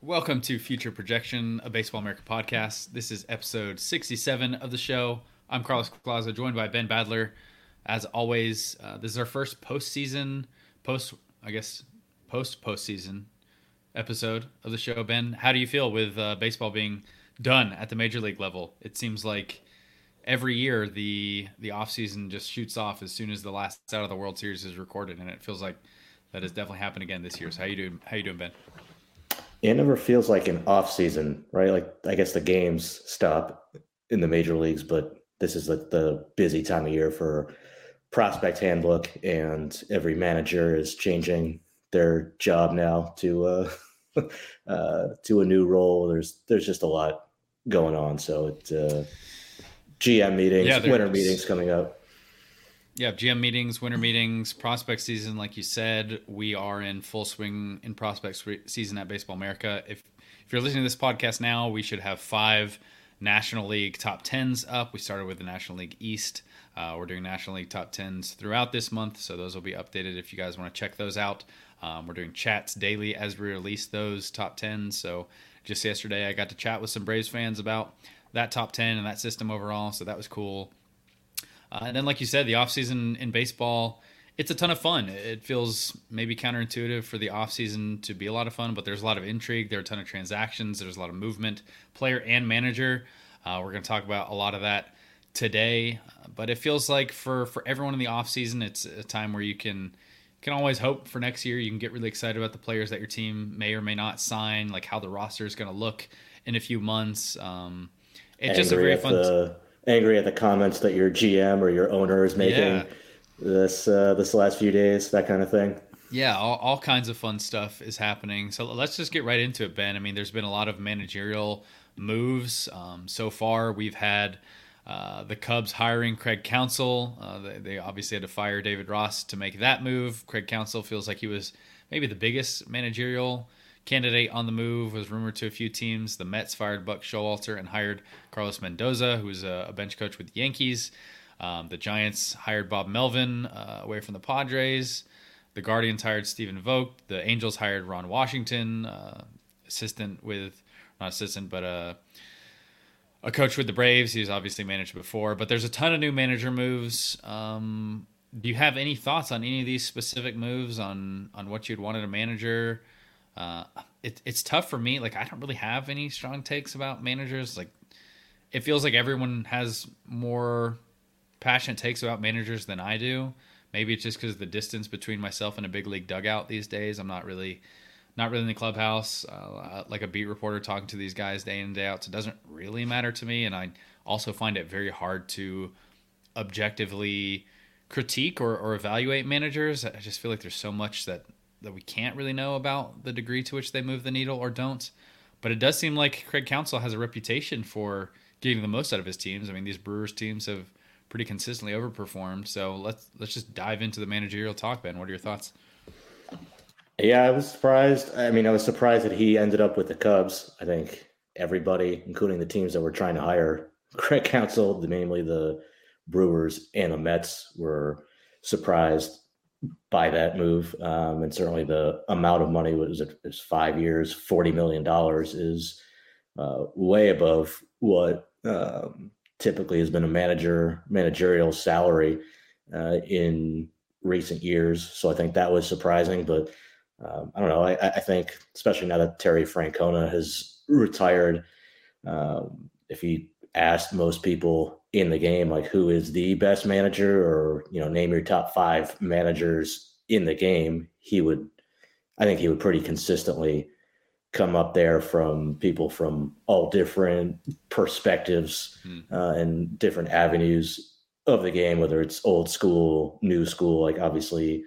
Welcome to Future Projection, a Baseball America podcast. This is episode 67 of the show. I'm Carlos Plaza, joined by Ben Badler. As always, uh, this is our first postseason, post, I guess, post postseason episode of the show. Ben, how do you feel with uh, baseball being done at the major league level? It seems like every year the the off season just shoots off as soon as the last out of the World Series is recorded, and it feels like that has definitely happened again this year. So how you doing? How you doing, Ben? It never feels like an off season, right? Like I guess the games stop in the major leagues, but this is like the busy time of year for prospect handbook, and every manager is changing their job now to uh, uh, to a new role. There's there's just a lot going on, so it uh, GM meetings, yeah, winter meetings coming up. Yeah, GM meetings, winter meetings, prospect season. Like you said, we are in full swing in prospect season at Baseball America. If if you're listening to this podcast now, we should have five National League top tens up. We started with the National League East. Uh, we're doing National League top tens throughout this month, so those will be updated if you guys want to check those out. Um, we're doing chats daily as we release those top tens. So just yesterday, I got to chat with some Braves fans about that top ten and that system overall. So that was cool. Uh, and then, like you said, the offseason in baseball, it's a ton of fun. It feels maybe counterintuitive for the offseason to be a lot of fun, but there's a lot of intrigue. There are a ton of transactions. There's a lot of movement, player and manager. Uh, we're going to talk about a lot of that today. But it feels like for, for everyone in the offseason, it's a time where you can can always hope for next year. You can get really excited about the players that your team may or may not sign, like how the roster is going to look in a few months. Um, it's just a very fun. The angry at the comments that your GM or your owner is making yeah. this uh, this last few days, that kind of thing. Yeah, all, all kinds of fun stuff is happening. So let's just get right into it, Ben. I mean, there's been a lot of managerial moves um, so far. We've had uh, the Cubs hiring Craig Counsell. Uh, they, they, obviously had to fire David Ross to make that move. Craig Counsell feels like he was maybe the biggest managerial candidate on the move was rumored to a few teams. The Mets fired Buck Showalter and hired Carlos Mendoza, who's a, bench coach with the Yankees. Um, the Giants hired Bob Melvin uh, away from the Padres. The Guardians hired Stephen Vogt. The Angels hired Ron Washington, uh, assistant with, not assistant, but a, a coach with the Braves. He's obviously managed before. But there's a ton of new manager moves. Um, do you have any thoughts on any of these specific moves on on what you'd want in a manager? Uh, it, it's tough for me. Like I don't really have any strong takes about managers. Like it feels like everyone has more passionate takes about managers than I do. Maybe it's just because the distance between myself and a big league dugout these days. I'm not really, not really in the clubhouse, uh, like a beat reporter talking to these guys day in and day out. So it doesn't really matter to me. And I also find it very hard to objectively critique or, or evaluate managers. I just feel like there's so much that that we can't really know about the degree to which they move the needle or don't. But it does seem like Craig Counsell has a reputation for getting the most out of his teams. I mean, these Brewers teams have pretty consistently overperformed. So let's let's just dive into the managerial talk, Ben. What are your thoughts? Yeah, I was surprised. I mean, I was surprised that he ended up with the Cubs. I think everybody, including the teams that were trying to hire Craig Counsell, namely the Brewers and the Mets, were surprised by that move. Um, and certainly the amount of money was was five years, forty million dollars is uh, way above what um, typically has been a manager managerial salary uh, in recent years. So I think that was surprising, but um, I don't know. I, I, think especially now that Terry Francona has retired, um, if he asked most people in the game, like who is the best manager, or you know, name your top five managers in the game, he would, I think, he would pretty consistently come up there from people from all different perspectives hmm. uh, and different avenues of the game, whether it's old school, new school, like obviously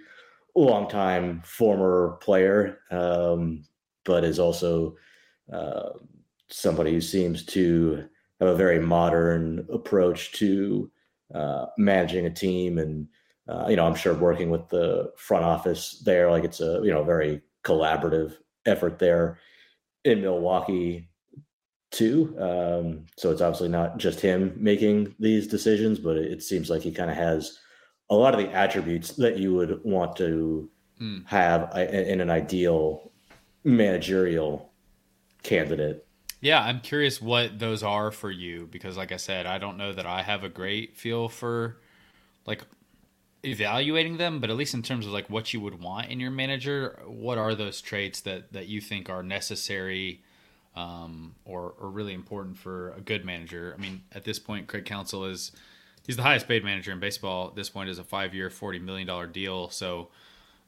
long time former player, um, but is also uh, somebody who seems to have a very modern approach to uh, managing a team and uh, you know i'm sure working with the front office there like it's a you know very collaborative effort there in milwaukee too um, so it's obviously not just him making these decisions but it, seems like he kind of has a lot of the attributes that you would want to mm. have in an ideal managerial candidate. Yeah, I'm curious what those are for you because, like I said, I don't know that I have a great feel for like evaluating them, but at least in terms of like what you would want in your manager, what are those traits that that you think are necessary um, or or really important for a good manager? I mean, at this point, Craig Counsell is he's the highest paid manager in baseball. At this point, is a five year, forty million dollar deal. So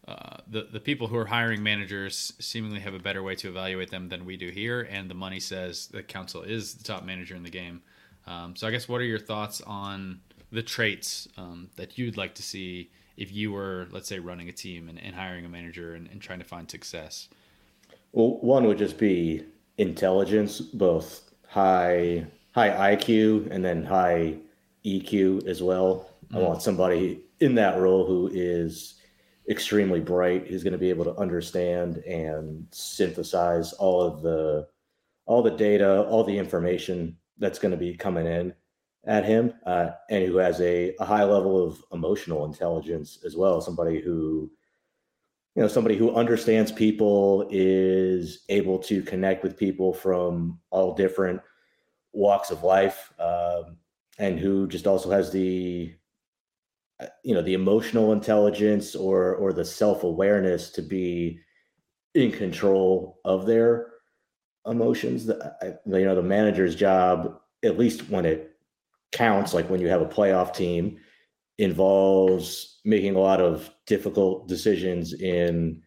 uh, the the people who are hiring managers seemingly have a better way to evaluate them than we do here, and the money says the Counsell is the top manager in the game. Um, so I guess what are your thoughts on the traits um, that you'd like to see if you were, let's say, running a team and, and hiring a manager and, and, trying to find success? Well, one would just be intelligence, both high high IQ and then high EQ as well. Mm. I want somebody in that role who is extremely bright. He's going to be able to understand and synthesize all of the all the data, all the information that's going to be coming in at him, uh, and who has a, a high level of emotional intelligence as well. Somebody who you know somebody who understands people is able to connect with people from all different walks of life um, and who just also has the you know the emotional intelligence or or the self-awareness to be in control of their emotions the, you know the manager's job at least when it counts like when you have a playoff team involves making a lot of difficult decisions in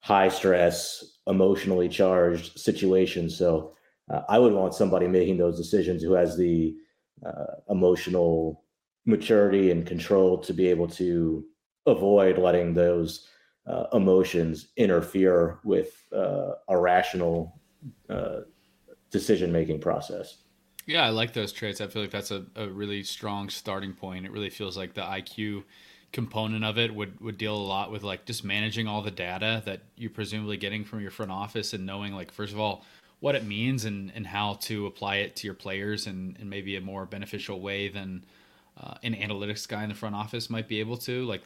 high stress emotionally charged situations. So uh, i would want somebody making those decisions who has the uh, emotional maturity and control to be able to avoid letting those uh, emotions interfere with uh, a rational uh, decision making process. Yeah, I like those traits. I feel like that's a, a really strong starting point. It really feels like the IQ component of it would, would deal a lot with like just managing all the data that you're presumably getting from your front office and knowing like first of all what it means and, and how to apply it to your players and, and maybe a more beneficial way than uh, an analytics guy in the front office might be able to like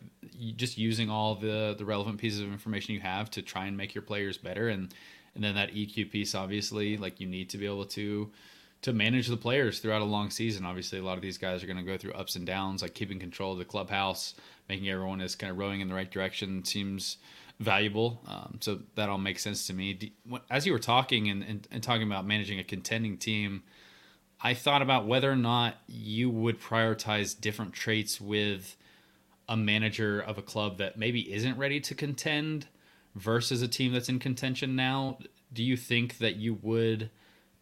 just using all the the relevant pieces of information you have to try and make your players better. And and then that EQ piece obviously like you need to be able to to manage the players throughout a long season. Obviously a lot of these guys are going to go through ups and downs like keeping control of the clubhouse making everyone is kind of rowing in the right direction seems valuable. Um, so that all makes sense to me. As you were talking and, and, and talking about managing a contending team I thought about whether or not you would prioritize different traits with a manager of a club that maybe isn't ready to contend versus a team that's in contention now. Do you think that you would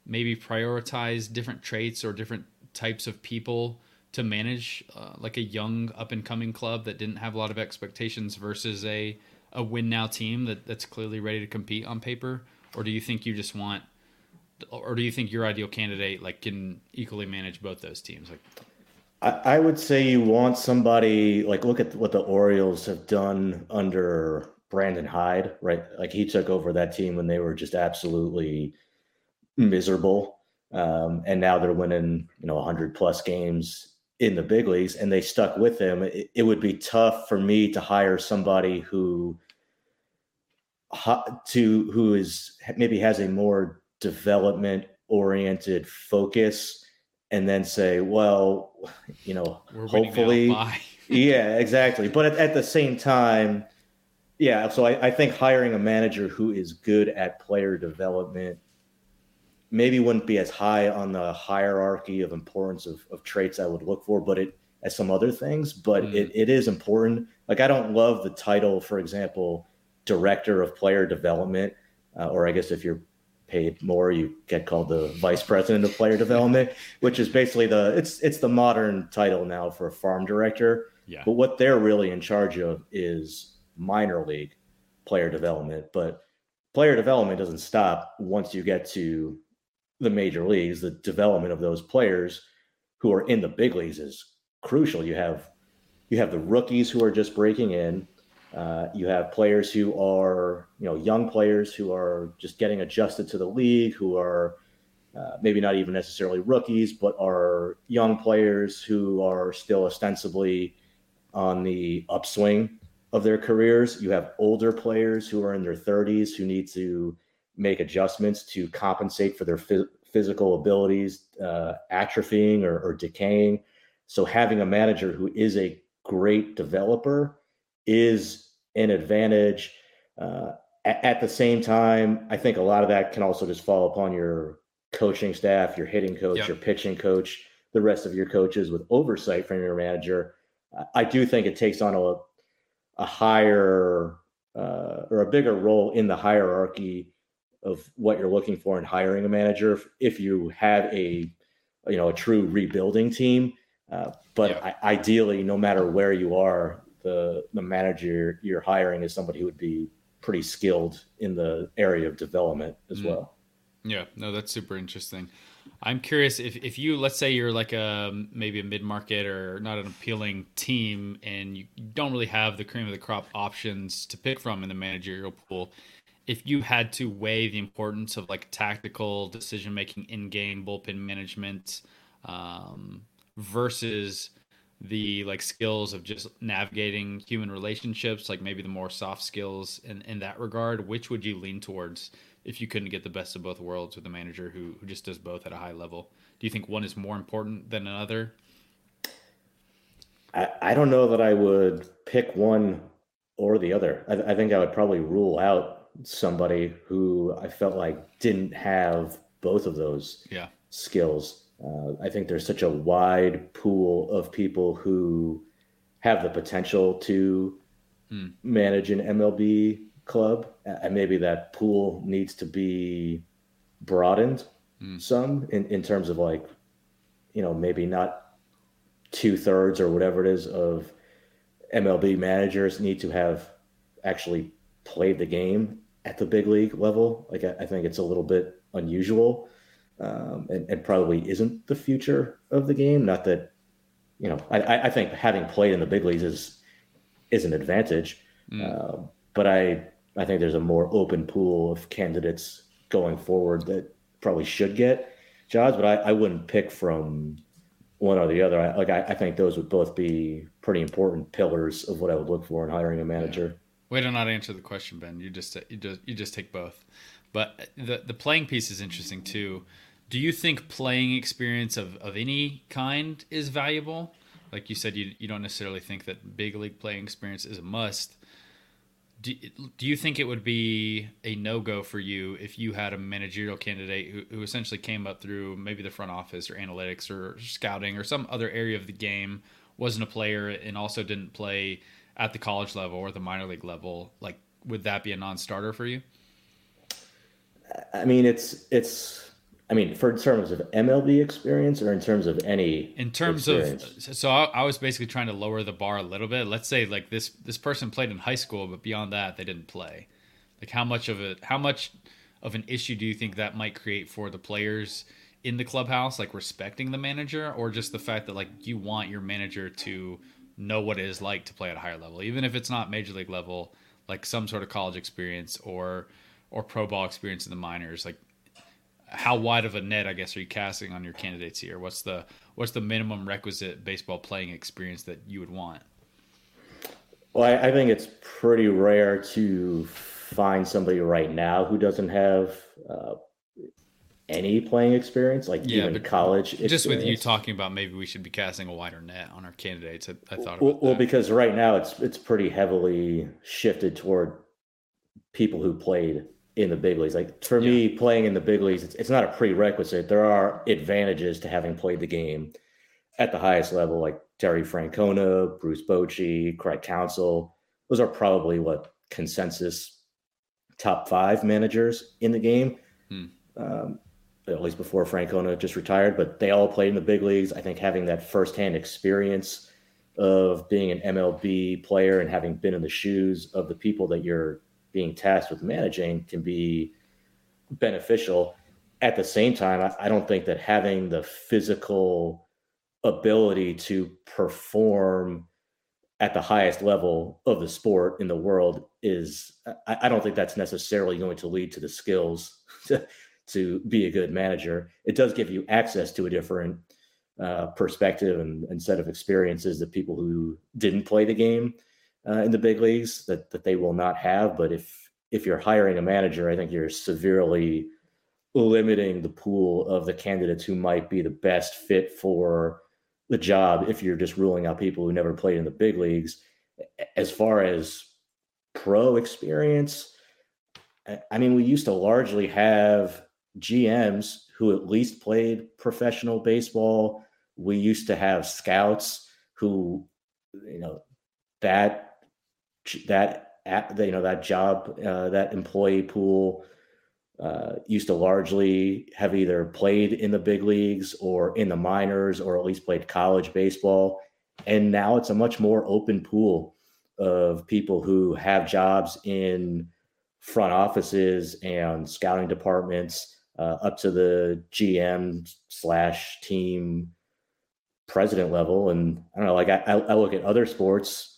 maybe prioritize different traits or different types of people to manage uh, like a young up and coming club that didn't have a lot of expectations versus a a win now team that, that's clearly ready to compete on paper? Or do you think you just want or do you think your ideal candidate like can equally manage both those teams? Like, I, would say you want somebody like look at what the Orioles have done under Brandon Hyde, right? Like he took over that team when they were just absolutely miserable, um, and now they're winning, you know, 100 plus games in the big leagues, and they stuck with him. It, it would be tough for me to hire somebody who to who is maybe has a more development oriented focus and then say, well, you know, We're hopefully, yeah, exactly. But at, at, the same time, yeah. So I, I, think hiring a manager who is good at player development maybe wouldn't be as high on the hierarchy of importance of, of traits I would look for, but it as some other things. But mm. it, it is important. Like I don't love the title, for example, director of player development, uh, or I guess if you're paid more, you get called the vice president of player development, which is basically the it's it's the modern title now for a farm director. Yeah. But what they're really in charge of is minor league player development. But player development doesn't stop once you get to the major leagues. The development of those players who are in the big leagues is crucial. You have you have the rookies who are just breaking in uh, you have players who are, you know, young players who are just getting adjusted to the league, who are uh, maybe not even necessarily rookies, but are young players who are still ostensibly on the upswing of their careers. You have older players who are in their 30s who need to make adjustments to compensate for their phys- physical abilities uh, atrophying or, or decaying. So having a manager who is a great developer is an advantage. Uh, at, at, the same time, I think a lot of that can also just fall upon your coaching staff, your hitting coach, yep. your pitching coach, the rest of your coaches with oversight from your manager. I do think it takes on a, a higher uh, or a bigger role in the hierarchy of what you're looking for in hiring a manager if you have a you know a true rebuilding team uh, but yeah. I, ideally no matter where you are the the manager you're hiring is somebody who would be pretty skilled in the area of development as mm. well yeah no that's super interesting i'm curious if, if you let's say you're like a maybe a mid-market or not an appealing team and you don't really have the cream of the crop options to pick from in the managerial pool if you had to weigh the importance of like tactical decision making in game bullpen management um, versus the like skills of just navigating human relationships like maybe the more soft skills in, in that regard which would you lean towards if you couldn't get the best of both worlds with a manager who, who just does both at a high level do you think one is more important than another i, I don't know that i would pick one or the other I, I think i would probably rule out somebody who I felt like didn't have both of those yeah. skills. Uh, I think there's such a wide pool of people who have the potential to mm. manage an MLB club, and maybe that pool needs to be broadened mm. some in, in terms of like, you know, maybe not two thirds or whatever it is of MLB managers need to have actually played the game at the big league level. Like I, I think it's a little bit unusual, um, and, and, probably isn't the future of the game. Not that you know, I, I think having played in the big leagues is is an advantage, mm. uh, but I I think there's a more open pool of candidates going forward that probably should get jobs, but I, I wouldn't pick from one or the other. I, like I, I, think those would both be pretty important pillars of what I would look for in hiring a manager. Way to not answer the question, Ben. You just you just you just take both. But the the playing piece is interesting too. Do you think playing experience of, of any kind is valuable? Like you said, you you don't necessarily think that big league playing experience is a must. Do, do you think it would be a no go for you if you had a managerial candidate who, who essentially came up through maybe the front office or analytics or scouting or some other area of the game, wasn't a player, and also didn't play at the college level or the minor league level, like would that be a non-starter for you? I mean, it's it's. I mean, for in terms of MLB experience, or in terms of any. In terms experience? of, so I, I was basically trying to lower the bar a little bit. Let's say like this this person played in high school, but beyond that, they didn't play. Like how much of it? How much of an issue do you think that might create for the players in the clubhouse, like respecting the manager, or just the fact that like you want your manager to know what it is like to play at a higher level, even if it's not major league level, like some sort of college experience or or pro ball experience in the minors. Like, how wide of a net, I guess, are you casting on your candidates here? What's the what's the minimum requisite baseball playing experience that you would want? Well, I, I think it's pretty rare to find somebody right now who doesn't have uh, any playing experience, like yeah, even college. Experience. Just with you talking about maybe we should be casting a wider net on our candidates. I, I thought well, well, because right now it's it's pretty heavily shifted toward people who played in the big leagues. Like for yeah. me, playing in the big leagues, it's, it's not a prerequisite. There are advantages to having played the game at the highest level, like Terry Francona, Bruce Bochy, Craig Counsell. Those are probably what consensus top five managers in the game. Hmm. Um, at least before Francona just retired, but they all played in the big leagues. I think having that firsthand experience of being an MLB player and having been in the shoes of the people that you're being tasked with managing can be beneficial. At the same time, I, I don't think that having the physical ability to perform at the highest level of the sport in the world is I, I, don't think that's necessarily going to lead to the skills to be a good manager. It does give you access to a different uh, perspective and, and, set of experiences that people who didn't play the game uh, in the big leagues that that they will not have. But if if you're hiring a manager, I think you're severely limiting the pool of the candidates who might be the best fit for the job if you're just ruling out people who never played in the big leagues. As far as pro experience, I mean, we used to largely have GMs who at least played professional baseball. We used to have scouts who, you know, that that you know that job uh, that employee pool uh, used to largely have either played in the big leagues or in the minors or at least played college baseball. And now it's a much more open pool of people who have jobs in front offices and scouting departments uh, up to the gm slash team president level. And i don't know like I, I look at other sports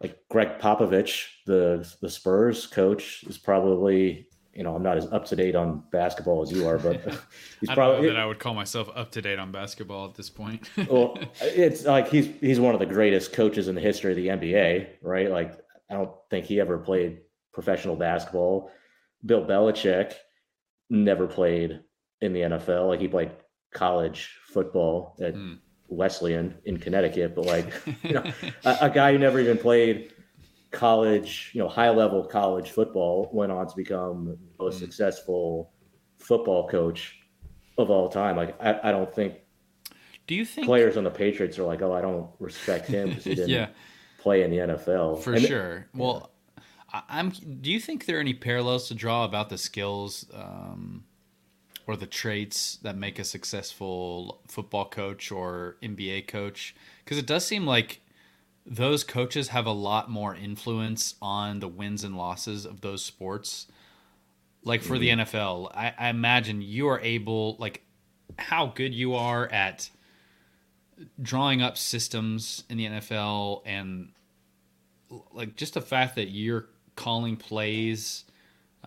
like Gregg Popovich, the the Spurs coach, is probably you know I'm not as up to date on basketball as you are, but he's probably that I would call myself up to date on basketball at this point. well, it's like he's he's one of the greatest coaches in the history of the NBA, right? Like I don't think he ever played professional basketball. Bill Belichick never played in the NFL. Like he played college football at mm. Wesleyan in Connecticut, but like you know, a, a, guy who never even played college, you know, high level college football went on to become the most mm. successful football coach of all time. Like I, I don't think. Do you think players on the Patriots are like, oh, I don't respect him because he didn't yeah. play in the NFL for and sure? well, I'm. Do you think there are any parallels to draw about the skills? Um, or the traits that make a successful football coach or NBA coach? Because it does seem like those coaches have a lot more influence on the wins and losses of those sports. Like for mm-hmm. the NFL, I, I imagine you are able, like, how good you are at drawing up systems in the NFL and like just the fact that you're calling plays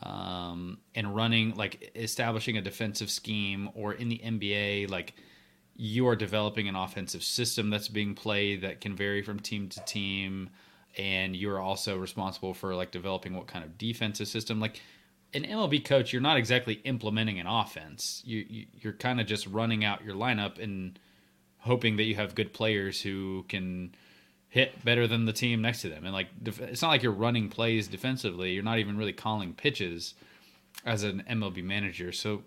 um, and running like establishing a defensive scheme or in the NBA like you are developing an offensive system that's being played that can vary from team to team and you're also responsible for like developing what kind of defensive system. Like an MLB coach you're not exactly implementing an offense. You, you you're kind of just running out your lineup and hoping that you have good players who can hit better than the team next to them. And like, it's not like you're running plays defensively. You're not even really calling pitches as an MLB manager. So,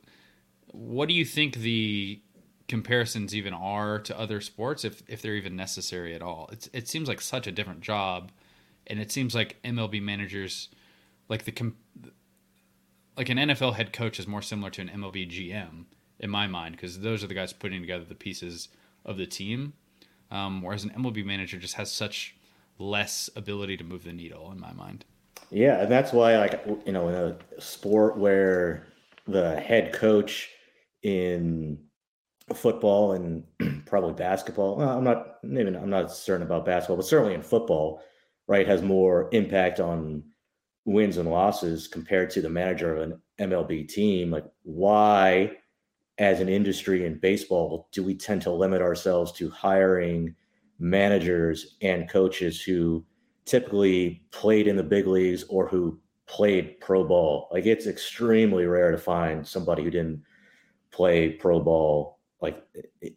what do you think the comparisons even are to other sports, if if they're even necessary at all? It's it seems like such a different job, and it seems like MLB managers, like the com- like an NFL head coach is more similar to an MLB GM in my mind because those are the guys putting together the pieces of the team um, whereas an MLB manager just has such less ability to move the needle in my mind. Yeah, and that's why, like you know, in a sport where the head coach in football and probably basketball, I'm not even I'm not certain about basketball, but certainly in football, right, has more impact on wins and losses compared to the manager of an MLB team. Like, why as an industry in baseball, do we tend to limit ourselves to hiring managers and coaches who typically played in the big leagues or who played pro ball? Like it's extremely rare to find somebody who didn't play pro ball like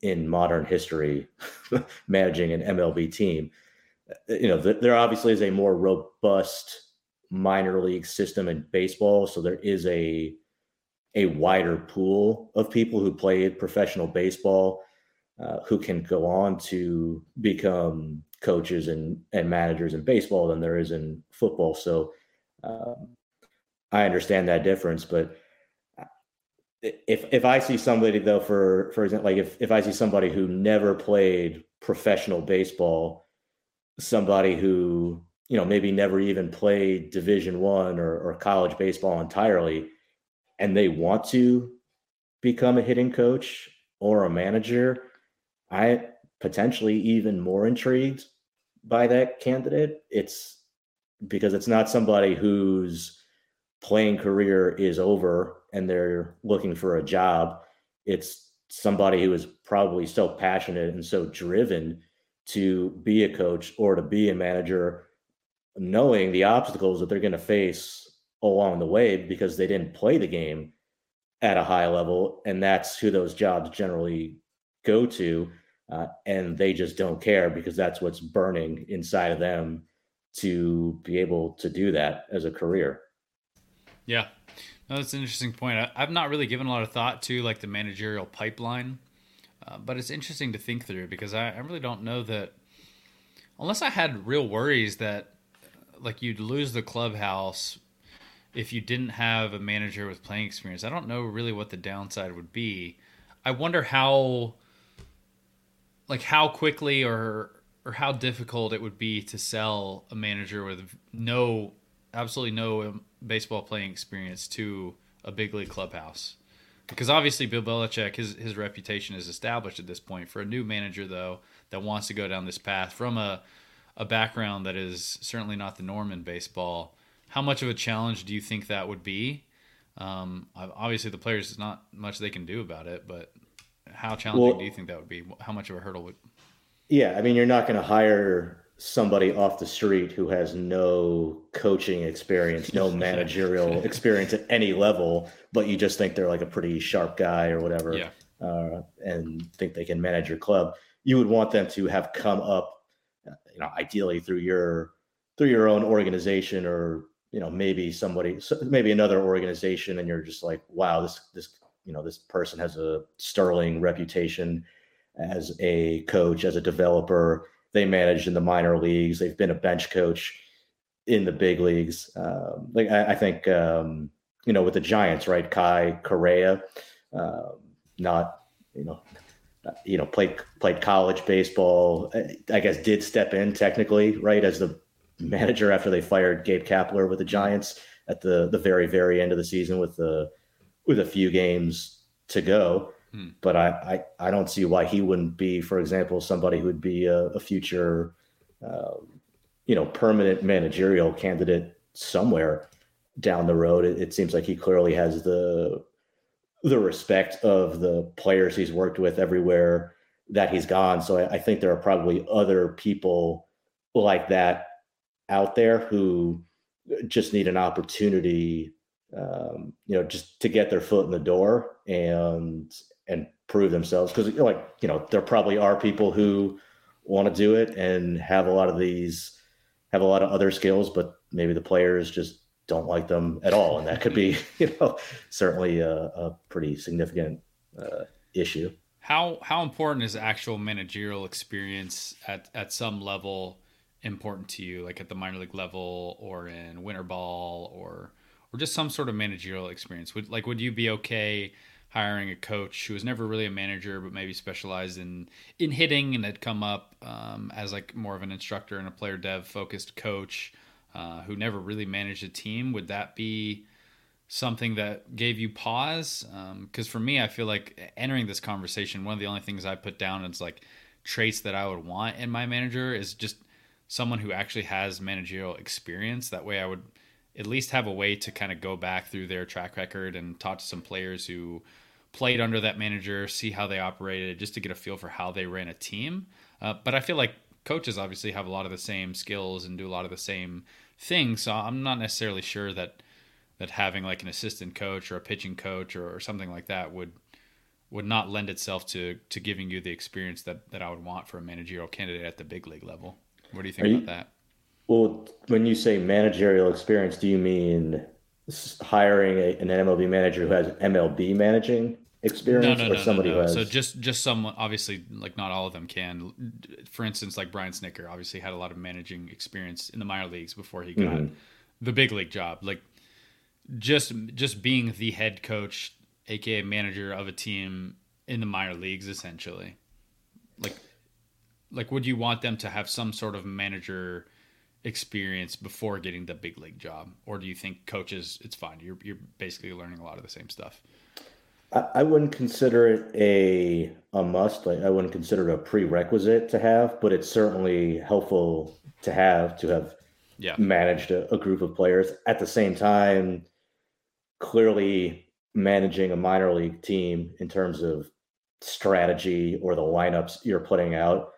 in modern history managing an MLB team. You know, there obviously is a more robust minor league system in baseball, so there is a a wider pool of people who played professional baseball uh, who can go on to become coaches and, and managers in baseball than there is in football. So um, I understand that difference, but uh, if if I see somebody though, for for example, like if if I see somebody who never played professional baseball, somebody who you know maybe never even played Division One or, or college baseball entirely, and they want to become a hitting coach or a manager, I potentially even more intrigued by that candidate. It's because it's not somebody whose playing career is over and they're looking for a job. It's somebody who is probably so passionate and so driven to be a coach or to be a manager, knowing the obstacles that they're going to face along the way because they didn't play the game at a high level, and that's who those jobs generally go to. Uh, and they just don't care because that's what's burning inside of them to be able to do that as a career. Yeah, no, that's an interesting point. I, have not really given a lot of thought to like the managerial pipeline, uh, but it's interesting to think through because I, I really don't know that unless I had real worries that like you'd lose the clubhouse if you didn't have a manager with playing experience. I don't know really what the downside would be. I wonder how like how quickly or or how difficult it would be to sell a manager with no absolutely no um, baseball playing experience to a big league clubhouse. Because obviously Bill Belichick his his reputation is established at this point. For a new manager though that wants to go down this path from a a background that is certainly not the norm in baseball, how much of a challenge do you think that would be? Um, obviously, the players is not much they can do about it, but how challenging well, do you think that would be? How much of a hurdle would? Yeah, I mean, you're not going to hire somebody off the street who has no coaching experience, no managerial experience at any level, but you just think they're like a pretty sharp guy or whatever, yeah. uh, and think they can manage your club. You would want them to have come up, you know, ideally through your through your own organization or you know maybe somebody maybe another organization and you're just like wow this this you know this person has a sterling reputation as a coach as a developer. They managed in the minor leagues. They've been a bench coach in the big leagues. Um, like I, I think um, you know with the giants right kai correa uh, not you know you know played played college baseball i guess did step in technically right as the manager after they fired gabe kapler with the giants at the the very very end of the season with the with a few games to go. Hmm. But I, I, I don't see why he wouldn't be, for example, somebody who would be a, a future, uh, you know, permanent managerial candidate somewhere down the road. It, it, seems like he clearly has the the respect of the players he's worked with everywhere that he's gone. So I, I think there are probably other people like that out there who just need an opportunity um, you know, just to get their foot in the door and and prove themselves. Because like you know, there probably are people who want to do it and have a lot of these have a lot of other skills, but maybe the players just don't like them at all, and that could be you know certainly a, a pretty significant uh, issue. How how important is actual managerial experience at at some level important to you, like at the minor league level or in winter ball or or just some sort of managerial experience? Would like would you be okay hiring a coach who was never really a manager but maybe specialized in in hitting and had come up um, as like more of an instructor and a player dev focused coach uh, who never really managed a team? Would that be something that gave you pause? Because um, for me, I feel like entering this conversation, one of the only things I put down is like traits that I would want in my manager is just someone who actually has managerial experience. That way, I would at least have a way to kind of go back through their track record and talk to some players who played under that manager, see how they operated, just to get a feel for how they ran a team. Uh, but I feel like coaches obviously have a lot of the same skills and do a lot of the same things. So I'm not necessarily sure that that having like an assistant coach or a pitching coach or, or something like that would would not lend itself to to giving you the experience that that I would want for a managerial candidate at the big league level. What do you think Are about you, that? Well, when you say managerial experience, do you mean hiring a, an MLB manager who has MLB managing experience, no, no, or no, somebody no, who has? So just just someone, obviously, like not all of them can. For instance, like Brian Snitker obviously had a lot of managing experience in the minor leagues before he got mm-hmm. the big league job. Like just just being the head coach, aka manager of a team in the minor leagues, essentially. Like, like would you want them to have some sort of manager? experience before getting the big league job, or do you think coaches it's fine? You're you're basically learning a lot of the same stuff. I, I wouldn't consider it a a must. Like I wouldn't consider it a prerequisite to have, but it's certainly helpful to have to have yeah. managed a, a group of players. At the same time, clearly managing a minor league team in terms of strategy or the lineups you're putting out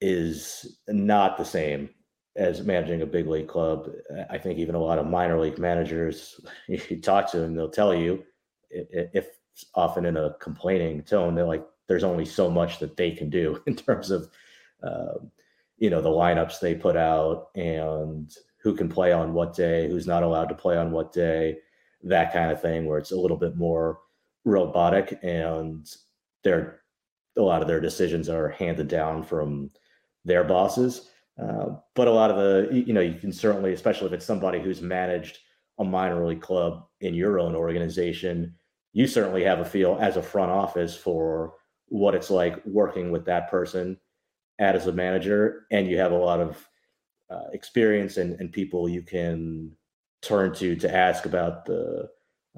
is not the same as managing a big league club. I think even a lot of minor league managers, you talk to them, they'll tell you, if often in a complaining tone, they're like, there's only so much that they can do in terms of, uh, you know, the lineups they put out and who can play on what day, who's not allowed to play on what day, that kind of thing, where it's a little bit more robotic and they're a lot of their decisions are handed down from their bosses. Uh, but a lot of the, you know, you can certainly, especially if it's somebody who's managed a minor league club in your own organization, you certainly have a feel as a front office for what it's like working with that person as a manager. And you have a lot of uh, experience and, and people you can turn to to ask about the,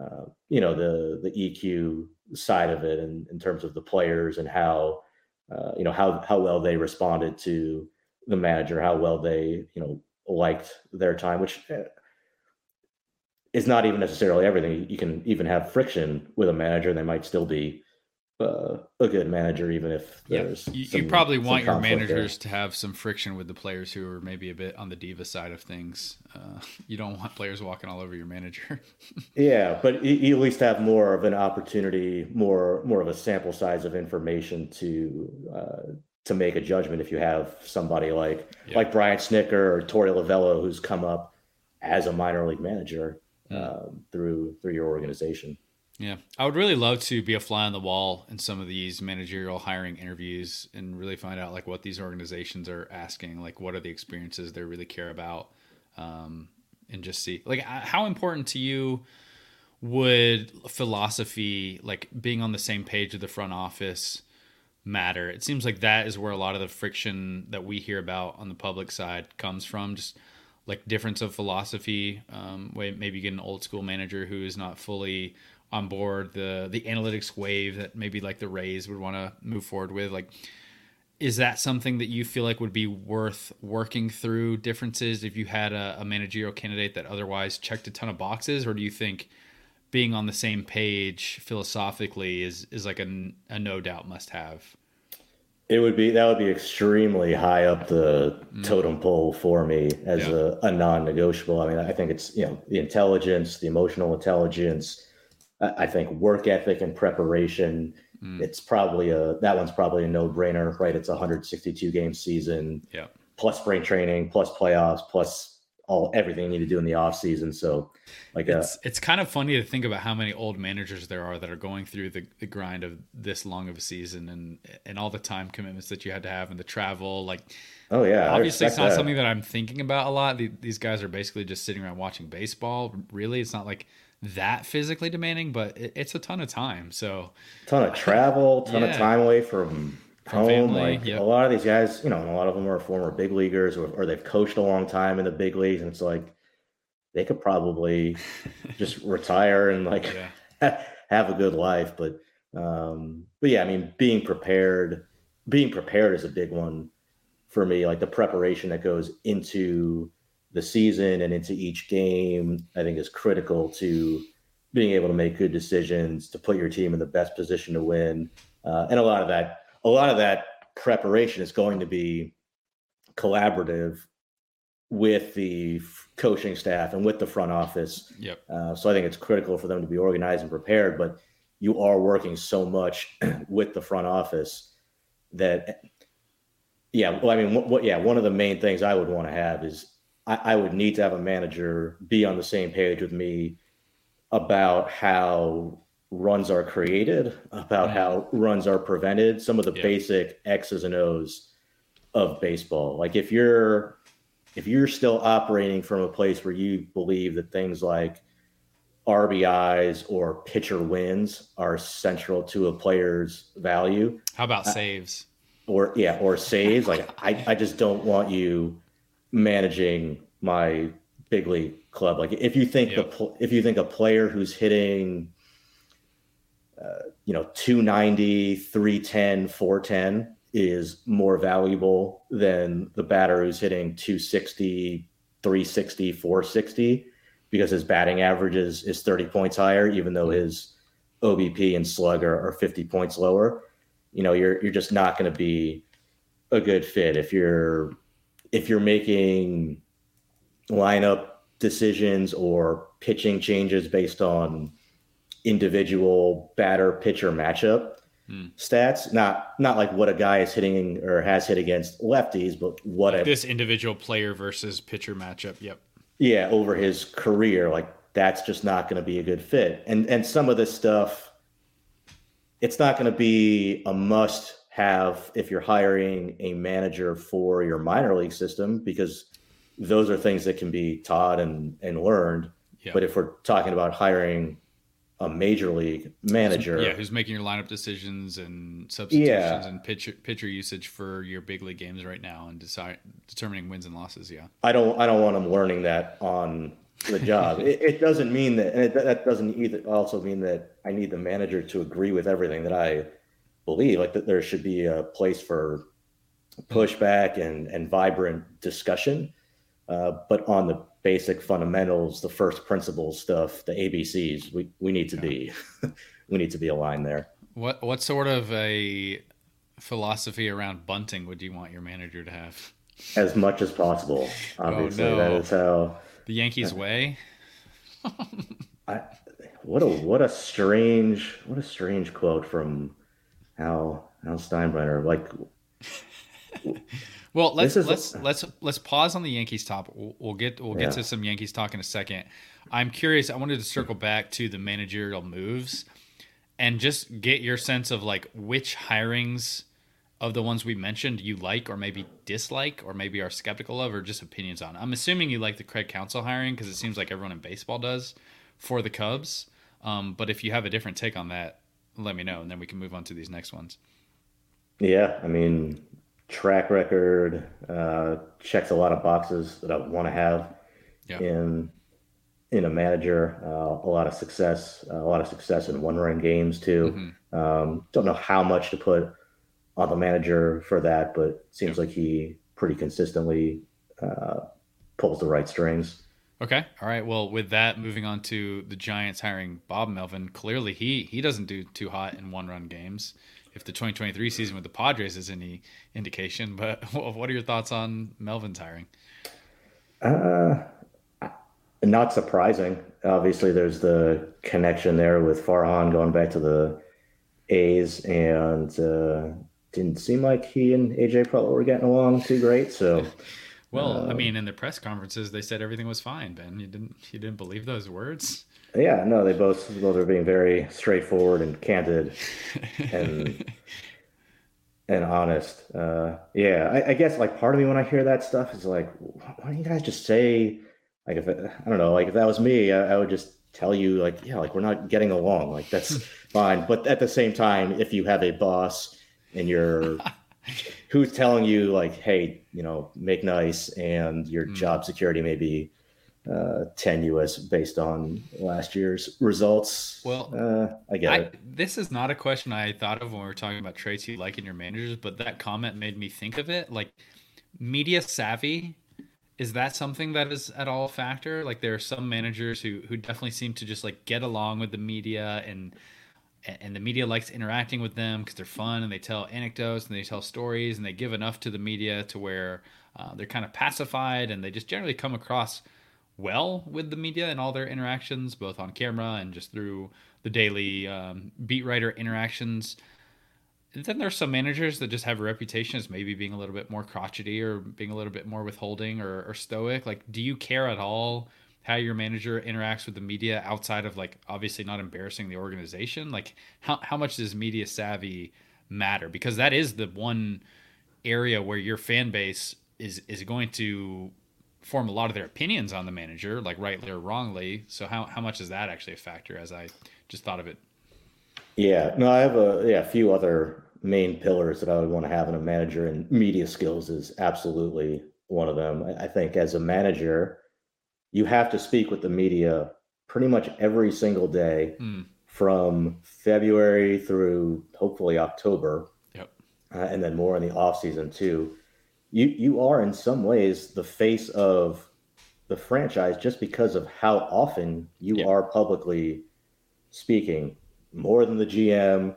uh, you know, the, the EQ side of it and in terms of the players and how, uh, you know, how, how well they responded to, the manager how well they you know liked their time, which uh, is not even necessarily everything. You can even have friction with a manager, they might still be uh, a good manager, even if there's. Yeah. You, some, you, probably want your managers there. to have some friction with the players who are maybe a bit on the diva side of things. Uh, you don't want players walking all over your manager. yeah, but you, you, at least have more of an opportunity, more more of a sample size of information to uh, to make a judgment if you have somebody like yeah. like Brian Snitker or Torey Lovullo who's come up as a minor league manager mm. through through your organization. Yeah, I would really love to be a fly on the wall in some of these managerial hiring interviews and really find out like what these organizations are asking, like what are the experiences they really care about, um, and just see like how important to you would philosophy, like being on the same page with the front office, matter. It seems like that is where a lot of the friction that we hear about on the public side comes from. Just like difference of philosophy. Um, maybe you get an old school manager who is not fully on board the the analytics wave that maybe like the Rays would want to move forward with. Like, is that something that you feel like would be worth working through differences if you had a, a managerial candidate that otherwise checked a ton of boxes, or do you think? being on the same page philosophically is is like a, a no doubt must have. It would be that would be extremely high up the mm. totem pole for me as yeah. a, a non-negotiable. I mean, I think it's you know the intelligence, the emotional intelligence. I think work ethic and preparation. Mm. It's probably a that one's probably a no-brainer, right? It's a 162 game season. Yeah. Plus spring training, plus playoffs, plus all everything you need to do in the off season. So like uh, it's, a, it's kind of funny to think about how many old managers there are that are going through the, the grind of this long of a season and and all the time commitments that you had to have and the travel. Like oh yeah, obviously it's not that. something that I'm thinking about a lot. These guys are basically just sitting around watching baseball. Really, it's not like that physically demanding, but it's a ton of time. So ton of travel, ton yeah. of time away from home. Family, like yep. a lot of these guys, you know, a lot of them are former big leaguers or, or they've coached a long time in the big leagues, and it's like they could probably just retire and like yeah. have a good life. But um, but yeah, I mean, being prepared, being prepared is a big one for me. Like the preparation that goes into the season and into each game, I think is critical to being able to make good decisions, to put your team in the best position to win. Uh, and a lot of that a lot of that preparation is going to be collaborative with the coaching staff and with the front office. Yep. Uh, so I think it's critical for them to be organized and prepared. But you are working so much with the front office that, yeah. Well, I mean, what, what yeah, one of the main things I would want to have is I, I would need to have a manager be on the same page with me about how runs are created, about mm-hmm. how runs are prevented, some of the yeah. basic X's and O's of baseball. Like if you're if you're still operating from a place where you believe that things like RBIs or pitcher wins are central to a player's value. How about uh, saves? Or yeah, or saves. like I, I just don't want you managing my big league club. Like if you think yep. the if you think a player who's hitting uh, you know 290 310 410 is more valuable than the batter who's hitting 260 360 460 because his batting average is, is 30 points higher even though his obp and slug are, are 50 points lower you know you're you're just not going to be a good fit if you're if you're making lineup decisions or pitching changes based on individual batter pitcher matchup hmm. stats not not like what a guy is hitting or has hit against lefties but what like a, this individual player versus pitcher matchup yep yeah over his career like that's just not going to be a good fit and and some of this stuff it's not going to be a must have if you're hiring a manager for your minor league system because those are things that can be taught and, and learned. Yeah. But if we're talking about hiring a major league manager, yeah, who's making your lineup decisions and substitutions yeah. and pitcher pitcher usage for your big league games right now and decide determining wins and losses, yeah. I don't I don't want them learning that on the job. it, it, doesn't mean that, and it, that doesn't either also mean that I need the manager to agree with everything that I believe like that there should be a place for pushback and and vibrant discussion. Uh, but on the basic fundamentals the first principles stuff the abcs we we need to be we need to be aligned there. What what sort of a philosophy around bunting would you want your manager to have? As much as possible oh, obviously. oh, no. that is how the yankees way? I, what a what a strange what a strange quote from Hal Hal Steinbrenner. Like, well, let's let's let's let's pause on the Yankees top. We'll, we'll get we'll get yeah. to some Yankees talk in a second. I'm curious. I wanted to circle back to the managerial moves and just get your sense of like which hirings of the ones we mentioned you like or maybe dislike or maybe are skeptical of or just opinions on. I'm assuming you like the Craig Counsell hiring because it seems like everyone in baseball does for the Cubs. Um, but if you have a different take on that, let me know, and then we can move on to these next ones. Yeah, I mean, track record uh, checks a lot of boxes that I want to have yeah. in in a manager. Uh, a lot of success, uh, a lot of success in one run games too. Mm-hmm. Um, don't know how much to put on the manager for that, but seems like he pretty consistently uh, pulls the right strings. Okay. All right. Well, with that, moving on to the Giants hiring Bob Melvin. Clearly, he he doesn't do too hot in one run games. If the 2023 season with the Padres is any indication, but what are your thoughts on Melvin's hiring? Uh, not surprising. Obviously, there's the connection there with Farhan going back to the A's, and uh, didn't seem like he and AJ Preller were getting along too great. So. Well, I um, mean, in the press conferences, they said everything was fine. Ben, you didn't you didn't believe those words? Yeah, no, they both both are being very straightforward and candid, and and honest. Uh, yeah, I, I, guess like part of me when I hear that stuff is like, why don't you guys just say like if it, I don't know, like if that was me, I, I would just tell you like, yeah, like we're not getting along, like that's fine. But at the same time, if you have a boss and you're who's telling you like, hey, you know, make nice, and your mm. job security may be uh, tenuous based on last year's results. Well, uh, I get I, it. This is not a question I thought of when we were talking about traits you like in your managers, but that comment made me think of it. Like media savvy, is that something that is at all a factor? Like there are some managers who who definitely seem to just like get along with the media and and the media likes interacting with them because they're fun and they tell anecdotes and they tell stories and they give enough to the media to where uh, they're kind of pacified and they just generally come across well with the media in all their interactions, both on camera and just through the daily um, beat writer interactions. And then there's some managers that just have a reputation as maybe being a little bit more crotchety or being a little bit more withholding or, or stoic. Like, do you care at all how your manager interacts with the media outside of like obviously not embarrassing the organization like how, how much does media savvy matter? Because that is the one area where your fan base is is going to form a lot of their opinions on the manager like rightly or wrongly. So how, how much is that actually a factor as i just thought of it? Yeah. No i have a yeah a few other main pillars that i would want to have in a manager and media skills is absolutely one of them. I, I think as a manager you have to speak with the media pretty much every single day mm. from February through hopefully October. Yep. Uh, and then more in the off season too. You you are in some ways the face of the franchise just because of how often you yep. are publicly speaking more than the GM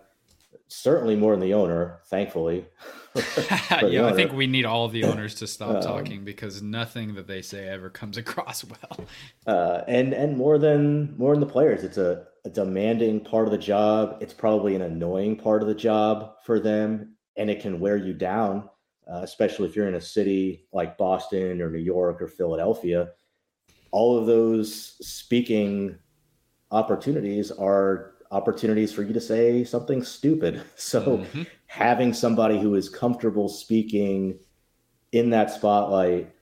certainly more than the owner, thankfully. yeah, owner. I think we need all the owners to stop um, talking because nothing that they say ever comes across well. Uh, and and more than more than the players, it's a, a demanding part of the job. It's probably an annoying part of the job for them, and it can wear you down, uh, especially if you're in a city like Boston or New York or Philadelphia. All of those speaking opportunities are opportunities for you to say something stupid. So mm-hmm. having somebody who is comfortable speaking in that spotlight,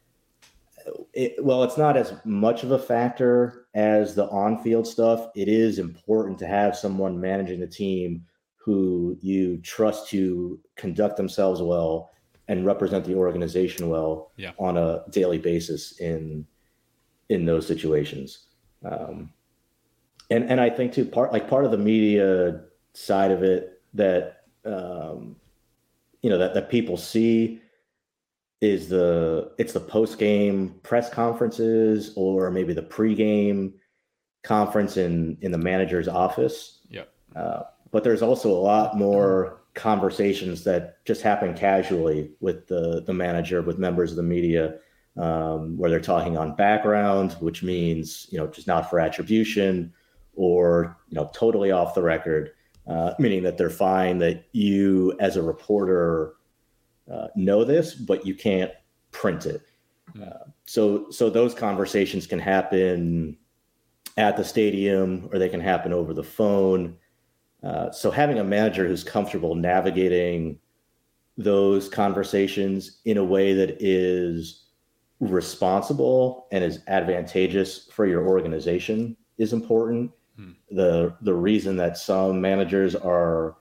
it, well, it's not as much of a factor as the on-field stuff. It is important to have someone managing the team who you trust to conduct themselves well and represent the organization well yeah. on a daily basis in in those situations. Um, and and I think too part like part of the media side of it that um, you know that that people see is the it's the post game press conferences or maybe the pre-game conference in in the manager's office. Yep. Uh, but there's also a lot more conversations that just happen casually with the the manager with members of the media um, where they're talking on background, which means you know just not for attribution or you know totally off the record, uh, meaning that they're fine that you as a reporter uh, know this, but you can't print it. Hmm. Uh, so so those conversations can happen at the stadium or they can happen over the phone. Uh, so having a manager who's comfortable navigating those conversations in a way that is responsible and is advantageous for your organization is important The the reason that some managers are,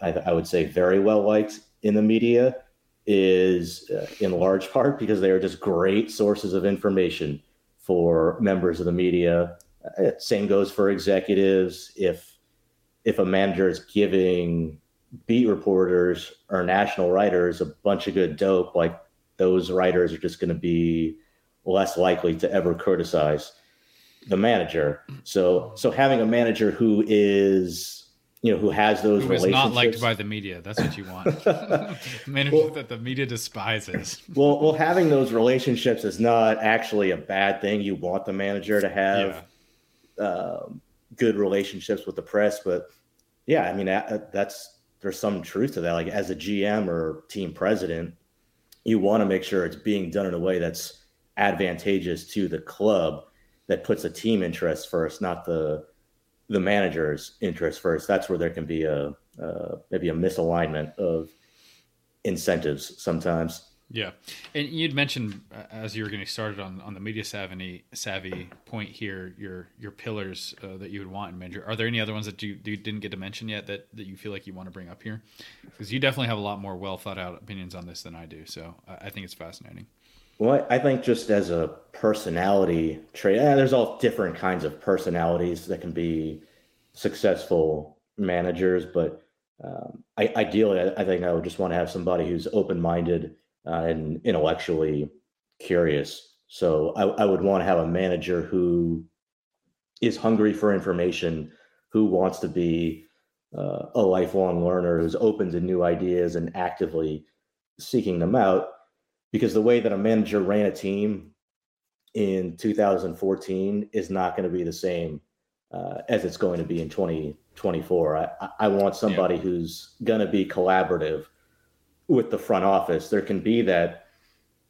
I, I, would say, very well liked in the media is uh, in large part because they are just great sources of information for members of the media. Uh, same goes for executives. If if a manager is giving beat reporters or national writers a bunch of good dope, like those writers are just going to be less likely to ever criticize the manager. So so having a manager who is you know who has those who relationships not liked by the media. That's what you want. manager well, that the media despises. well, well, having those relationships is not actually a bad thing. You want the manager to have yeah. um, good relationships with the press, but yeah, I mean that's there's some truth to that. Like as a GM or team president, you want to make sure it's being done in a way that's advantageous to the club that puts a team interest first, not the the manager's interest first. That's where there can be a uh, maybe a misalignment of incentives sometimes. Yeah, and you'd mentioned uh, as you were getting started on, on the media savvy savvy point here, your your pillars uh, that you would want in manager. Are there any other ones that you, you didn't get to mention yet that, that you feel like you want to bring up here? Because you definitely have a lot more well thought out opinions on this than I do. So I, I think it's fascinating. Well, I think just as a personality trait, eh, there's all different kinds of personalities that can be successful managers, but um, I, ideally, I, I, think I would just want to have somebody who's open-minded uh, and intellectually curious. So I, I would want to have a manager who is hungry for information, who wants to be uh, a lifelong learner, who's open to new ideas and actively seeking them out because the way that a manager ran a team in 2014 is not going to be the same uh, as it's going to be in 2024. I, I want somebody yeah. who's going to be collaborative with the front office. There can be that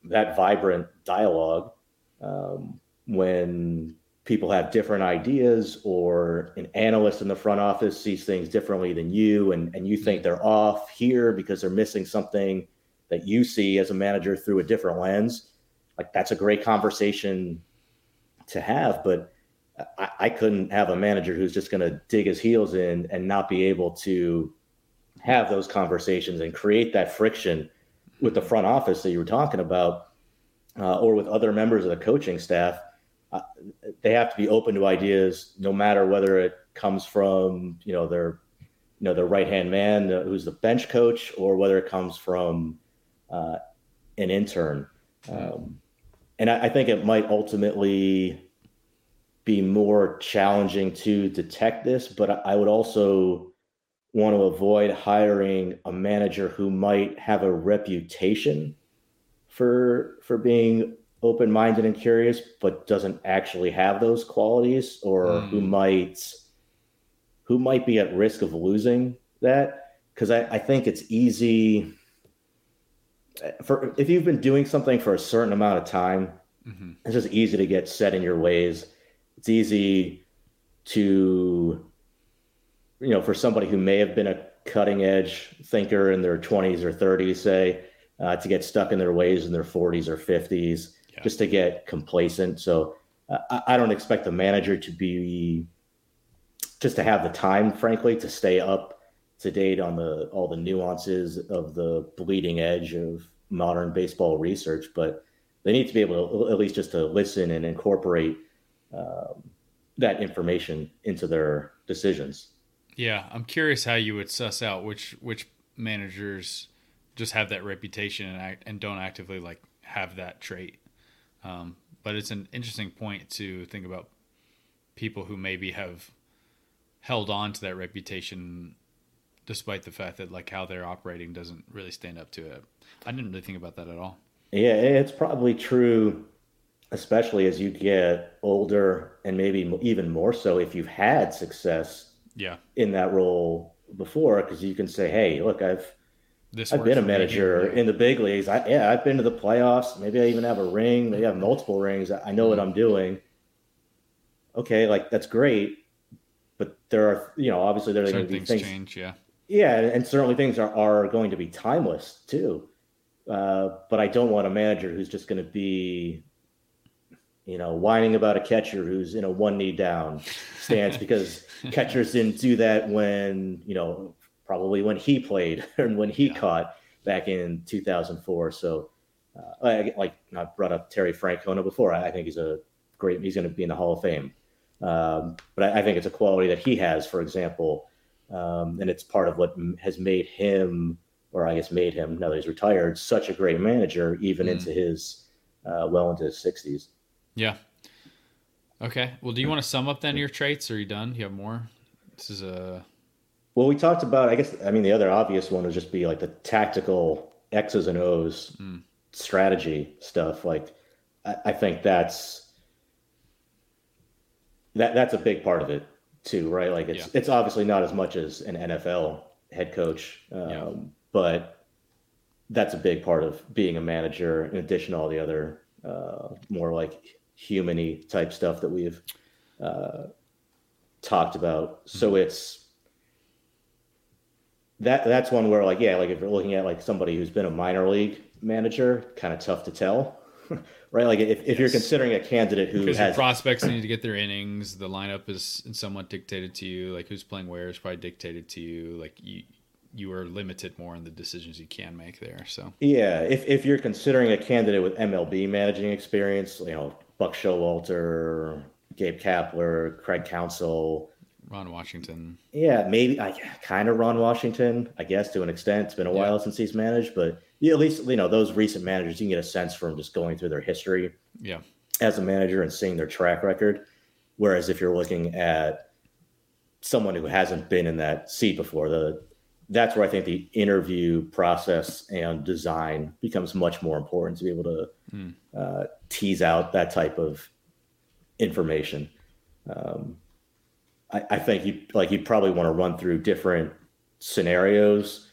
that vibrant dialogue um, when people have different ideas or an analyst in the front office sees things differently than you and, and you think they're off here because they're missing something that you see as a manager through a different lens, like that's a great conversation to have. But I, I couldn't have a manager who's just going to dig his heels in and not be able to have those conversations and create that friction with the front office that you were talking about, uh, or with other members of the coaching staff. Uh, they have to be open to ideas, no matter whether it comes from you know their you know their right hand man uh, who's the bench coach, or whether it comes from uh, an intern. Um, and I, I, think it might ultimately be more challenging to detect this, but I, I would also want to avoid hiring a manager who might have a reputation for for being open-minded and curious but doesn't actually have those qualities or mm. who might who might be at risk of losing that because I, I think it's easy for if you've been doing something for a certain amount of time mm-hmm. it's just easy to get set in your ways it's easy to you know for somebody who may have been a cutting edge thinker in their 20s or 30s say uh, to get stuck in their ways in their 40s or 50s yeah. just to get complacent. So uh, I, I don't expect the manager to be just to have the time, frankly, to stay up to date on the all the nuances of the bleeding edge of modern baseball research. But they need to be able to at least just to listen and incorporate um, that information into their decisions. Yeah, I'm curious how you would suss out which which managers just have that reputation and act, and don't actively like have that trait. Um, but it's an interesting point to think about people who maybe have held on to that reputation despite the fact that like how they're operating doesn't really stand up to it. I didn't really think about that at all. Yeah, it's probably true, especially as you get older, and maybe even more so if you've had success. Yeah. In that role before, because you can say, "Hey, look, I've this I've been a manager in the big leagues. I, yeah, I've been to the playoffs. Maybe I even have a ring. Maybe I have multiple rings. I know mm-hmm. what I'm doing. Okay, like that's great, but there are you know obviously there are going to be things, things change. Yeah, yeah, and certainly things are are going to be timeless too. Uh, but I don't want a manager who's just going to be, you know, whining about a catcher who's in a one knee down stance because catchers didn't do that when you know probably when he played and when he yeah. caught back in 2004. So, uh, I, like I brought up Terry Francona before. I, I think he's a great. He's going to be in the Hall of Fame. Um, but I, I, think it's a quality that he has, for example, um, and it's part of what has made him, or I guess made him now that he's retired, such a great manager, even mm. into his uh, well into his 60s. Yeah. Okay. Well, do you want to sum up then your traits? Or are you done? You have more? This is a well, we talked about, I guess, I mean, the other obvious one would just be like the tactical X's and O's mm. strategy stuff. Like, I, I, think that's that that's a big part of it too, right? Like, it's yeah. it's obviously not as much as an NFL head coach, um, yeah. but that's a big part of being a manager. In addition to all the other uh, more like humany type stuff that we've uh, talked about. Mm. So it's that that's one where like yeah like if you're looking at like somebody who's been a minor league manager kind of tough to tell right like if, if yes. you're considering a candidate who because has prospects need to get their innings the lineup is somewhat dictated to you like who's playing where is probably dictated to you like you you are limited more in the decisions you can make there so yeah if, if you're considering a candidate with mlb managing experience you know buck showalter gabe kapler craig counsell Ron Washington. Yeah, maybe I kind of Ron Washington, I guess to an extent. It's been a yeah. while since he's managed, but at least you know those recent managers, you can get a sense from just going through their history. Yeah. As a manager and seeing their track record, whereas if you're looking at someone who hasn't been in that seat before, the that's where I think the interview process and design becomes much more important to be able to mm. uh, tease out that type of information. Um, I, I think you like you probably want to run through different scenarios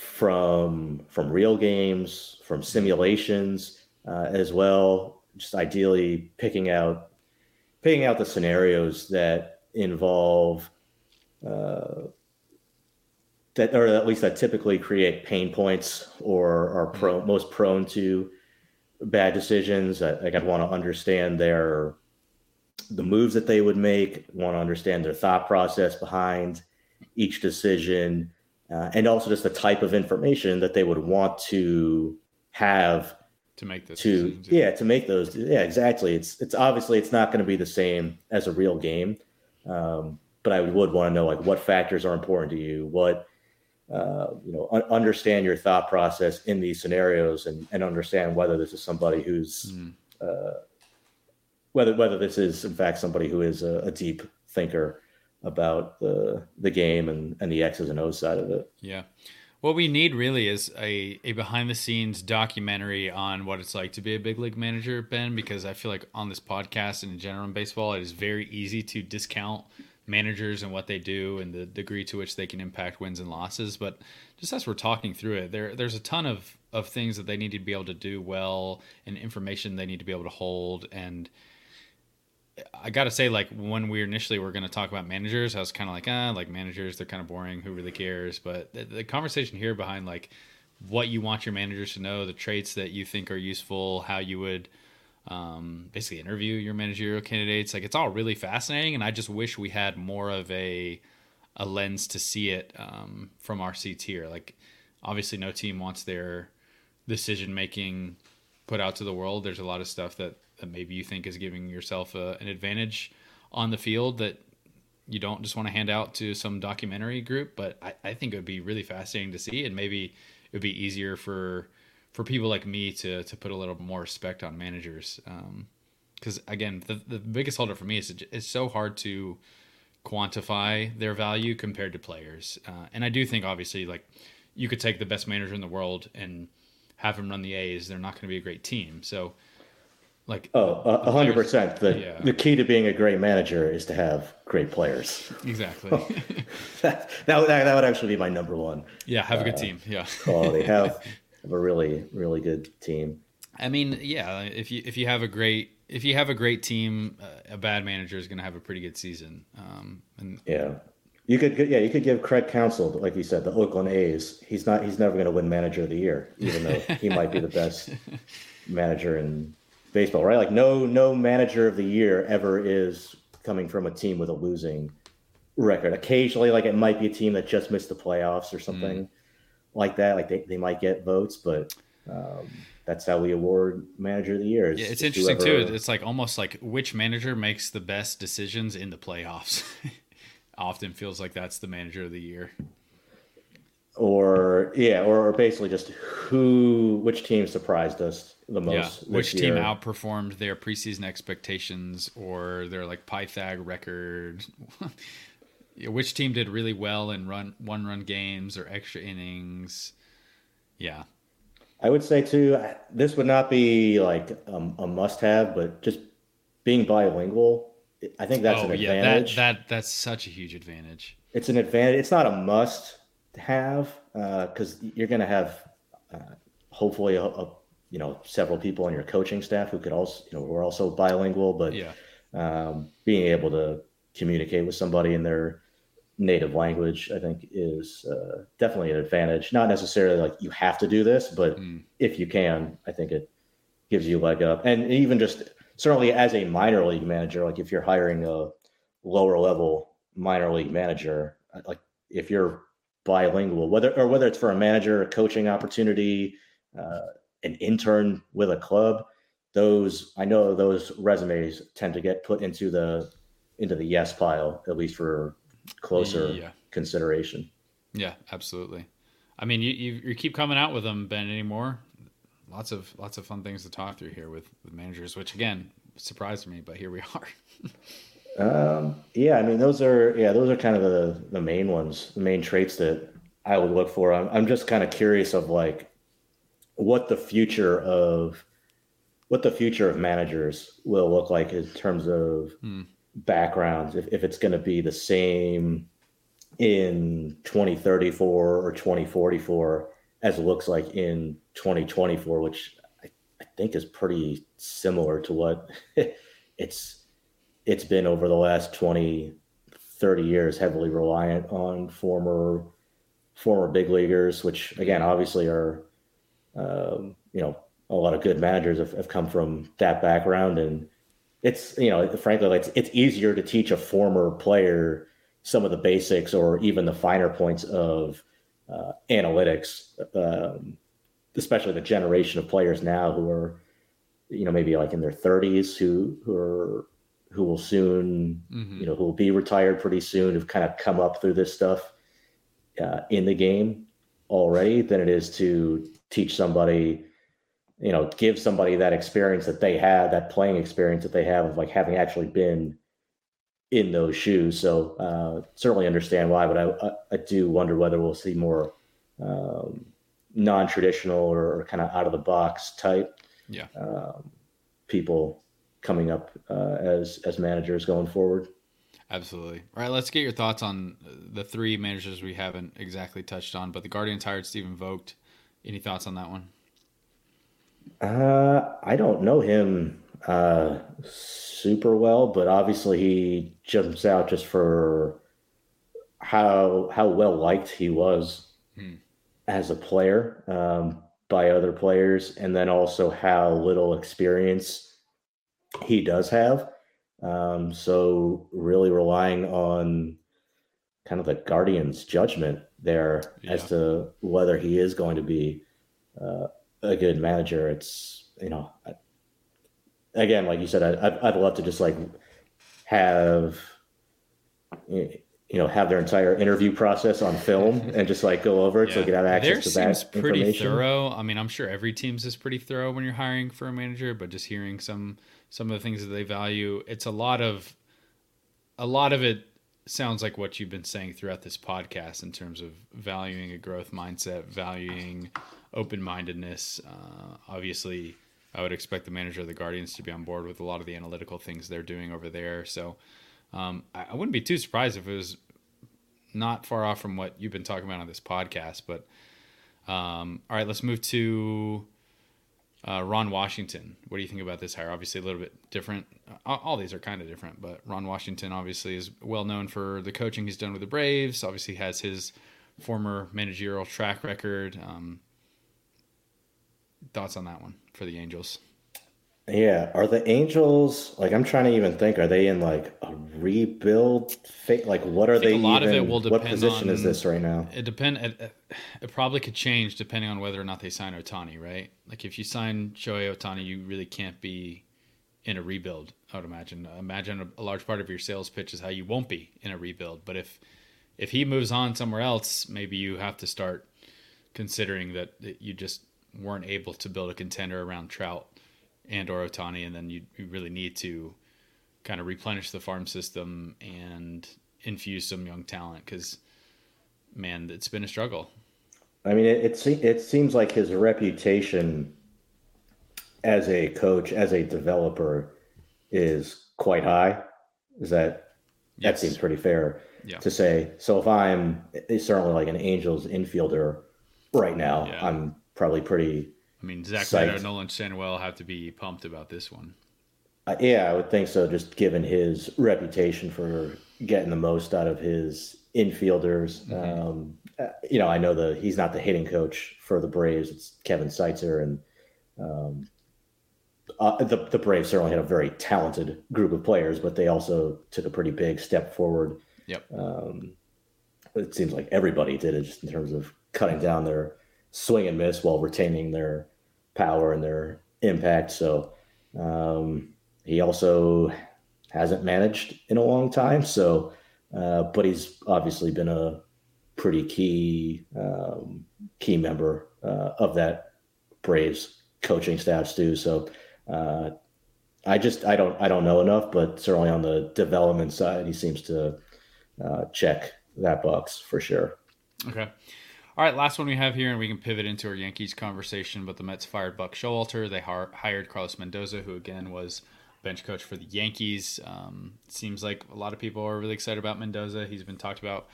from from real games, from simulations uh, as well. Just ideally picking out picking out the scenarios that involve uh, that, or at least that typically create pain points or are pro, mm-hmm. most prone to bad decisions. I, like I'd want to understand their the moves that they would make, want to understand their thought process behind each decision, uh, and also just the type of information that they would want to have to make this to yeah. to make those yeah exactly. It's it's obviously it's not going to be the same as a real game. Um, but i would want to know like what factors are important to you what uh, you know un- understand your thought process in these scenarios and, and understand whether this is somebody who's mm. uh, whether whether this is in fact somebody who is a, a deep thinker about the the game and and the X's and O's side of it. Yeah. What we need really is a, a behind the scenes documentary on what it's like to be a big league manager, Ben, because I feel like on this podcast and in general in baseball, it is very easy to discount managers and what they do and the degree to which they can impact wins and losses. But just as we're talking through it, there there's a ton of, of things that they need to be able to do well and information they need to be able to hold and I gotta say, like when we initially were to talk about managers, I was kind of like, ah, like managers, they're kind of boring. Who really cares? But the, the, conversation here behind like what you want your managers to know, the traits that you think are useful, how you would um, basically interview your managerial candidates, like it's all really fascinating. And I just wish we had more of a a lens to see it um, from our seats here. Like, obviously, no team wants their decision making put out to the world. There's a lot of stuff that that maybe you think is giving yourself a, an advantage on the field that you don't just want to hand out to some documentary group. But I, I think it would be really fascinating to see, and maybe it would be easier for for people like me to to put a little more respect on managers. Because um, again, the the biggest holdup for me is it's so hard to quantify their value compared to players. Uh, and I do think obviously like you could take the best manager in the world and have him run the A's, they're not going to be a great team. So like oh, a hundred percent. The yeah. the key to being a great manager is to have great players. Exactly. that, that, that would actually be my number one. Yeah, have a good uh, team. Yeah. quality. Have have a really really good team. I mean, yeah. If you if you have a great if you have a great team, uh, a bad manager is going to have a pretty good season. Um, and yeah, you could yeah you could give Craig Counsell, like you said, the Oakland A's. He's not he's never going to win Manager of the Year, even though he might be the best manager in baseball, right? Like no no manager of the year ever is coming from a team with a losing record. Occasionally, like it might be a team that just missed the playoffs or something mm. like that. Like they, they might get votes, but um, that's how we award manager of the year. yeah, it's interesting whoever... too. It's like almost like which manager makes the best decisions in the playoffs. Often feels like that's the manager of the year or yeah, or, basically just who, which team surprised us the most? Yeah. Which team outperformed their preseason expectations or their like Pythag record? which team did really well in run one run games or extra innings? Yeah, I would say too. This would not be like um, a must have, but just being bilingual, I think that's oh, an yeah, advantage. That, that that's such a huge advantage. It's an advantage. It's not a must have because uh, you're going to have uh, hopefully a, a, you know several people on your coaching staff who could also you know who are also bilingual but yeah. um, being able to communicate with somebody in their native language i think is uh, definitely an advantage. Not necessarily like you have to do this but mm. if you can i think it gives you a leg up. And even just certainly as a minor league manager like if you're hiring a lower level minor league manager like if you're bilingual, whether or whether it's for a manager, a coaching opportunity, uh, an intern with a club. Those I know those resumes tend to get put into the into the yes pile, at least for closer yeah. consideration. Yeah, absolutely. I mean, you, you, you keep coming out with them, Ben. Anymore? Lots of lots of fun things to talk through here with, with managers, which again surprised me, but here we are. Um, yeah, I mean, those are yeah, those are kind of the the main ones, the main traits that I would look for. I'm I'm just kind of curious of like what the future of what the future of managers will look like in terms of hmm. backgrounds. If if it's going to be the same in 2034 or 2044 as it looks like in 2024, which I, I think is pretty similar to what it's it's been over the last 20, 30 years heavily reliant on former former big leaguers, which again obviously are um, you know a lot of good managers have, have come from that background, and it's you know frankly like it's, it's easier to teach a former player some of the basics or even the finer points of uh, analytics, um, especially the generation of players now who are you know maybe like in their 30s who who are who will soon, mm-hmm. you know, who will be retired pretty soon, who've kind of come up through this stuff uh, in the game already, than it is to teach somebody, you know, give somebody that experience that they have, that playing experience that they have of like having actually been in those shoes. So uh, certainly understand why, but I, I, I do wonder whether we'll see more um, non-traditional or, or kind of out of the box type yeah um, people coming up uh, as as managers going forward. Absolutely. All right, let's get your thoughts on the three managers we haven't exactly touched on, but the Guardians hired Stephen Vogt. Any thoughts on that one? Uh, I don't know him uh, super well, but obviously he jumps out just for how how well liked he was hmm. as a player um, by other players, and then also how little experience he does have. Um, so really relying on kind of the Guardian's judgment there yeah. as to whether he is going to be uh, a good manager. It's you know, again, like you said, I, I'd, I'd love to just like have you know have their entire interview process on film and just like go over it yeah. so get can have access there to that pretty thorough. I mean, I'm sure every team's is pretty thorough when you're hiring for a manager, but just hearing some some of the things that they value, it's a lot of a lot of it sounds like what you've been saying throughout this podcast in terms of valuing a growth mindset, valuing open mindedness. Uh, obviously, I would expect the manager of the Guardians to be on board with a lot of the analytical things they're doing over there. So um, I, I, wouldn't be too surprised if it was not far off from what you've been talking about on this podcast. But um, all right, let's move to uh, Ron Washington. What do you think about this hire? Obviously, a little bit different. All, all these are kind of different, but Ron Washington obviously is well known for the coaching he's done with the Braves. Obviously, has his former managerial track record. Um, thoughts on that one for the Angels? Yeah, are the Angels like I'm trying to even think? Are they in like a rebuild? Like, what are they? A lot even, of it will depend. What position on, is this right now? It depend. It, it, probably could change depending on whether or not they sign Ohtani. Right? Like, if you sign Shohei Ohtani, you really can't be in a rebuild. I would imagine. Imagine a, a large part of your sales pitch is how you won't be in a rebuild. But if if he moves on somewhere else, maybe you have to start considering that you just weren't able to build a contender around Trout and or Ohtani, and then you, you really need to kind of replenish the farm system and infuse some young talent because man, it's been a struggle. I mean, it, it it seems like his reputation as a coach, as a developer, is quite high. Is that yes. that seems pretty fair yeah. to say? So if I'm certainly like an Angels infielder right now, yeah. I'm probably pretty. I mean, Zach Neto, Nolan Schanuel have to be pumped about this one. Uh, yeah, I would think so. Just given his reputation for getting the most out of his infielders. Mm-hmm. Um, uh, you know, I know the he's not the hitting coach for the Braves. It's Kevin Seitzer, and um, uh, the the Braves certainly had a very talented group of players, but they also took a pretty big step forward. Yep. Um, it seems like everybody did it just in terms of cutting down their swing and miss while retaining their power and their impact. So um, he also hasn't managed in a long time. So, uh, but he's obviously been a pretty key um, key member uh, of that Braves coaching staff too. So. Uh, I just I don't I don't know enough, but certainly on the development side, he seems to uh, check that box for sure. Okay. All right, last one we have here, and we can pivot into our Yankees conversation. But the Mets fired Buck Showalter. They hired Carlos Mendoza, who again was bench coach for the Yankees. Um, seems like a lot of people are really excited about Mendoza. He's been talked about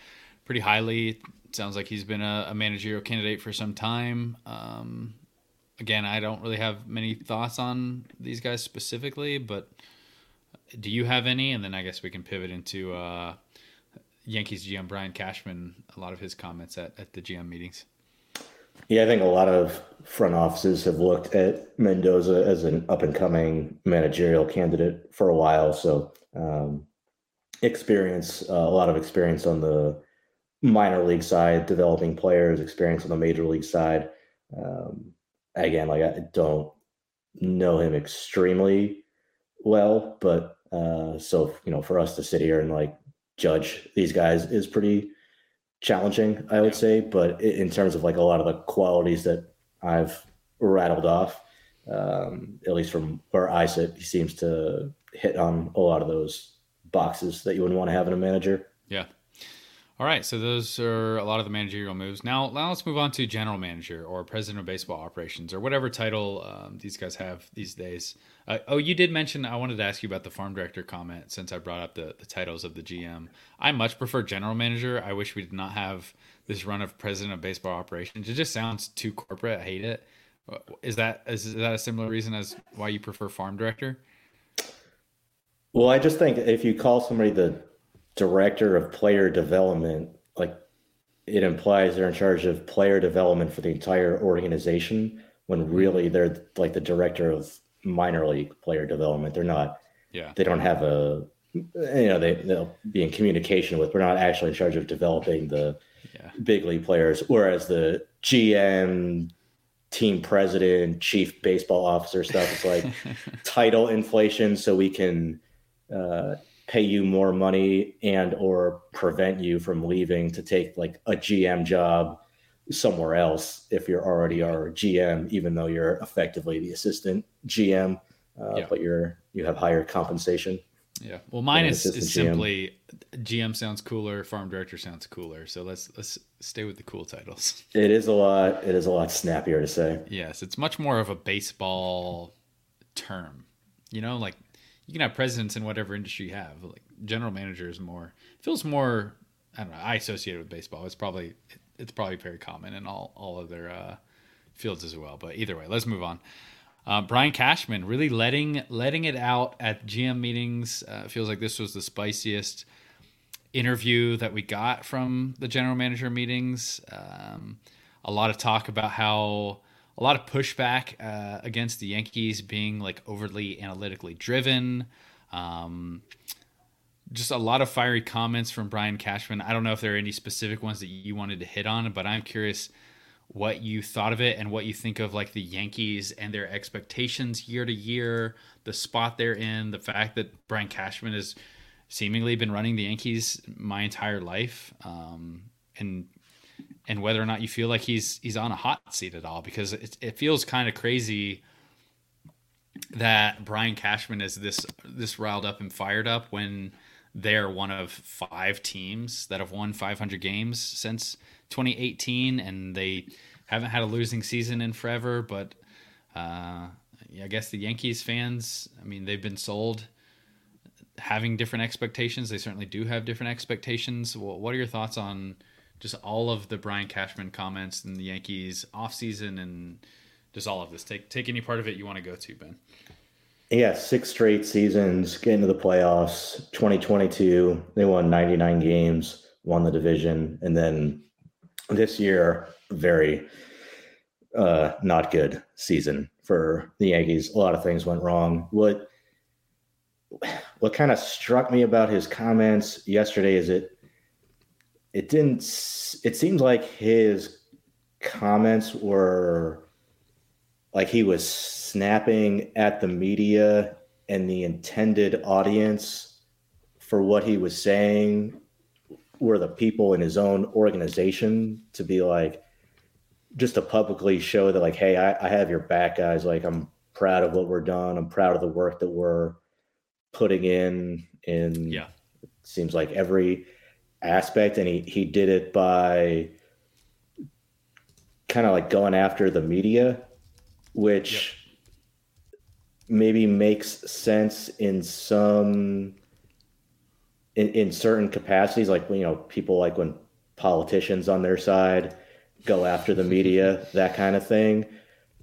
pretty highly. It sounds like he's been a, a managerial candidate for some time. Um, again, I don't really have many thoughts on these guys specifically, but do you have any? And then I guess we can pivot into uh, Yankees GM Brian Cashman a lot of his comments at, at the GM meetings. Yeah, I think a lot of front offices have looked at Mendoza as an up and coming managerial candidate for a while. So, um, experience, uh, a lot of experience on the minor league side, developing players, experience on the major league side. Um, again, like I don't know him extremely well, but uh, so you know, for us to sit here and like judge these guys is pretty challenging, I would say. But in terms of like a lot of the qualities that I've rattled off, um, at least from where I sit, he seems to hit on a lot of those boxes that you wouldn't want to have in a manager. Yeah. All right, so those are a lot of the managerial moves. Now, now let's move on to general manager or president of baseball operations or whatever title um, these guys have these days. Uh, oh, you did mention I wanted to ask you about the farm director comment since I brought up the, the titles of the GM. I much prefer general manager. I wish we did not have this run of president of baseball operations. It just sounds too corporate. I hate it. Is that is, is that a similar reason as why you prefer farm director? Well, I just think if you call somebody the director of player development, like it implies they're in charge of player development for the entire organization when really they're like the director of minor league player development. They're not, yeah, they don't have a, you know, they, they'll be in communication with, we're not actually in charge of developing the yeah. big league players. Whereas the GM, team president, chief baseball officer stuff, it's like title inflation so we can, uh, pay you more money and or prevent you from leaving to take like a GM job somewhere else if you're already our GM, even though you're effectively the assistant GM, uh, yeah. but you're you have higher compensation. Yeah. Well, mine is, is simply GM. GM sounds cooler, farm director sounds cooler. So let's let's stay with the cool titles. It is a lot. It is a lot snappier to say. Yes, it's much more of a baseball term. You know, like you can have presidents in whatever industry you have. Like general manager is more feels more. I don't know. I associate it with baseball. It's probably it's probably very common in all all other uh, fields as well. But either way, let's move on. Uh, Brian Cashman really letting letting it out at GM meetings. Uh, feels like this was the spiciest interview that we got from the general manager meetings. Um, a lot of talk about how a lot of pushback uh, against the Yankees being like overly analytically driven. Um, just a lot of fiery comments from Brian Cashman. I don't know if there are any specific ones that you wanted to hit on, but I'm curious what you thought of it and what you think of like the Yankees and their expectations year to year, the spot they're in, the fact that Brian Cashman has seemingly been running the Yankees my entire life, um, and and whether or not you feel like he's he's on a hot seat at all because it, it feels kind of crazy that Brian Cashman is this this riled up and fired up when they're one of five teams that have won 500 games since 2018 and they haven't had a losing season in forever but uh, I guess the Yankees fans I mean they've been sold having different expectations. They certainly do have different expectations. Well, what are your thoughts on just all of the Brian Cashman comments and the Yankees offseason and just all of this. Take take any part of it you want to go to, Ben. Yeah, six straight seasons, get into the playoffs. 2022, they won 99 games, won the division, and then this year, very uh, not good season for the Yankees. A lot of things went wrong. What what kind of struck me about his comments yesterday is it it didn't it seems like his comments were like he was snapping at the media and the intended audience for what he was saying were the people in his own organization to be like just to publicly show that like hey I, I have your back guys. Like i'm proud of what we're done. I'm proud of the work that we're putting in. In yeah. it seems like every aspect, and he he did it by kind of like going after the media, which yep. maybe makes sense in some in, in certain capacities, like you know, people like when politicians on their side go after the media, that kind of thing.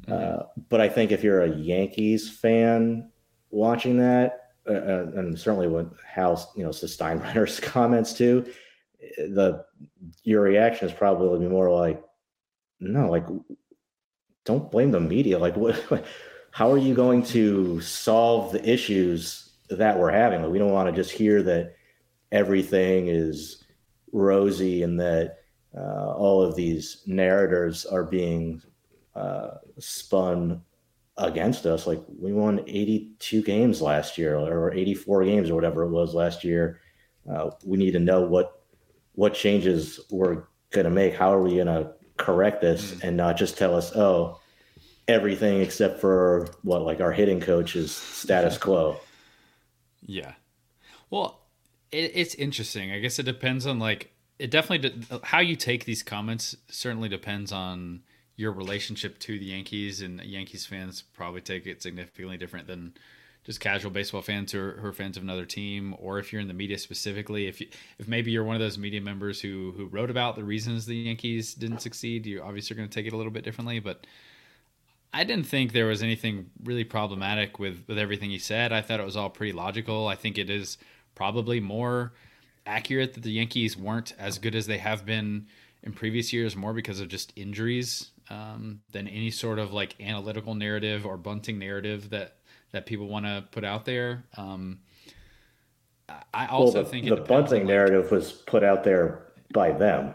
Mm-hmm. Uh, but I think if you're a Yankees fan watching that, uh, uh and certainly what Hal, you know, Steinbrenner's comments too, the your reaction is probably more like, no, like, don't blame the media. Like, what? How are you going to solve the issues that we're having? Like, we don't want to just hear that everything is rosy and that uh, all of these narratives are being uh, spun against us. Like we won 82 games last year or 84 games or whatever it was last year. Uh, we need to know what what changes we're going to make. How are we going to correct this mm. and not just tell us, oh, everything except for what like our hitting coach is status quo. Yeah. Well, it, it's interesting. I guess it depends on like it definitely how you take these comments. Certainly depends on your relationship to the Yankees, and Yankees fans probably take it significantly different than just casual baseball fans who are, who are, fans of another team, or if you're in the media specifically, if you, if maybe you're one of those media members who who wrote about the reasons the Yankees didn't succeed, you obviously are going to take it a little bit differently. But I didn't think there was anything really problematic with with everything he said. I thought it was all pretty logical. I think it is probably more accurate that the Yankees weren't as good as they have been in previous years, more because of just injuries um, than any sort of like analytical narrative or bunting narrative that that people want to put out there. Um, I also well, the, think the bunting narrative was put out there by them.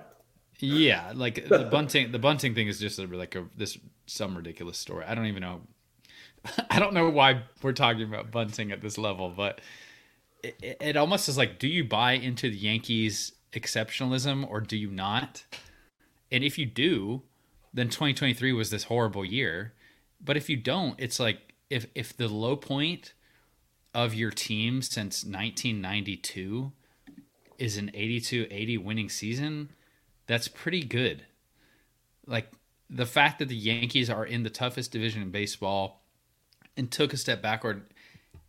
Yeah, like the bunting. The bunting thing is just a, like a this some ridiculous story. I don't even know. I don't know why we're talking about bunting at this level, but it, it almost is like, do you buy into the Yankees exceptionalism or do you not? And if you do, then 2023 was this horrible year. But if you don't, it's like if if the low point of your team since 1992 is an 82-80 winning season, that's pretty good. Like the fact that the Yankees are in the toughest division in baseball and took a step backward,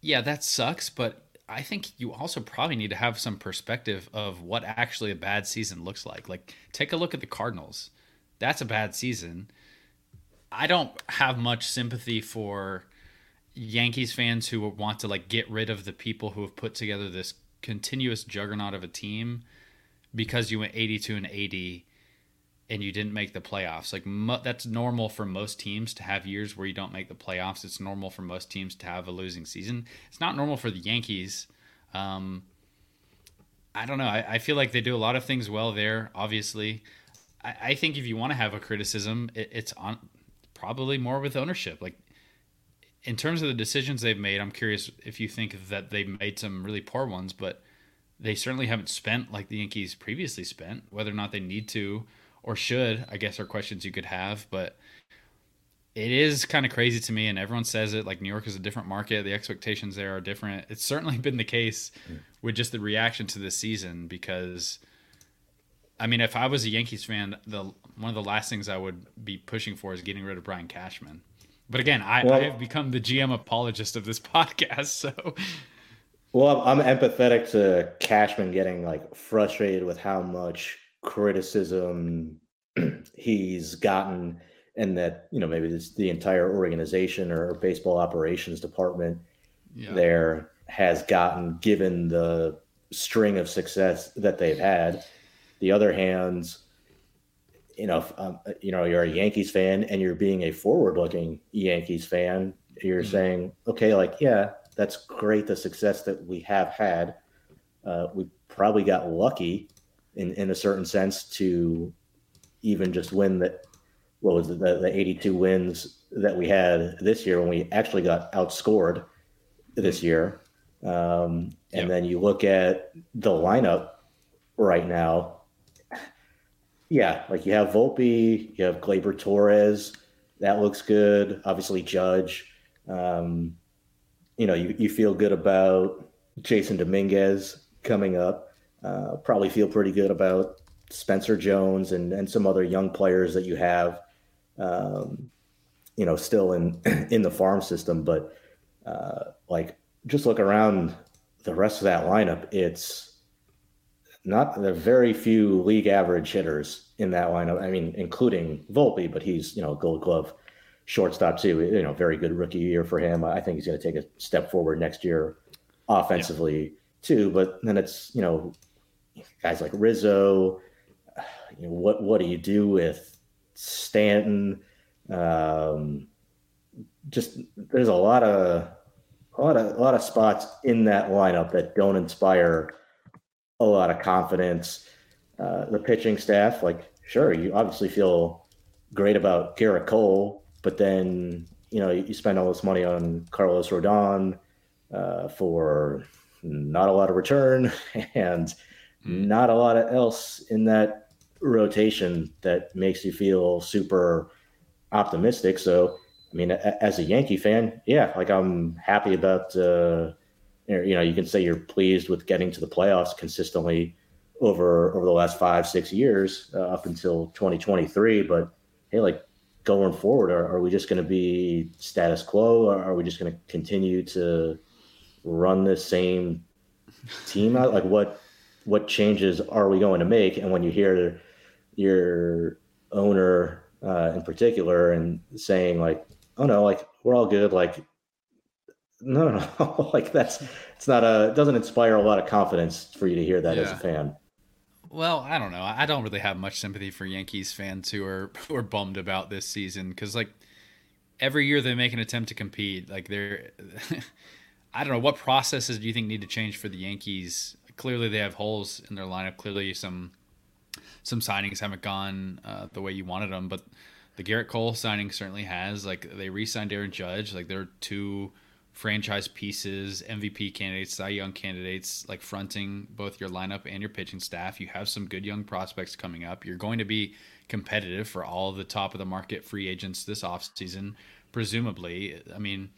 yeah, that sucks, but I think you also probably need to have some perspective of what actually a bad season looks like. Like take a look at the Cardinals. That's a bad season. I don't have much sympathy for Yankees fans who want to like get rid of the people who have put together this continuous juggernaut of a team because you went 82 and 80 and you didn't make the playoffs. Like mo- that's normal for most teams to have years where you don't make the playoffs. It's normal for most teams to have a losing season. It's not normal for the Yankees. Um, I don't know. I, I, feel like they do a lot of things well there. Obviously, I, I think if you want to have a criticism, it, it's on probably more with ownership. Like in terms of the decisions they've made, I'm curious if you think that they've made some really poor ones, but they certainly haven't spent like the Yankees previously spent. Whether or not they need to or should, I guess, are questions you could have. But it is kind of crazy to me, and everyone says it like New York is a different market. The expectations there are different. It's certainly been the case with just the reaction to this season because. I mean, if I was a Yankees fan, the one of the last things I would be pushing for is getting rid of Brian Cashman. But again, I, well, I have become the GM apologist of this podcast. So, well, I'm empathetic to Cashman getting like frustrated with how much criticism he's gotten, and that you know maybe this, the entire organization or baseball operations department yeah. there has gotten given the string of success that they've had. The other hands you know, um, you know, you're a Yankees fan and you're being a forward-looking Yankees fan, you're mm-hmm. saying, okay, like, yeah, that's great, the success that we have had. Uh, we probably got lucky in in a certain sense to even just win that. What was it, the the 82 wins that we had this year when we actually got outscored this mm-hmm. year? Um, and yep. then you look at the lineup right now yeah, like you have Volpe, you have Gleyber Torres, that looks good. Obviously, Judge. Um, you know, you, you feel good about Jasson Dominguez coming up. Uh, probably feel pretty good about Spencer Jones and, and some other young players that you have, um, you know, still in in the farm system. But uh, like, just look around the rest of that lineup. It's not the very few league average hitters in that lineup. I mean, including Volpe, but he's you know Gold Glove shortstop too. You know, very good rookie year for him. I think he's going to take a step forward next year offensively yeah. too. But then it's you know guys like Rizzo. You know, what what do you do with Stanton? Um, just there's a lot of a lot of a lot of spots in that lineup that don't inspire a lot of confidence. Uh, the pitching staff, like, sure, you obviously feel great about Gerrit Cole, but then you know you spend all this money on Carlos Rodon uh, for not a lot of return and mm. not a lot of else in that rotation that makes you feel super optimistic. So, I mean, as a Yankee fan, yeah, like I'm happy about uh, you know, you can say you're pleased with getting to the playoffs consistently over over the last five six years uh, up until 2023. But hey, like going forward, are, are we just going to be status quo? Or are we just going to continue to run the same team out? Like what what changes are we going to make? And when you hear your owner uh, in particular and saying like, oh no, like we're all good, like no, no, no. like that's it's not a it doesn't inspire a lot of confidence for you to hear that yeah. as a fan. Well, I don't know. I don't really have much sympathy for Yankees fans who are who are bummed about this season because like every year they make an attempt to compete. Like they're, I don't know what processes do you think need to change for the Yankees? Clearly, they have holes in their lineup. Clearly, some some signings haven't gone uh, the way you wanted them, but the Gerrit Cole signing certainly has. Like they re-signed Aaron Judge. Like they're two franchise pieces, MVP candidates, Cy Young candidates, like fronting both your lineup and your pitching staff. You have some good young prospects coming up. You're going to be competitive for all of the top of the market free agents this offseason, presumably. I mean,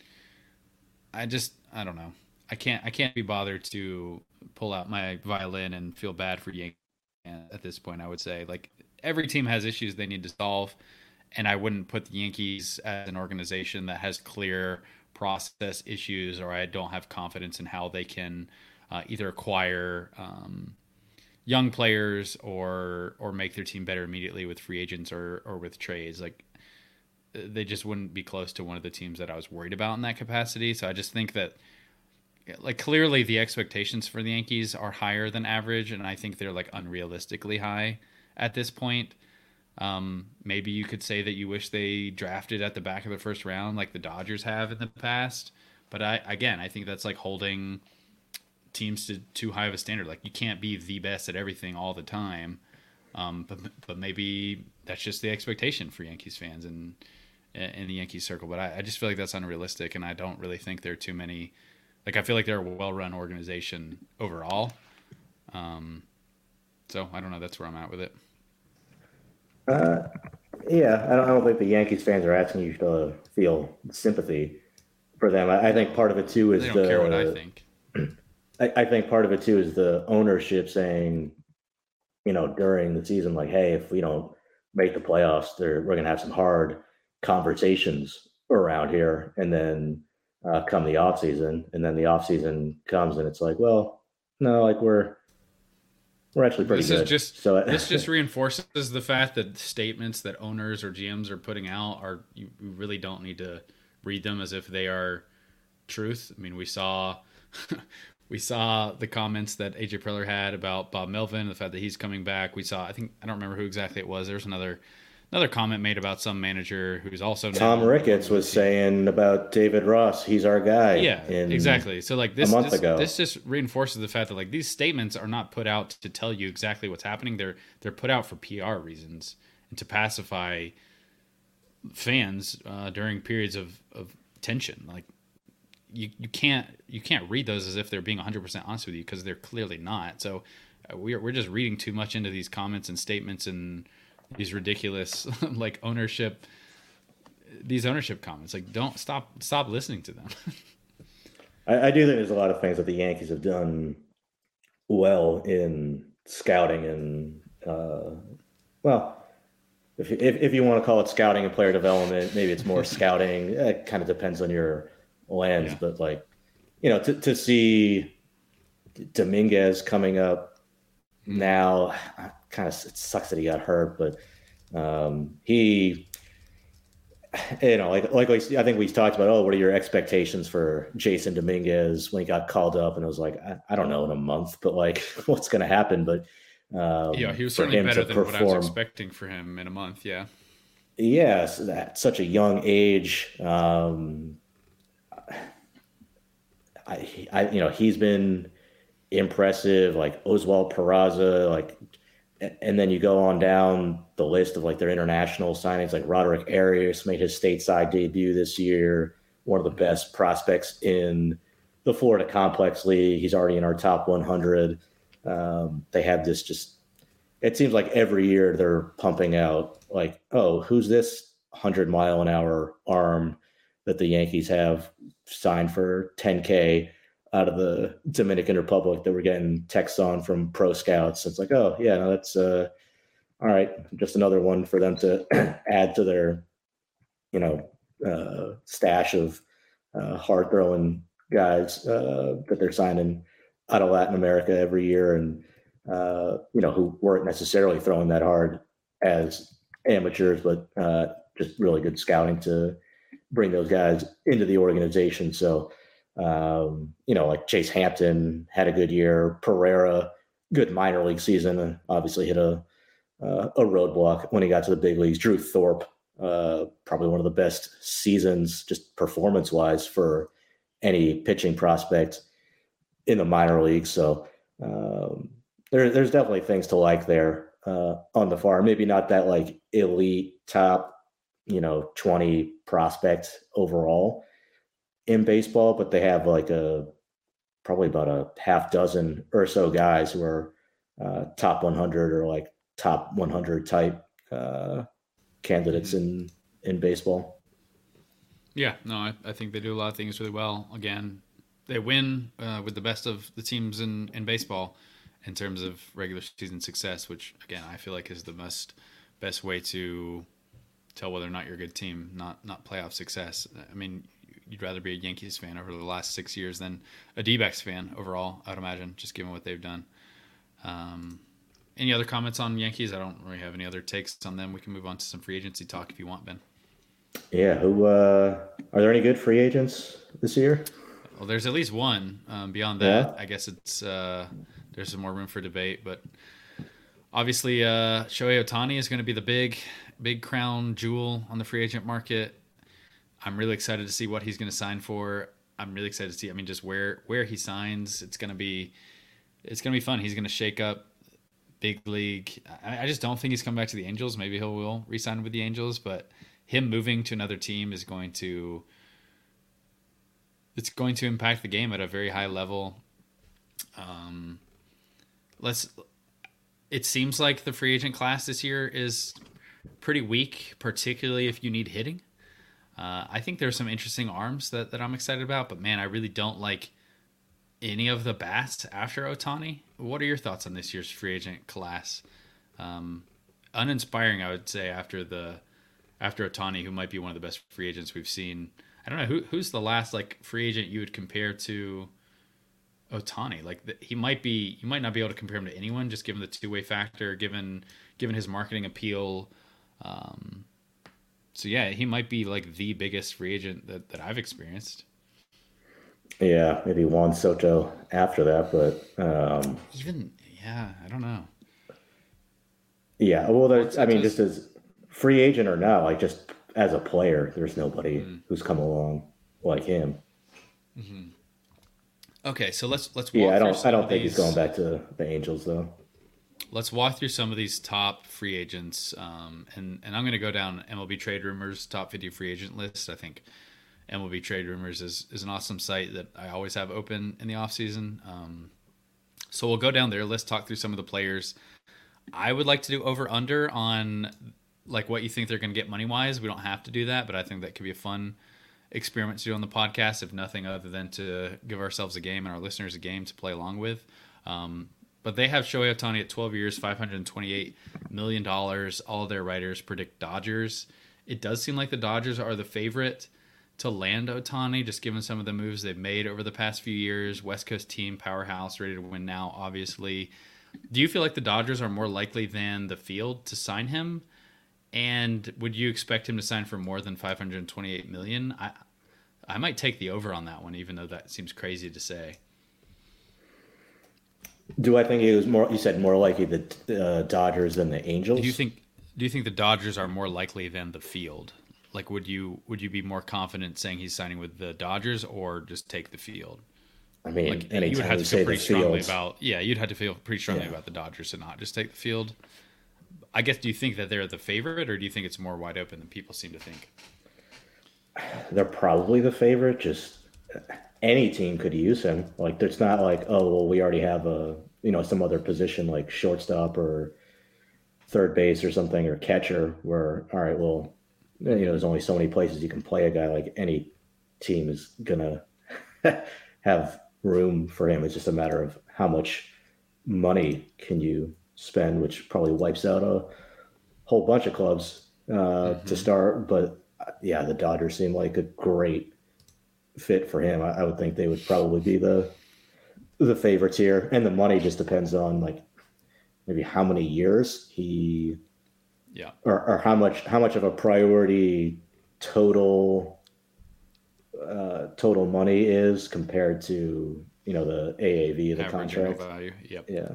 I just I don't know. I can't I can't be bothered to pull out my violin and feel bad for Yankees at this point. I would say like every team has issues they need to solve, and I wouldn't put the Yankees as an organization that has clear process issues or I don't have confidence in how they can uh, either acquire um, young players or or make their team better immediately with free agents or or with trades. Like they just wouldn't be close to one of the teams that I was worried about in that capacity. So I just think that like clearly the expectations for the Yankees are higher than average and I think they're like unrealistically high at this point. Um, maybe you could say that you wish they drafted at the back of the first round like the Dodgers have in the past. But I again, I think that's like holding teams to too high of a standard. Like you can't be the best at everything all the time. Um, but but maybe that's just the expectation for Yankees fans and in the Yankees circle. But I, I just feel like that's unrealistic, and I don't really think there are too many. Like I feel like they're a well-run organization overall. Um, so I don't know. That's where I'm at with it. Uh, yeah, I don't, I don't think the Yankees fans are asking you to feel sympathy for them. I, I think part of it too is they don't the, care what I think. I, I think part of it too is the ownership saying, you know, during the season, like, hey, if we don't make the playoffs, we're going to have some hard conversations around here. And then uh, come the off season, and then the off season comes, and it's like, well, no, like we're we're actually pretty this good. Is just, so uh, this just reinforces the fact that statements that owners or GMs are putting out are you really don't need to read them as if they are truth. I mean, we saw we saw the comments that AJ Preller had about Bob Melvin, the fact that he's coming back. We saw, I think, I don't remember who exactly it was. There's another another comment made about some manager who's also Tom Ricketts was saying about David Ross. He's our guy. Yeah, exactly. So like this, month this, this, just reinforces the fact that like these statements are not put out to tell you exactly what's happening. They're they're put out for PR reasons and to pacify fans uh, during periods of, of tension. Like you you can't you can't read those as if they're being 100% honest with you because they're clearly not. So uh, we're we're just reading too much into these comments and statements and these ridiculous like ownership these ownership comments like don't stop stop listening to them I, I, do think there's a lot of things that the yankees have done well in scouting and uh, well if, if, if you want to call it scouting and player development maybe it's more scouting it kind of depends on your lens yeah. but like you know to, to see dominguez coming up mm. now kind of it sucks that he got hurt, but um, he, you know, like like I think we talked about. Oh, what are your expectations for Jasson Dominguez when he got called up? And I was like, I, I don't know in a month, but like, what's going to happen? But um, yeah, he was certainly better than perform, what I was expecting for him in a month. Yeah. Yes, at such a young age. Um, I, I, you know, he's been impressive. Like Oswald Peraza, like and then you go on down the list of like their international signings, like Roderick Arias made his stateside debut this year, one of the best prospects in the Florida Complex League. He's already in our top 100. Um, they have this just, it seems like every year they're pumping out, like, oh, who's this 100 mile an hour arm that the Yankees have signed for 10K? Out of the Dominican Republic that we're getting texts on from pro scouts. It's like, oh yeah, no, that's uh, all right, just another one for them to add to their, you know, uh, stash of uh, hard throwing guys uh, that they're signing out of Latin America every year, and uh, you know who weren't necessarily throwing that hard as amateurs, but uh, just really good scouting to bring those guys into the organization. So um, you know, like Chase Hampton had a good year. Pereira, good minor league season. Obviously hit a uh, a roadblock when he got to the big leagues. Drew Thorpe, uh, probably one of the best seasons, just performance wise, for any pitching prospect in the minor leagues. So um, there, there's definitely things to like there uh, on the farm. Maybe not that like elite top, you know, 20 prospect overall in baseball, but they have like a probably about a half dozen or so guys who are uh, top 100 or like top 100 type uh, candidates in in baseball. Yeah, no, I, I, think they do a lot of things really well. Again, they win uh, with the best of the teams in in baseball in terms of regular season success, which again I feel like is the best best way to tell whether or not you're a good team, not not playoff success. I mean, you'd rather be a Yankees fan over the last six years than a D-backs fan overall. I'd imagine, just given what they've done. Um, any other comments on Yankees? I don't really have any other takes on them. We can move on to some free agency talk if you want, Ben. Yeah, who uh, are there any good free agents this year? Well, there's at least one. Um, beyond that, yeah. I guess it's uh, there's some more room for debate, but obviously, uh, Shohei Ohtani is going to be the big, big crown jewel on the free agent market. I'm really excited to see what he's going to sign for. I'm really excited to see. I mean, just where where he signs. It's going to be it's going to be fun. He's going to shake up big league. I, I, just don't think he's coming back to the Angels. Maybe he will resign with the Angels, but him moving to another team is going to it's going to impact the game at a very high level. Um, let's. It seems like the free agent class this year is pretty weak, particularly if you need hitting. Uh, I think there's some interesting arms that, that I'm excited about, but man, I really don't like any of the bats after Ohtani. What are your thoughts on this year's free agent class? Um, uninspiring, I would say, after the after Ohtani, who might be one of the best free agents we've seen. I don't know who who's the last like free agent you would compare to Ohtani. Like the, he might be, you might not be able to compare him to anyone, just given the two way factor, given given his marketing appeal. Um, so yeah, he might be like the biggest free agent that, that I've experienced. Yeah, maybe Juan Soto after that, but um, even yeah, I don't know. Yeah, well, there's, I mean, just as free agent or not, like just as a player, there's nobody mm-hmm. who's come along like him. Mm-hmm. Okay, so let's let's. yeah, I don't. I don't think these... he's going back to the Angels though let's walk through some of these top free agents, um, and and I'm going to go down MLB Trade Rumors top 50 free agent list. I think MLB Trade Rumors is is an awesome site that I always have open in the off season. Um, so we'll go down there. Let's talk through some of the players. I would like to do over under on like what you think they're going to get money wise. We don't have to do that, but I think that could be a fun experiment to do on the podcast, if nothing other than to give ourselves a game and our listeners a game to play along with. Um, but they have Shohei Ohtani at 12 years, 528 million dollars. All their writers predict Dodgers. It does seem like the Dodgers are the favorite to land Ohtani, just given some of the moves they've made over the past few years. West Coast team, powerhouse, ready to win now. Obviously, do you feel like the Dodgers are more likely than the field to sign him? And would you expect him to sign for more than 528 million? I I might take the over on that one, even though that seems crazy to say. Do I think it was more? You said more likely the uh, Dodgers than the Angels. Do you think? Do you think the Dodgers are more likely than the field? Like, would you would you be more confident saying he's signing with the Dodgers or just take the field? I mean, like, you would have to feel pretty strongly about. Yeah, you'd have to feel pretty strongly yeah. about the Dodgers to not just take the field. I guess. Do you think that they're the favorite, or do you think it's more wide open than people seem to think? They're probably the favorite. Just any team could use him. Like it's not like, oh well, we already have a you know some other position like shortstop or third base or something or catcher where all right, well, you know, there's only so many places you can play a guy. Like any team is gonna have room for him. It's just a matter of how much money can you spend, which probably wipes out a whole bunch of clubs uh, mm-hmm. to start. But uh, yeah, the Dodgers seem like a great fit for him. I, I would think they would probably be the the favorites here, and the money just depends on like maybe how many years he yeah or, or how much how much of a priority total uh, total money is compared to you know the AAV the Average contract value. Yep. Yeah.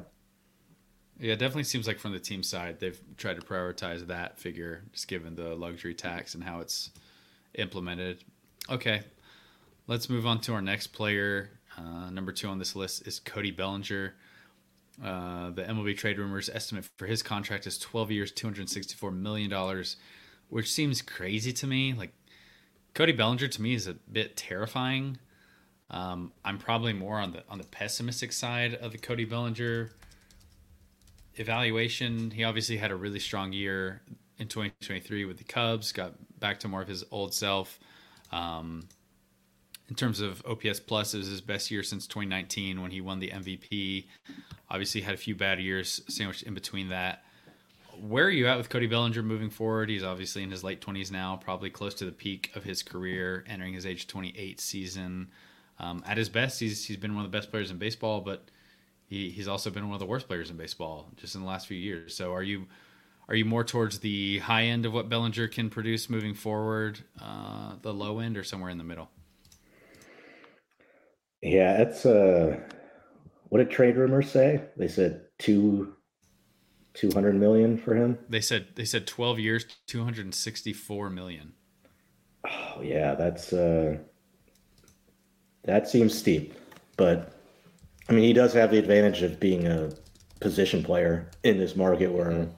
Yeah, it definitely seems like from the team side they've tried to prioritize that figure, just given the luxury tax and how it's implemented. Okay, let's move on to our next player. Uh, number two on this list is Cody Bellinger. Uh, the MLB trade rumors estimate for his contract is 12 years, 264 million dollars, which seems crazy to me. Like Cody Bellinger to me is a bit terrifying. Um, I'm probably more on the on the pessimistic side of the Cody Bellinger evaluation. He obviously had a really strong year in 2023 with the Cubs, got back to more of his old self. Um, in terms of OPS plus, it was his best year since 2019 when he won the MVP. Obviously, had a few bad years sandwiched in between that. Where are you at with Cody Bellinger moving forward? He's obviously in his late 20s now, probably close to the peak of his career, entering his age 28 season. Um, at his best, he's he's been one of the best players in baseball, but he, he's also been one of the worst players in baseball just in the last few years. So, are you are you more towards the high end of what Bellinger can produce moving forward, uh, the low end, or somewhere in the middle? Yeah, it's uh what did trade rumors say? They said two two hundred million for him. They said they said twelve years, two hundred and sixty four million. Oh yeah, that's uh that seems steep. But I mean he does have the advantage of being a position player in this market where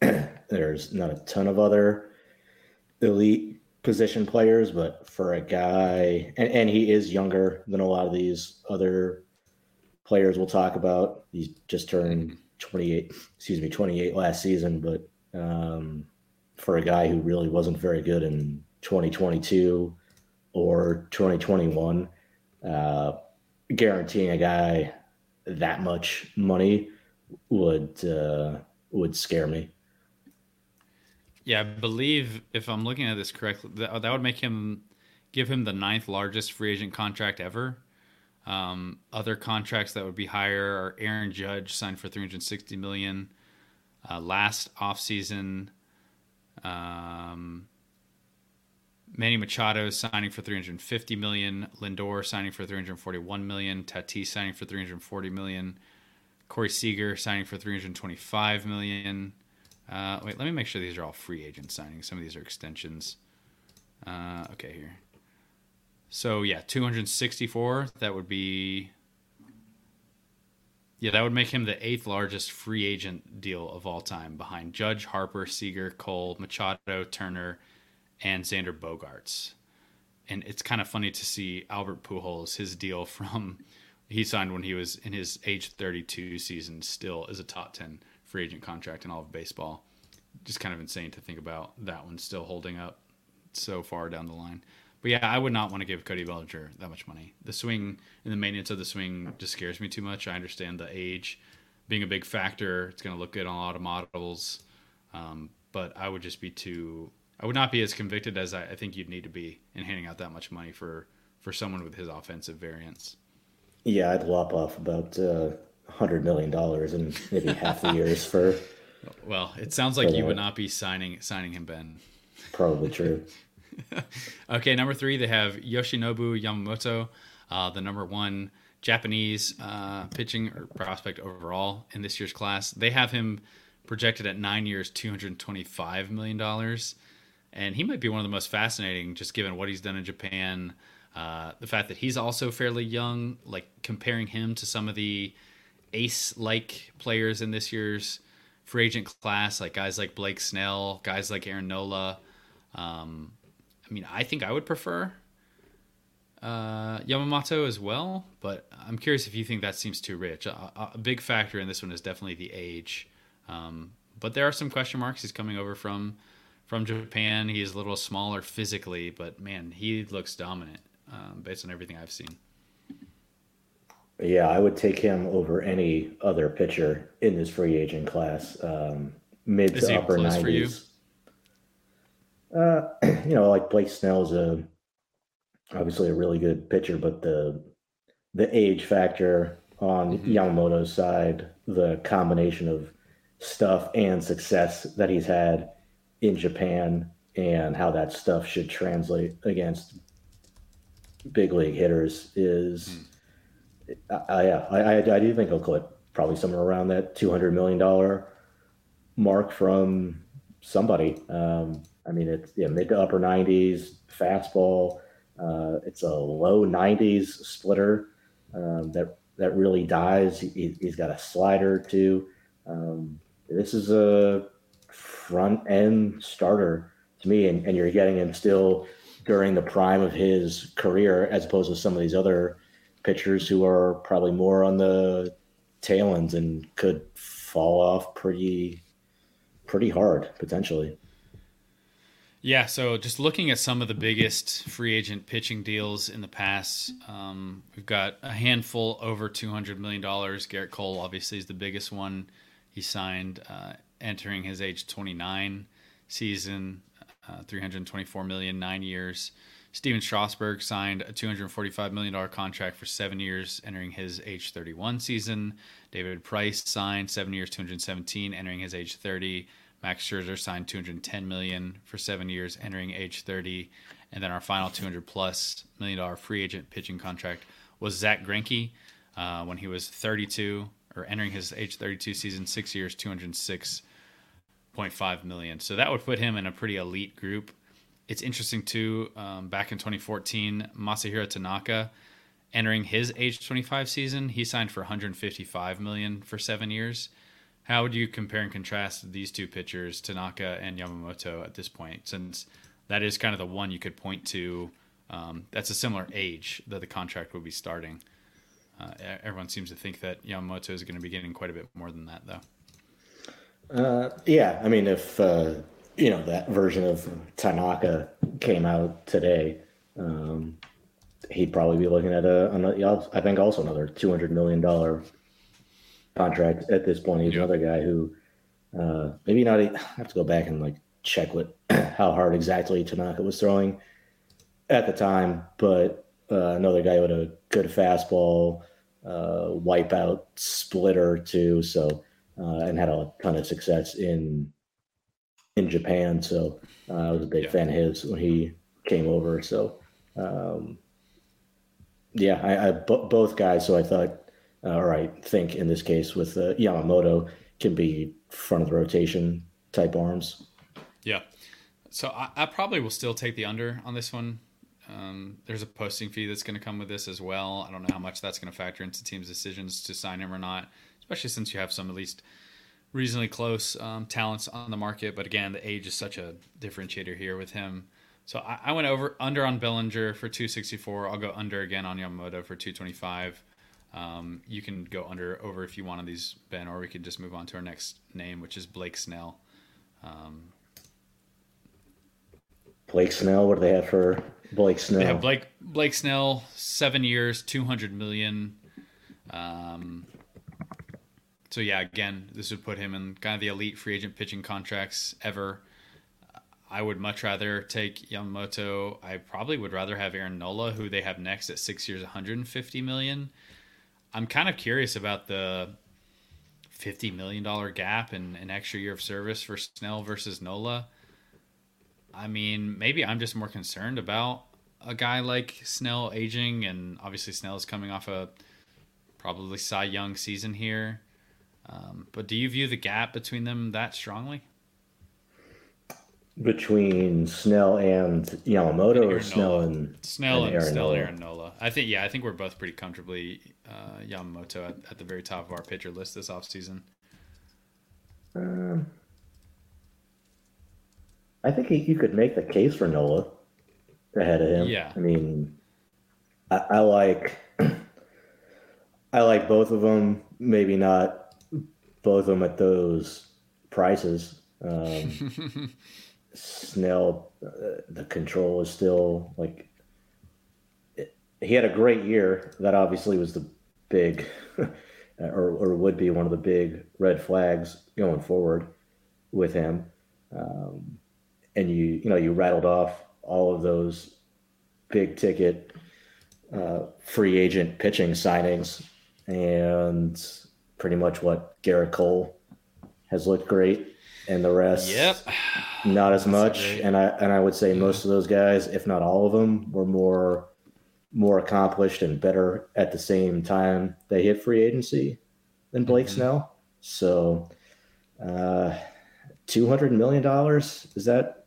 there's not a ton of other elite position players, but for a guy, and, and he is younger than a lot of these other players we'll talk about. He's just turned 28, excuse me, 28 last season, but um, for a guy who really wasn't very good in 2022 or 2021, uh, guaranteeing a guy that much money would uh, would scare me. Yeah, I believe if I'm looking at this correctly, that, that would make him give him the ninth largest free agent contract ever. Um, other contracts that would be higher are Aaron Judge signed for 360 million uh, last offseason. Um, Manny Machado signing for 350 million, Lindor signing for 341 million, Tatis signing for 340 million, Corey Seager signing for 325 million. Uh, wait, let me make sure these are all free agent signings. Some of these are extensions. Uh, okay, here. So yeah, 264. That would be. Yeah, that would make him the eighth largest free agent deal of all time, behind Judge, Harper, Seager, Cole, Machado, Turner, and Xander Bogaerts. And it's kind of funny to see Albert Pujols, his deal from he signed when he was in his age 32 season, still is a top 10 free agent contract in all of baseball. Just kind of insane to think about that one still holding up so far down the line. But yeah, I would not want to give Cody Bellinger that much money. The swing and the maintenance of the swing just scares me too much. I understand the age being a big factor. It's going to look good on a lot of models, um, but I would just be too. I would not be as convicted as I, I think you'd need to be in handing out that much money for for someone with his offensive variance. Yeah, I'd lop off about uh, hundred million dollars in maybe half the years for. Well, it sounds like you would not be signing signing him, Ben. Probably true. okay, number three, they have Yoshinobu Yamamoto, uh, the number one Japanese uh, pitching prospect overall in this year's class. They have him projected at nine years, two hundred twenty-five million dollars, and he might be one of the most fascinating, just given what he's done in Japan. Uh, the fact that he's also fairly young, like comparing him to some of the ace like players in this year's free agent class, like guys like Blake Snell, guys like Aaron Nola. Um, I mean, I think I would prefer uh, Yamamoto as well, but I'm curious if you think that seems too rich. A, a big factor in this one is definitely the age, um, but there are some question marks. He's coming over from from Japan. He's a little smaller physically, but man, he looks dominant um, based on everything I've seen. Yeah, I would take him over any other pitcher in this free agent class. Um, mid Is to upper nineties. Uh, you know, like Blake Snell's a obviously a really good pitcher, but the the age factor on mm-hmm. Yamamoto's side, the combination of stuff and success that he's had in Japan, and how that stuff should translate against big league hitters is. Mm I, yeah, I, I, I do think he'll collect probably somewhere around that two hundred million dollar mark from somebody. Um, I mean, it's yeah, mid to upper nineties fastball. Uh, it's a low nineties splitter um, that that really dies. He, has got a slider too. Um, this is a front end starter to me, and, and you're getting him still during the prime of his career, as opposed to some of these other pitchers who are probably more on the tail ends and could fall off pretty pretty hard potentially. Yeah, so just looking at some of the biggest free agent pitching deals in the past, um, we've got a handful over two hundred million dollars. Gerrit Cole obviously is the biggest one. He signed uh, entering his age twenty nine season, uh, three hundred twenty four million, nine years. Stephen Strasburg signed a $245 million contract for seven years, entering his age 31 season. David Price signed seven years, 217, entering his age 30. Max Scherzer signed 210 million for seven years, entering age 30. And then our final 200 plus million dollar free agent pitching contract was Zack Greinke uh, when he was 32 or entering his age 32 season, six years, 206.5 million. So that would put him in a pretty elite group it's interesting too. Um, back in 2014, Masahiro Tanaka, entering his age 25 season, he signed for 155 million for seven years. How would you compare and contrast these two pitchers, Tanaka and Yamamoto, at this point? Since that is kind of the one you could point to. Um, that's a similar age that the contract would be starting. Uh, everyone seems to think that Yamamoto is going to be getting quite a bit more than that, though. Uh, yeah, I mean, if uh, you know that version of Tanaka came out today, um, he'd probably be looking at a, another, I think also another two hundred million dollar contract at this point. He's yep. another guy who uh, maybe not. I have to go back and like check what how hard exactly Tanaka was throwing at the time, but uh, another guy with a good fastball, uh, wipeout splitter too. So uh, and had a ton of success in in Japan. So uh, I was a big yeah. fan of his when he came over. So um, yeah, I, I b- both guys. So I thought, uh, all right, think in this case with uh, Yamamoto can be front of the rotation type arms. Yeah. So I, I probably will still take the under on this one. Um, there's a posting fee that's going to come with this as well. I don't know how much that's going to factor into teams' decisions to sign him or not, especially since you have some at least reasonably close um, talents on the market, but again, the age is such a differentiator here with him. So I, I, went over under on Bellinger for 264. I'll go under again on Yamamoto for 225. Um, you can go under over if you want on these Ben, or we can just move on to our next name, which is Blake Snell. Um, Blake Snell. What do they have for Blake Snell? They have Blake Blake Snell, seven years, 200 million. Um, so yeah, again, this would put him in kind of the elite free agent pitching contracts ever. I would much rather take Yamamoto. I probably would rather have Aaron Nola, who they have next at six years, 150 million. I'm kind of curious about the 50 million dollar gap and an extra year of service for Snell versus Nola. I mean, maybe I'm just more concerned about a guy like Snell aging, and obviously Snell is coming off a probably Cy Young season here. Um, but do you view the gap between them that strongly? Between Snell and Yamamoto, and or Snell and Snell and, and Aaron Snell Nola. and Aaron Nola. I think yeah, I think we're both pretty comfortably uh, Yamamoto at, at, the very top of our pitcher list this offseason. Um, I think he, you could make the case for Nola ahead of him. Yeah, I mean, I, I like I like both of them. Maybe not both of them at those prices. Um, Snell, uh, the control is still like it, he had a great year. That obviously was the big, or, or would be one of the big red flags going forward with him. Um, and you, you know, you rattled off all of those big ticket uh, free agent pitching signings, and pretty much what Gerrit Cole has looked great, and the rest, yep, not as much. And I and I would say most of those guys, if not all of them, were more more accomplished and better at the same time they hit free agency than Blake mm-hmm. Snell. So, uh, two hundred million dollars is that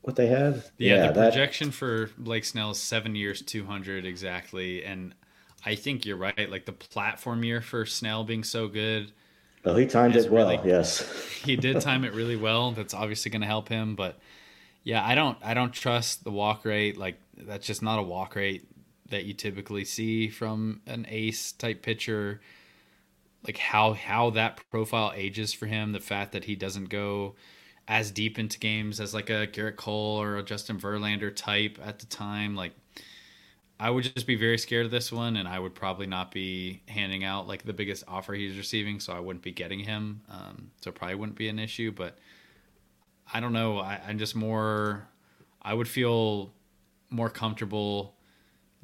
what they have? Yeah, yeah the that... projection for Blake Snell is seven years, two hundred exactly, and I think you're right. Like the platform year for Snell being so good. Well, he timed it well. Really, yes, he did time it really well. That's obviously going to help him, but yeah, I don't, I don't trust the walk rate. Like that's just not a walk rate that you typically see from an ace type pitcher. Like how how that profile ages for him, the fact that he doesn't go as deep into games as like a Gerrit Cole or a Justin Verlander type at the time, like I would just be very scared of this one, and I would probably not be handing out like the biggest offer he's receiving, so I wouldn't be getting him. Um, so probably wouldn't be an issue, but I don't know. I, I'm just more. I would feel more comfortable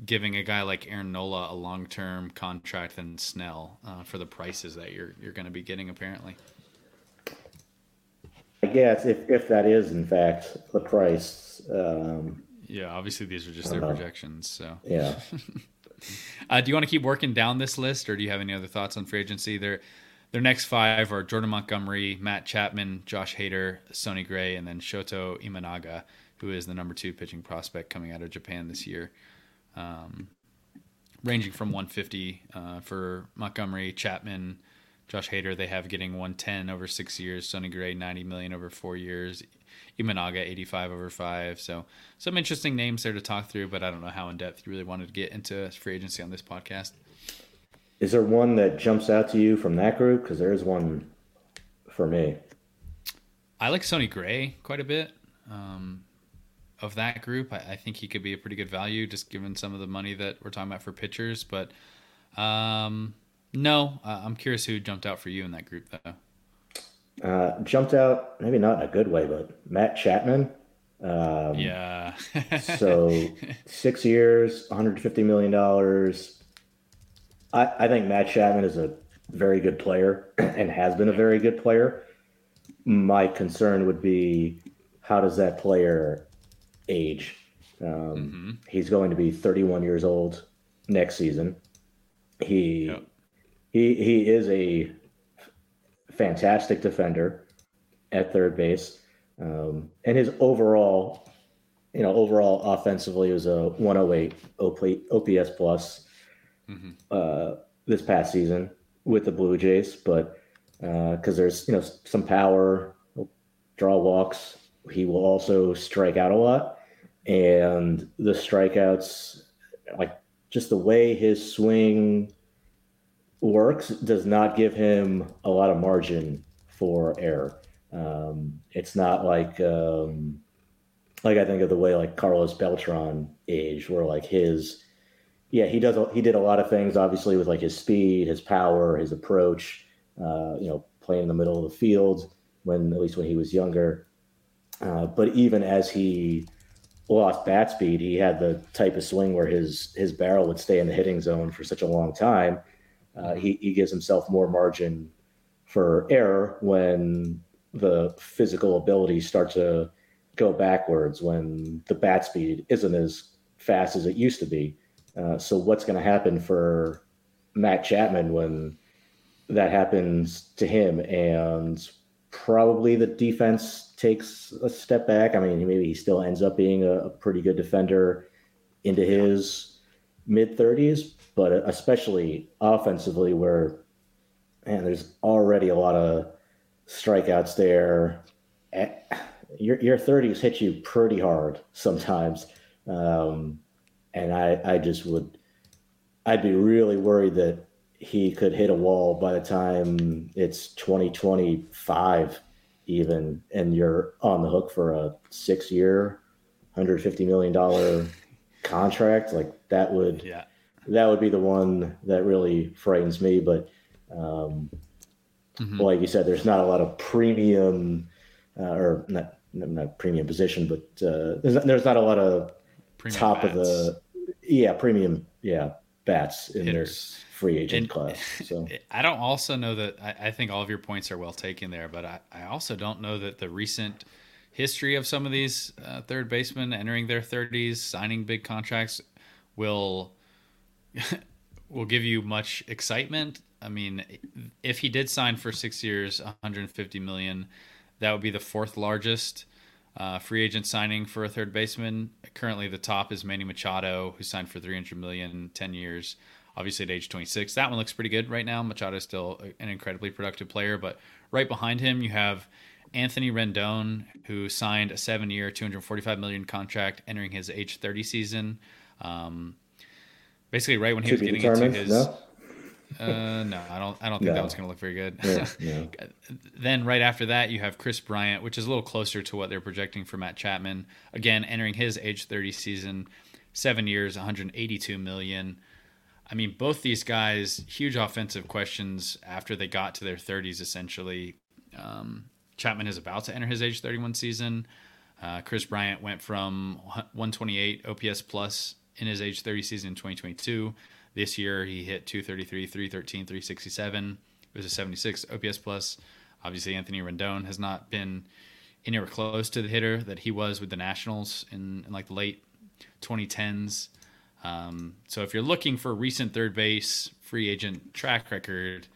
giving a guy like Aaron Nola a long term contract than Snell uh, for the prices that you're you're going to be getting apparently. I guess if if that is in fact the price. Um, yeah, obviously these are just their projections. So yeah. uh, do you want to keep working down this list, or do you have any other thoughts on free agency? Their their next five are Jordan Montgomery, Matt Chapman, Josh Hader, Sonny Gray, and then Shota Imanaga, who is the number two pitching prospect coming out of Japan this year. Um, ranging from 150 uh, for Montgomery, Chapman, Josh Hader. They have getting 110 over six years. Sonny Gray 90 million over four years. Imanaga 85 over five. So some interesting names there to talk through, but I don't know how in depth you really wanted to get into free agency on this podcast. Is there one that jumps out to you from that group? Because there is one for me. I like Sonny Gray quite a bit. Um, of that group, I, I, think he could be a pretty good value, just given some of the money that we're talking about for pitchers. But um, no, uh, I'm curious who jumped out for you in that group, though. Uh, jumped out, maybe not in a good way, but Matt Chapman. Um, yeah. so six years, 150 million dollars. I, I think Matt Chapman is a very good player and has been a very good player. My concern would be how does that player age? Um, mm-hmm. He's going to be 31 years old next season. He yep. he he is a fantastic defender at third base. Um, and his overall, you know, overall offensively was a 108 OPS plus mm-hmm. uh, this past season with the Blue Jays. But because uh, there's, you know, some power, draw walks, he will also strike out a lot. And the strikeouts, like just the way his swing works does not give him a lot of margin for error. Um, it's not like um, like I think of the way like Carlos Beltran aged, where like his yeah he does he did a lot of things obviously with like his speed, his power, his approach. Uh, you know, playing in the middle of the field when at least when he was younger. Uh, but even as he lost bat speed, he had the type of swing where his his barrel would stay in the hitting zone for such a long time uh, he, he gives himself more margin for error when the physical ability starts to go backwards, when the bat speed isn't as fast as it used to be. Uh, so, what's going to happen for Matt Chapman when that happens to him? And probably the defense takes a step back. I mean, maybe he still ends up being a, a pretty good defender into his mid 30s, but especially offensively, where man, there's already a lot of strikeouts there. Eh, your your 30s hit you pretty hard sometimes, um, and I I just would I'd be really worried that he could hit a wall by the time it's 2025 even and you're on the hook for a six year 150 million dollar contract. Like that would yeah that would be the one that really frightens me. But um, mm-hmm. like you said, there's not a lot of premium uh, or not not premium position, but uh, there's not, there's not a lot of premium top bats. of the yeah premium yeah bats in Hitters. their free agent and, class. So I don't also know that I, I, think all of your points are well taken there, but I, I also don't know that the recent history of some of these uh, third basemen entering their 30s, signing big contracts, will will give you much excitement. I mean, if he did sign for six years, 150 million, that would be the fourth largest uh, free agent signing for a third baseman. Currently, the top is Manny Machado, who signed for 300 million, 10 years. Obviously, at age 26, that one looks pretty good right now. Machado is still an incredibly productive player, but right behind him, you have Anthony Rendon, who signed a seven-year, 245 million contract, entering his age 30 season. Um, basically, right when he was getting into his. No? Uh, no, I don't. I don't think no. that was going to look very good. Yeah, then right after that, you have Kris Bryant, which is a little closer to what they're projecting for Matt Chapman. Again, entering his age 30 season, seven years, 182 million. I mean, both these guys, huge offensive questions after they got to their 30s, essentially. Um, Chapman is about to enter his age 31 season. Uh, Kris Bryant went from 128 OPS plus in his age 30 season in 2022 this year, he hit 233, 313, 367. It was a 76 OPS plus. Obviously, Anthony Rendon has not been anywhere close to the hitter that he was with the Nationals in, in like the late 2010s. Um, so if you're looking for recent third base free agent track record,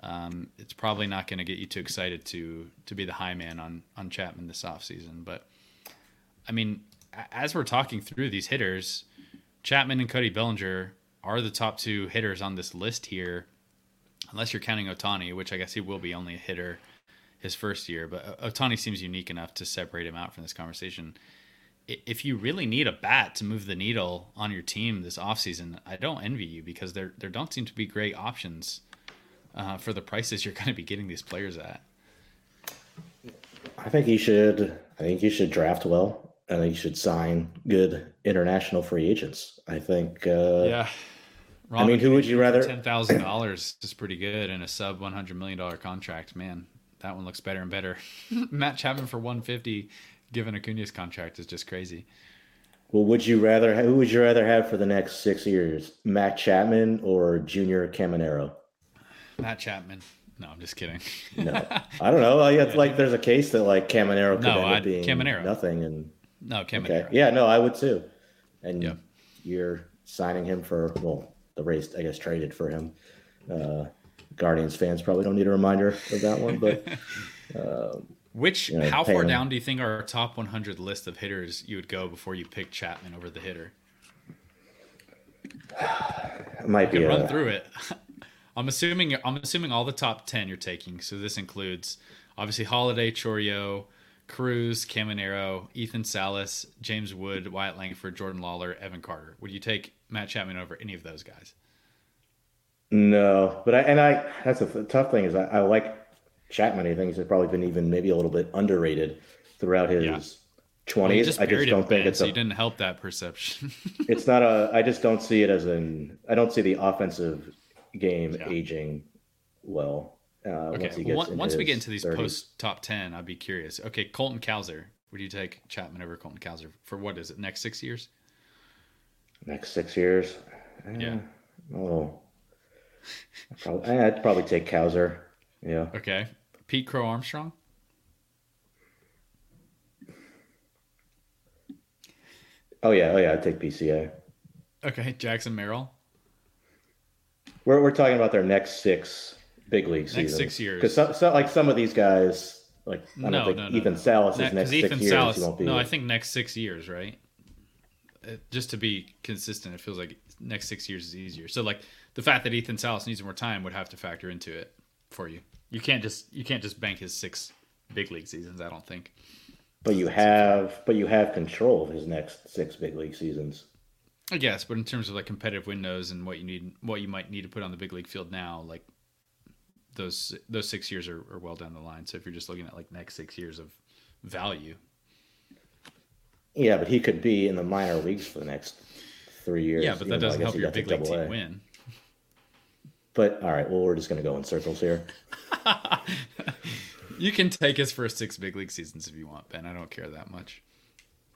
um, it's probably not going to get you too excited to to be the high man on on Chapman this offseason. But I mean, as we're talking through these hitters, Chapman and Cody Bellinger are the top two hitters on this list here, unless you're counting Ohtani, which I guess he will be only a hitter his first year. But Ohtani seems unique enough to separate him out from this conversation. If you really need a bat to move the needle on your team this offseason, I don't envy you because there there don't seem to be great options uh, for the prices you're going to be getting these players at. I think he should. I think he should draft well. I think he should sign good international free agents. I think. Uh, yeah, Robin I mean, who would you rather? Ten thousand dollars is pretty good in a sub one hundred million dollar contract. Man, that one looks better and better. Matt Chapman for one fifty, given Acuna's contract, is just crazy. Well, would you rather? Who would you rather have for the next six years, Matt Chapman or Junior Caminero? Matt Chapman. No, I'm just kidding. no, I don't know. It's like there's a case that like Caminero could no, end up being Caminero. nothing, and no. Okay. Yeah, no, I would too. And yep. you're signing him for well, the race, I guess, traded for him. Uh, Guardians fans probably don't need a reminder of that one, but. Uh, Which, you know, how far down do you think our top 100 list of hitters you would go before you pick Chapman over the hitter? It might be. A... Run through it. I'm assuming I'm assuming all the top 10 you're taking. So this includes obviously Holliday, Chourio, Cruz, Caminero, Ethan Salas, James Wood, Wyatt Langford, Jordan Lawlar, Evan Carter. Would you take Matt Chapman over any of those guys? No, but I and I that's a tough thing is I, I like Chapman. I think he's probably been even maybe a little bit underrated throughout his twenties. Yeah. Well, I just don't think it's so a, you didn't help that perception. it's not a. I just don't see it as an. I don't see the offensive game yeah. aging well. Uh, okay. Once, once we get into these 30s. post top ten, I'd be curious. Okay, Colton Cowser. Would you take Chapman over Colton Cowser for what is it? Next six years? Next six years? Yeah. oh, I'd probably, I'd probably take Cowser. Yeah. Okay. Pete Crow Armstrong. Oh yeah, oh yeah, I'd take PCA. Okay, Jackson Merrill. We're we're talking about their next six big league seasons. Next six years. Because so, so, like some of these guys, like I don't no, think no, no, Ethan Salas is next Ethan six Salas, years. No, I think next six years, right? Uh, just to be consistent, it feels like next six years is easier. So like the fact that Ethan Salas needs more time would have to factor into it for you. You can't just you can't just bank his six big league seasons. I don't think. But you have but you have control of his next six big league seasons. I guess, but in terms of like competitive windows and what you need, what you might need to put on the big league field now, like those those six years are, are well down the line. So if you're just looking at like next six years of value, yeah, but he could be in the minor leagues for the next three years. Yeah, but that doesn't help your big league team win. But all right, well, we're just going to go in circles here. you can take us for six big league seasons if you want, Ben. I don't care that much.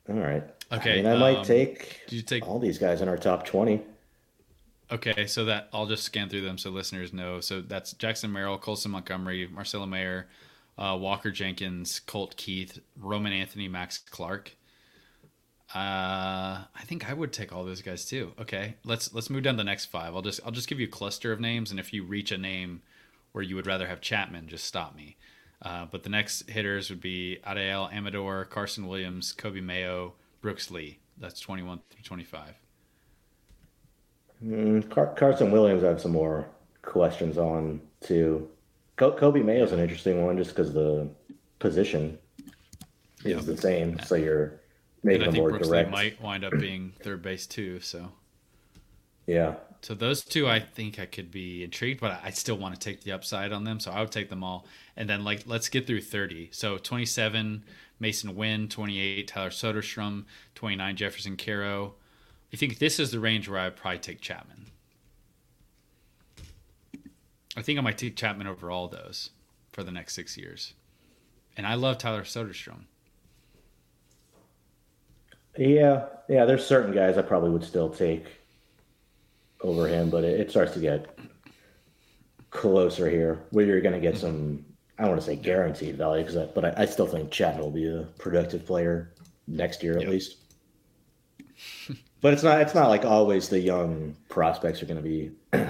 All right. Okay. I, mean, I um, might take, did you take all these guys in our top 20. Okay, so that I'll just scan through them so listeners know. So that's Jackson Merrill, Colson Montgomery, Marcelo Mayer, uh, Walker Jenkins, Colt Keith, Roman Anthony, Max Clark. Uh, I think I would take all those guys too. Okay, let's let's move down to the next five. I'll just I'll just give you a cluster of names, and if you reach a name where you would rather have Chapman, just stop me. Uh, but the next hitters would be Adael Amador, Carson Williams, Coby Mayo, Brooks Lee. That's 21 through 25. Mm, Car- Carson Williams, I have some more questions on too. Co- Coby Mayo is an interesting one just because the position is yeah. the same. So you're make them more Brooks direct. might wind up being third base too. So yeah. So those two, I think I could be intrigued, but I still want to take the upside on them. So I would take them all, and then like let's get through thirty. So twenty seven, Masyn Winn, twenty eight, Tyler Soderstrom, twenty nine, Jefferson Quero. I think this is the range where I'd probably take Chapman. I think I might take Chapman over all those for the next six years, and I love Tyler Soderstrom. Yeah, yeah. There's certain guys I probably would still take over him, but it, it starts to get closer here, where you're going to get some. I don't want to say guaranteed value, because but I, I, still think Chapman will be a productive player next year at yep. least. but it's not. It's not like always the young prospects are going to be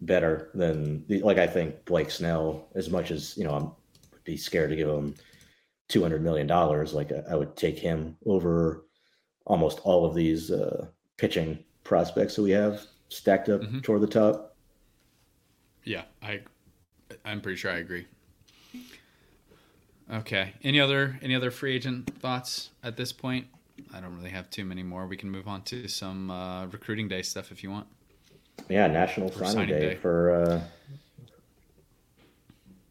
better than the, like I think Blake Snell. As much as you know, I'm would be scared to give him two hundred million dollars. Like I, I would take him over almost all of these uh, pitching prospects that we have stacked up mm-hmm. toward the top. Yeah, I I'm pretty sure I agree. Okay. Any other any other free agent thoughts at this point? I don't really have too many more. We can move on to some uh, recruiting day stuff if you want. Yeah, National Signing, signing day, day, for. Uh,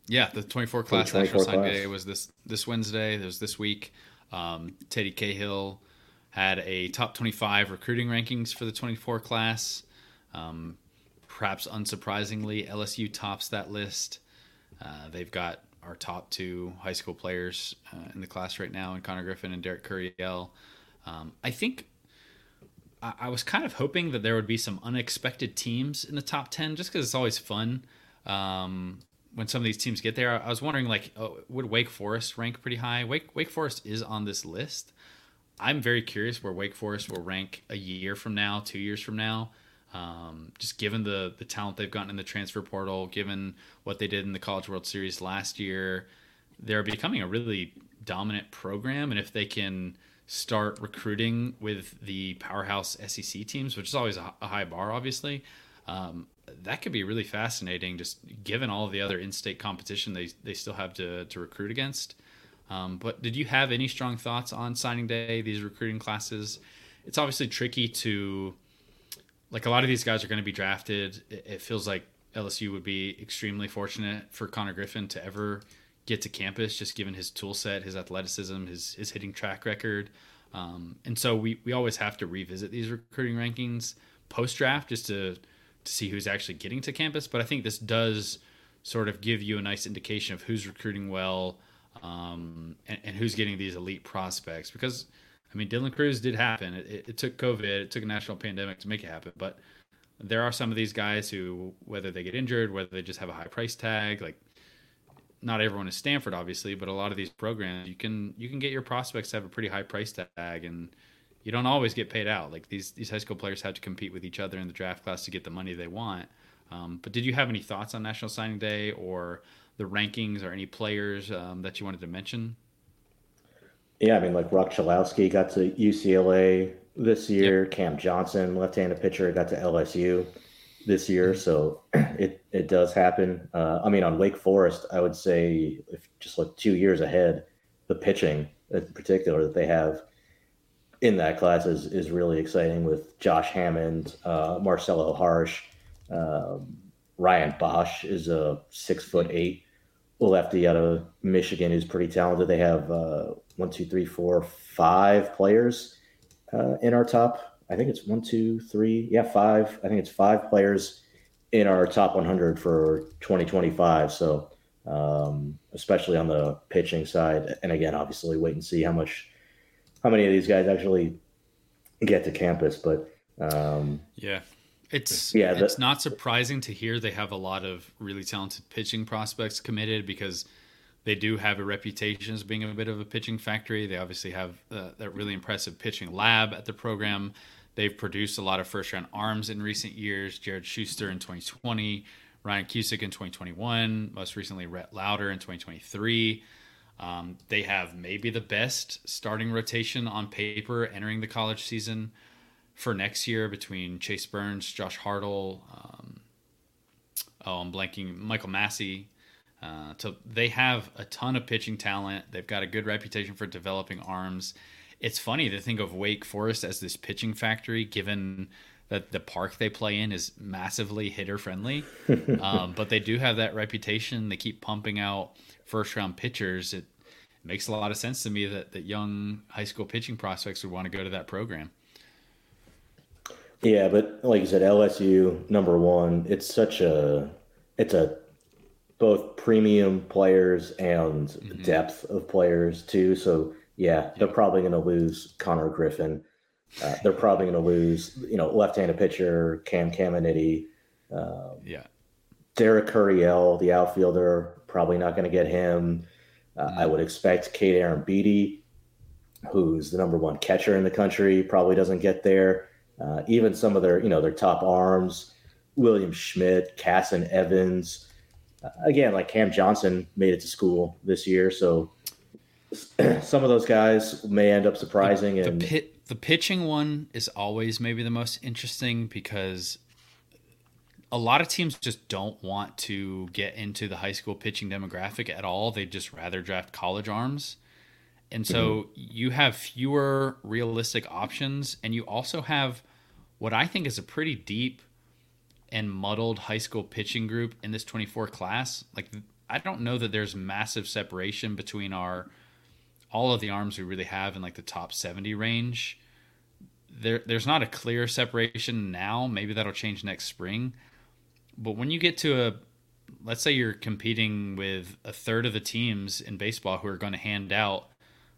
yeah, the 24 class 24 National Signing Day was this this Wednesday. It was this week. Um, Teddy Cahill had a top 25 recruiting rankings for the 24 class. Um, perhaps unsurprisingly, LSU tops that list. Uh, they've got our top two high school players uh, in the class right now, in Connor Griffin and Derek Curiel. Um, I think I, I, was kind of hoping that there would be some unexpected teams in the top 10 just because it's always fun. Um, when some of these teams get there, I was wondering like, oh, would Wake Forest rank pretty high? Wake Wake Forest is on this list, I'm very curious where Wake Forest will rank a year from now, two years from now. Um, just given the the talent they've gotten in the transfer portal, given what they did in the College World Series last year, they're becoming a really dominant program. And if they can start recruiting with the powerhouse SEC teams, which is always a, high bar, obviously, um, that could be really fascinating. Just given all the other in-state competition they they still have to to recruit against. Um, but did you have any strong thoughts on signing day, these recruiting classes? It's obviously tricky to, like, a lot of these guys are going to be drafted. It, it feels like LSU would be extremely fortunate for Connor Griffin to ever get to campus, just given his tool set, his athleticism, his, his hitting track record. Um, and so we, we always have to revisit these recruiting rankings post draft just to, to see who's actually getting to campus. But I think this does sort of give you a nice indication of who's recruiting well um, and, and, who's getting these elite prospects. Because, I mean, Dylan Crews did happen. It, it, it, took COVID, it took a national pandemic to make it happen. But there are some of these guys who, whether they get injured, whether they just have a high price tag, like not everyone is Stanford, obviously, but a lot of these programs, you can you can get your prospects to have a pretty high price tag, and you don't always get paid out. Like these these high school players have to compete with each other in the draft class to get the money they want. Um, but did you have any thoughts on National Signing Day or the rankings or any players um, that you wanted to mention? Yeah, I mean, like Roch Cholowsky got to UCLA this year. Yep. Cam Johnson, left-handed pitcher, got to LSU this year. So it it does happen. Uh, I mean, on Wake Forest, I would say if just look two years ahead, the pitching in particular that they have in that class is is really exciting with Josh Hammond, uh, Marcelo Harsh, um, Ryan Bosch is a six foot eight lefty out of Michigan who's pretty talented. They have uh, one, two, three, four, five players uh, in our top I think it's one, two, three, yeah, five. I think it's five players in our top 100 for 2025. So, um, especially on the pitching side, and again, obviously, wait and see how much, how many of these guys actually get to campus. But um, yeah, it's yeah, the, it's not surprising to hear they have a lot of really talented pitching prospects committed because they do have a reputation as being a bit of a pitching factory. They obviously have uh, that really impressive pitching lab at the program. They've produced a lot of first round arms in recent years. Jared Schuster in 2020, Ryan Cusick in 2021, most recently Rhett Lowder in 2023. Um, they have maybe the best starting rotation on paper entering the college season for next year between Chase Burns, Josh Hartle, um, oh, I'm blanking, Michael Massey. Uh, so they have a ton of pitching talent. They've got a good reputation for developing arms. It's funny to think of Wake Forest as this pitching factory, given that the park they play in is massively hitter friendly. um, but they do have that reputation. They keep pumping out first round pitchers. It makes a lot of sense to me that, that young high school pitching prospects would want to go to that program. Yeah, but like you said, LSU number one. It's such a it's a both premium players and mm-hmm. depth of players too. So yeah, they're probably going to lose Connor Griffin. Uh, they're probably going to lose, you know, left-handed pitcher Cam Caminiti. Um, yeah, Derek Curiel, the outfielder, probably not going to get him. Uh, mm-hmm. I would expect Kate Aaron Beatty, who's the number one catcher in the country, probably doesn't get there. Uh, even some of their, you know, their top arms, William Schmidt, Casson Evans. Again, like Cam Johnson made it to school this year, so some of those guys may end up surprising. The, and the, pit, the pitching one is always maybe the most interesting because a lot of teams just don't want to get into the high school pitching demographic at all. They'd just rather draft college arms. And so mm-hmm. you have fewer realistic options, and you also have what I think is a pretty deep and muddled high school pitching group in this 24 class. Like, I don't know that there's massive separation between our all of the arms we really have in like the top 70 range. There, there's not a clear separation now. Maybe that'll change next spring. But when you get to a, let's say you're competing with a third of the teams in baseball who are going to hand out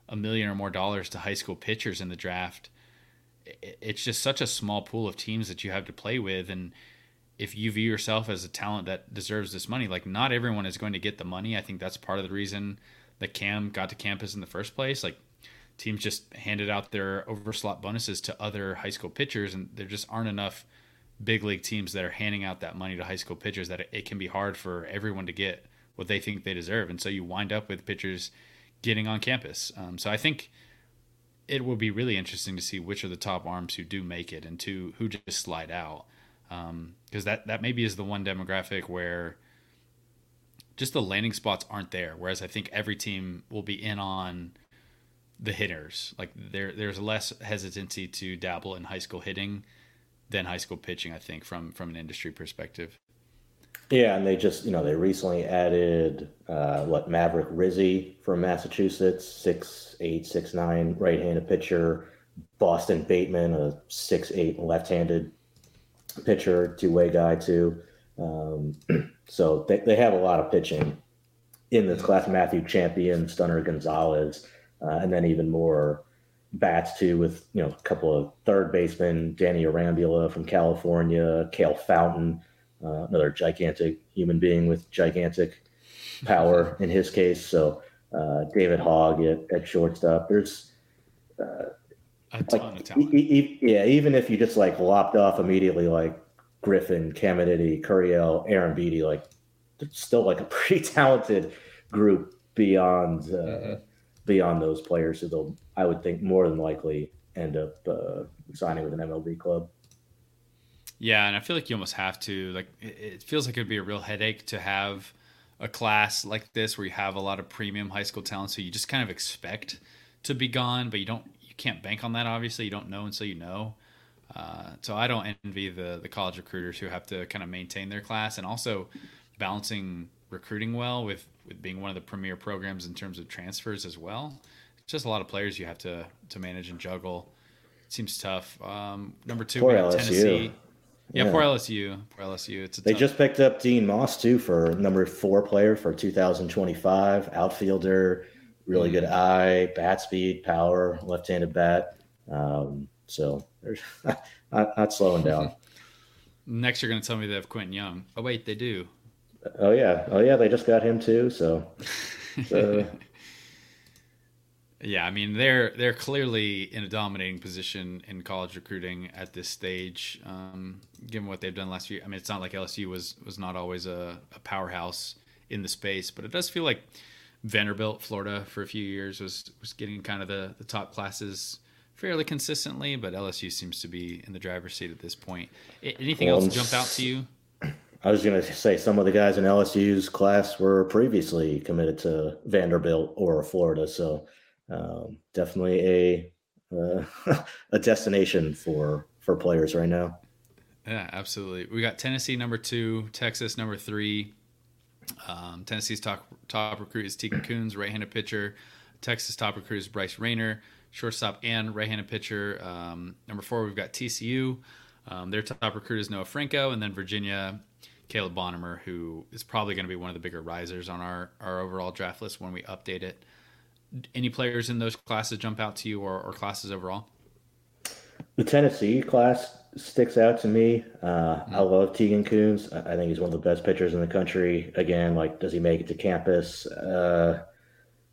a million or more dollars to high school pitchers in the draft. It's just such a small pool of teams that you have to play with. And if you view yourself as a talent that deserves this money, like not everyone is going to get the money. I think that's part of the reason that Cam got to campus in the first place. Like teams just handed out their overslot bonuses to other high school pitchers, and there just aren't enough big league teams that are handing out that money to high school pitchers that it can be hard for everyone to get what they think they deserve. And so you wind up with pitchers getting on campus. Um, so I think it will be really interesting to see which are the top arms who do make it and to who just slide out. Because um, that that maybe is the one demographic where just the landing spots aren't there. Whereas I think every team will be in on the hitters. Like there there's less hesitancy to dabble in high school hitting than high school pitching. I think from from an industry perspective. Yeah, and they just you know they recently added uh, what Maverick Rizzi from Massachusetts, six eight six nine right-handed pitcher. Boston Bateman, a six eight left-handed pitcher, two-way guy too. Um, so they, they have a lot of pitching in this class. Matthew Champion, Stunner Gonzalez, uh, and then even more bats too with you know a couple of third basemen, Danny Arambula from California, Kale Fountain uh, another gigantic human being with gigantic power in his case. So uh, David Hogg at, at shortstop. There's uh, a ton like, of talent. E- e- yeah, even if you just like lopped off immediately, like Griffin, Caminiti, Curiel, Aaron Beatty, like still like a pretty talented group beyond uh, mm-hmm. beyond those players who they'll I would think more than likely end up uh, signing with an MLB club. Yeah, and I feel like you almost have to. Like, it feels like it'd be a real headache to have a class like this where you have a lot of premium high school talent, so you just kind of expect to be gone, but you don't. Can't bank on that. Obviously, you don't know until you know. Uh, so I don't envy the the college recruiters who have to kind of maintain their class and also balancing recruiting well with with being one of the premier programs in terms of transfers as well. It's just a lot of players you have to to manage and juggle. It seems tough. Um, number two, Poor LSU. Tennessee. Yeah, Yeah. poor LSU. Poor LSU. It's a They tough- just picked up Dean Moss too for number four player for 2025 outfielder. Really good eye, bat speed, power, left-handed bat. Um, so there's not, not slowing down. next. You're going to tell me they have Quentin Young. Oh wait, they do. oh yeah, oh yeah, they just got him too. So, so Yeah, I mean they're they're clearly in a dominating position in college recruiting at this stage, um, given what they've done last year. I mean, it's not like LSU was was not always a, a powerhouse in the space, but it does feel like Vanderbilt, Florida, for a few years was was getting kind of the, the top classes fairly consistently, but LSU seems to be in the driver's seat at this point. Anything Well, else jump out to you? I was going to say some of the guys in LSU's class were previously committed to Vanderbilt or Florida, so um, definitely a uh, a destination for for players right now. Yeah, absolutely. We got Tennessee number two, Texas number three. Um, Tennessee's top top recruit is Tegan Coons, right-handed pitcher. Texas top recruit is Bryce Rainer, shortstop and right-handed pitcher. Um, number four, we've got TCU. Um, their top recruit is Noah Franco, and then Virginia, Caleb Bonemer, who is probably going to be one of the bigger risers on our our overall draft list when we update it. Any players in those classes jump out to you, or, or classes overall? The Tennessee class sticks out to me. Uh, I love Tegan Coons. I I think he's one of the best pitchers in the country. Again, like, does he make it to campus? Uh,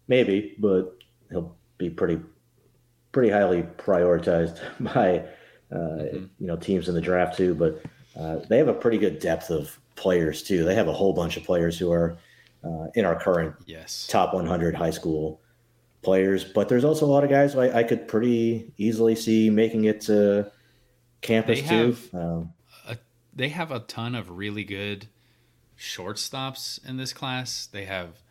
maybe, but he'll be pretty, pretty highly prioritized by, uh, you know, teams in the draft too. But uh, they have a pretty good depth of players too. They have a whole bunch of players who are uh, in our current Yes. top 100 high school players, but there's also a lot of guys I, I could pretty easily see making it to campus They too. Um, a, they have a ton of really good shortstops in this class. They have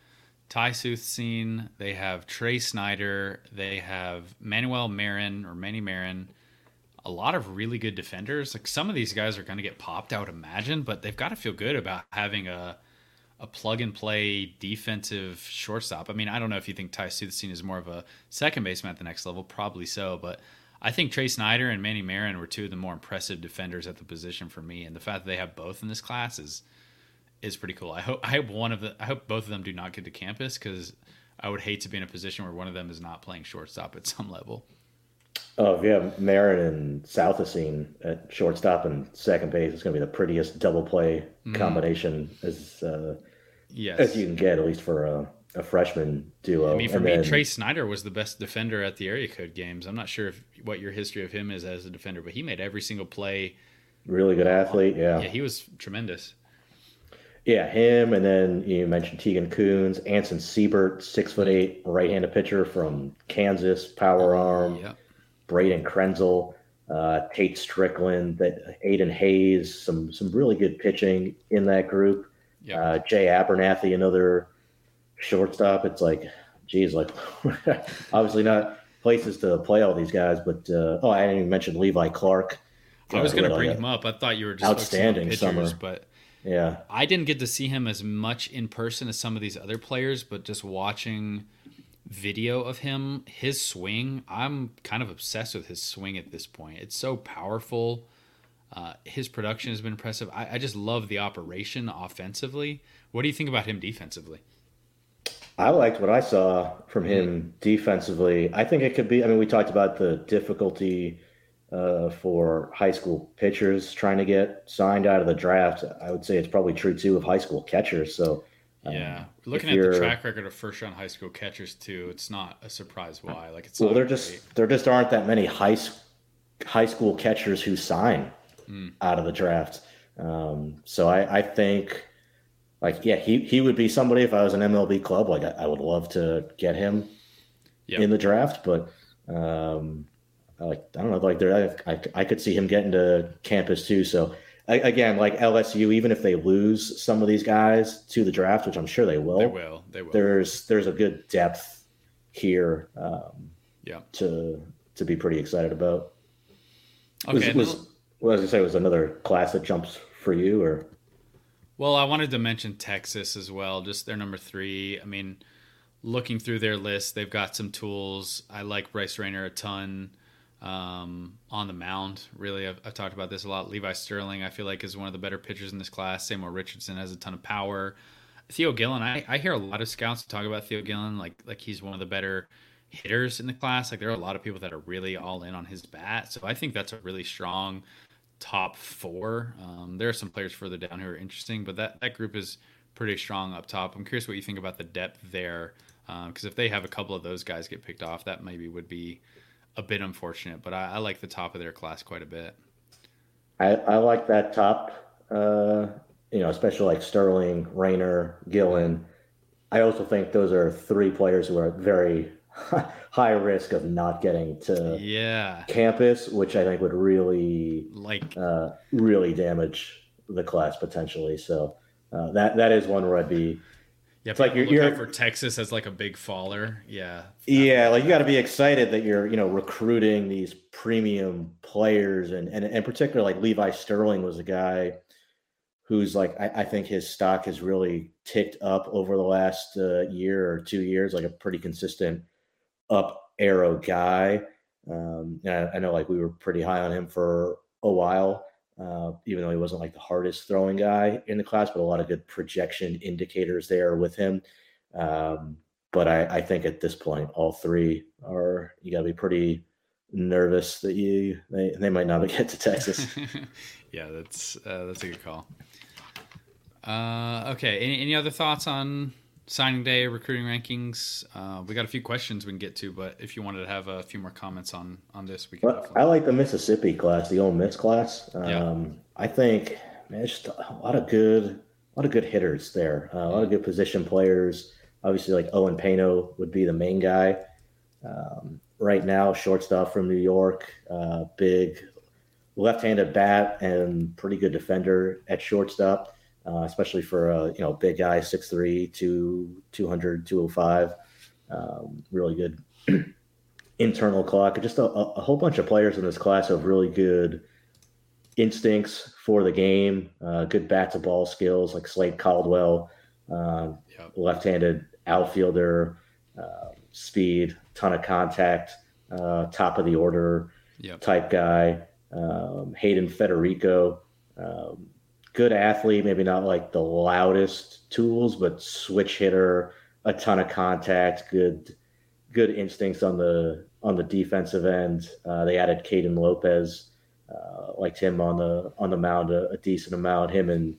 Ty Southisene, they have Trey Snyder, they have Manuel Marin or Manny Marin. A lot of really good defenders. Like some of these guys are going to get popped, I would imagine, but they've got to feel good about having a a plug and play defensive shortstop. I mean, I don't know if you think Ty Southisene is more of a second baseman at the next level, probably so, but I think Trey Snyder and Manny Marin were two of the more impressive defenders at the position for me, and the fact that they have both in this class is is pretty cool. I hope I hope one of the I hope both of them do not get to campus because I would hate to be in a position where one of them is not playing shortstop at some level. Oh, yeah, you have Marin and Southisene at shortstop and second base, it's going to be the prettiest double play combination as uh, Yes, as you can get, at least for a, a freshman duo. I mean, for And me, then- Trey Snyder was the best defender at the area code games. I'm not sure if, what your history of him is as a defender, but he made every single play. really good athlete. Yeah. Yeah, he was tremendous. Yeah, him, and then you mentioned Tegan Coons, Anson Siebert, six foot eight, right-handed pitcher from Kansas, power arm. Yeah, Braden Krenzel, uh, Tate Strickland, that Aiden Hayes, some some really good pitching in that group. yeah. Uh, Jay Abernathy, another shortstop. It's like, geez, like obviously not places to play all these guys, but uh, oh, I didn't even mention Levi Clark. I was Uh, going to bring uh, him up. I thought you were just outstanding pitchers, summer. but Yeah, I didn't get to see him as much in person as some of these other players, but just watching video of him, his swing, I'm kind of obsessed with his swing at this point. It's so powerful. Uh, his production has been impressive. I, I just love the operation offensively. What do you think about him defensively? I liked what I saw from him defensively. I think it could be. I mean, we talked about the difficulty uh, for high school pitchers trying to get signed out of the draft. I would say it's probably true too of high school catchers. So Yeah, looking at the track record of first round high school catchers too, it's not a surprise why. Like it's well, there just there just aren't that many high high school catchers who sign out of the draft. Um, so I, I think, like, yeah, he he would be somebody if I was an MLB club. Like, I, I would love to get him Yeah. in the draft, but um, I like I don't know, like there, I, I I could see him getting to campus too. So again, like LSU, even if they lose some of these guys to the draft, which I'm sure they will, they will. They will. there's there's a good depth here um, yeah. to to be pretty excited about. Okay. was, was, what I was gonna say was another class that jumps for you, or Well, I wanted to mention Texas as well. Just their number three. I mean, looking through their list, they've got some tools. I like Bryce Rainer a ton. Um, on the mound. Really, I've, I've, talked about this a lot. Levi Sterling, I feel like, is one of the better pitchers in this class. Samuel Richardson has a ton of power. Theo Gillen, I, I hear a lot of scouts talk about Theo Gillen like like he's one of the better hitters in the class. Like there are a lot of people that are really all in on his bat. So I think that's a really strong top four. Um, there are some players further down who are interesting, but that, that group is pretty strong up top. I'm curious what you think about the depth there. Because um, if they have a couple of those guys get picked off, that maybe would be a bit unfortunate. But I, I like the top of their class quite a bit. I, I like that top, uh, you know, especially like Sterling, Rainer, Gillen. I also think those are three players who are very high risk of not getting to yeah campus, which I think would really like uh, really damage the class potentially. So uh, that that is one where I'd be. Yeah, it's like you're, you're for Texas as like a big faller. Yeah, yeah, like you got to be excited that you're you know recruiting these premium players, and and in particular like Levi Sterling was a guy who's like I, I think his stock has really ticked up over the last uh, year or two years, like a pretty consistent up arrow guy. Um, I, I, know like we were pretty high on him for a while, uh, even though he wasn't like the hardest throwing guy in the class, but a lot of good projection indicators there with him. Um, but I, I, think at this point, all three are you got to be pretty nervous that you they, they might not get to Texas. yeah, that's uh, that's a good call. Uh, okay, any, any other thoughts on signing day recruiting rankings. Uh, we got a few questions we can get to, but if you wanted to have a few more comments on on this, we can. Well, I like the Mississippi class, the Ole Miss class. Um, yeah. I think man, just a lot of good, a lot of good hitters there. Uh, a lot of good position players. Obviously, like Owen Paino would be the main guy. Um, right now, shortstop from New York, uh, big left-handed bat and pretty good defender at shortstop uh, especially for a you know big guy, 6'3", 2, 200, 205. Um, really good internal clock. Just a, a, whole bunch of players in this class have really good instincts for the game, uh, good bat to ball skills like Slade Caldwell, uh, yep. left-handed outfielder, uh, speed, ton of contact, uh, top of the order yep. type guy. Um, Hayden Federico, um, good athlete, maybe not like the loudest tools, but switch hitter, a ton of contact, good good instincts on the on the defensive end. Uh, they added Caden Lopez, uh, liked him on the on the mound a, a decent amount. Him and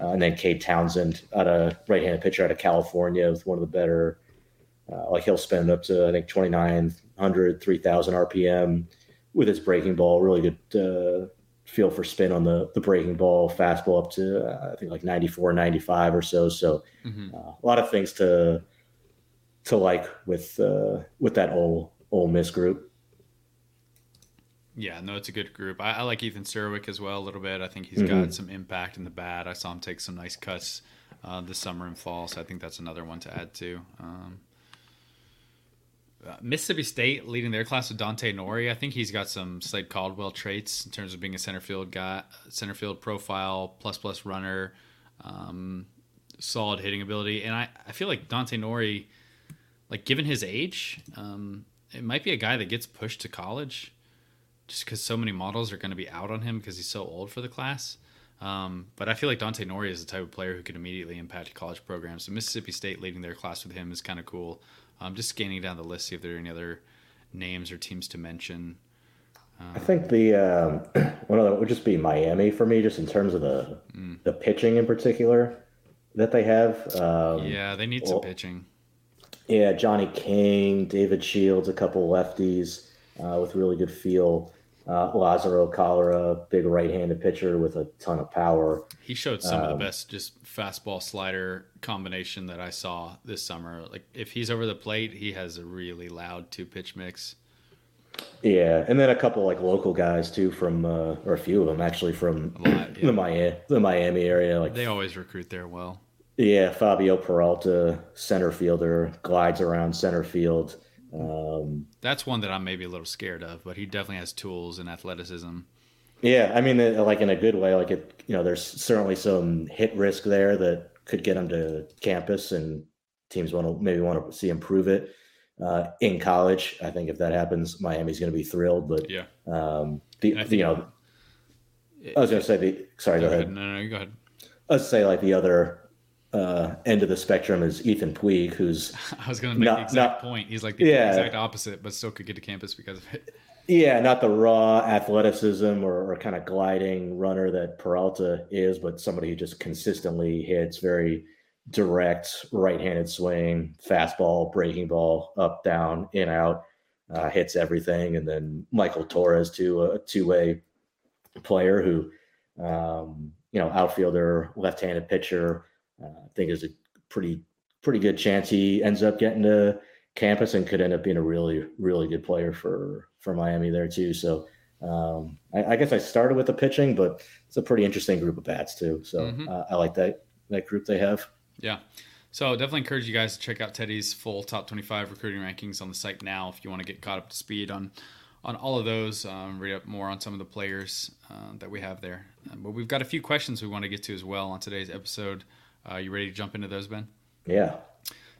uh, and then Cade Townsend, out a right-handed pitcher out of California, with one of the better. Uh, like he'll spend up to I think 2,900, 3,000 RPM with his breaking ball. Really good uh, feel for spin on the the breaking ball, fastball up to uh, I think like 94, 95 or so. So mm-hmm. uh, a lot of things to to like with uh, with that Ole Ole Miss group. Yeah, no, it's a good group. I, I like Ethan Serwick as well a little bit. I think he's mm-hmm. got some impact in the bat. I saw him take some nice cuts uh, this summer and fall, so I think that's another one to add to. Um, uh, Mississippi State leading their class with Dante Nori. I think he's got some Slade Caldwell traits in terms of being a center field guy, center field profile, plus plus runner, um, solid hitting ability, and I, I feel like Dante Nori, like given his age, um, it might be a guy that gets pushed to college, just because so many models are going to be out on him because he's so old for the class. Um, but I feel like Dante Nori is the type of player who could immediately impact college programs. So Mississippi State leading their class with him is kind of cool. I'm just scanning down the list, see if there are any other names or teams to mention. Um, I think the um, one of them would just be Miami for me, just in terms of the mm. the pitching in particular that they have. Um, yeah, they need well, some pitching. Yeah, Johnny King, David Shields, a couple lefties uh, with really good feel. Uh, Lazaro Cholera, big right-handed pitcher with a ton of power. He showed some um, of the um, best just fastball slider combination that I saw this summer. Like if he's over the plate, he has a really loud two-pitch mix. Yeah, and then a couple like local guys too from, uh, or a few of them actually from lot, yeah. the Miami, the Miami area. Like they always recruit there well. Yeah, Fabio Peralta, center fielder, glides around center field. Um, That's one that I'm maybe a little scared of, but he definitely has tools and athleticism. Yeah, I mean, uh, like in a good way. Like it, you know, there's certainly some hit risk there that could get him to campus, and teams want to maybe want to see him prove it. uh, in college. I think if that happens, Miami's going to be thrilled. But yeah, um, the, the you know, I was going to say the sorry, go, go ahead. ahead. No, no, go ahead. Let's say like the other uh, end of the spectrum is Ethan Puig, who's I was going to make not, the exact not, point. He's like the yeah, exact opposite, but still could get to campus because of it. Yeah, not the raw athleticism or, or kind of gliding runner that Peralta is, but somebody who just consistently hits very direct right-handed swing, fastball, breaking ball, up, down, in, out, uh, hits everything. And then Michael Torres, too, a two-way player who, um, you know, outfielder, left-handed pitcher. Uh, I think is a pretty pretty good chance he ends up getting to campus and could end up being a really really good player for for Miami there too. So um, I, I, guess I started with the pitching, but it's a pretty interesting group of bats too. So mm-hmm. uh, I like that that group they have. Yeah. So definitely encourage you guys to check out Teddy's full top 25 recruiting rankings on the site now if you want to get caught up to speed on on all of those. Um, read up more on some of the players uh, that we have there. Um, but we've got a few questions we want to get to as well on today's episode. Uh, you ready to jump into those, Ben? Yeah.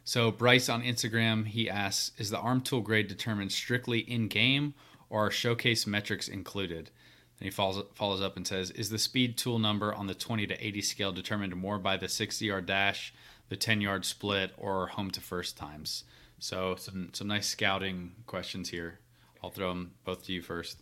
So Bryce on Instagram, he asks, "Is the arm tool grade determined strictly in game, or are showcase metrics included?" Then he follows follows up and says, "Is the speed tool number on the 20 to 80 scale determined more by the 60 yard dash, the 10 yard split, or home to first times?" So some some nice scouting questions here. I'll throw them both to you first.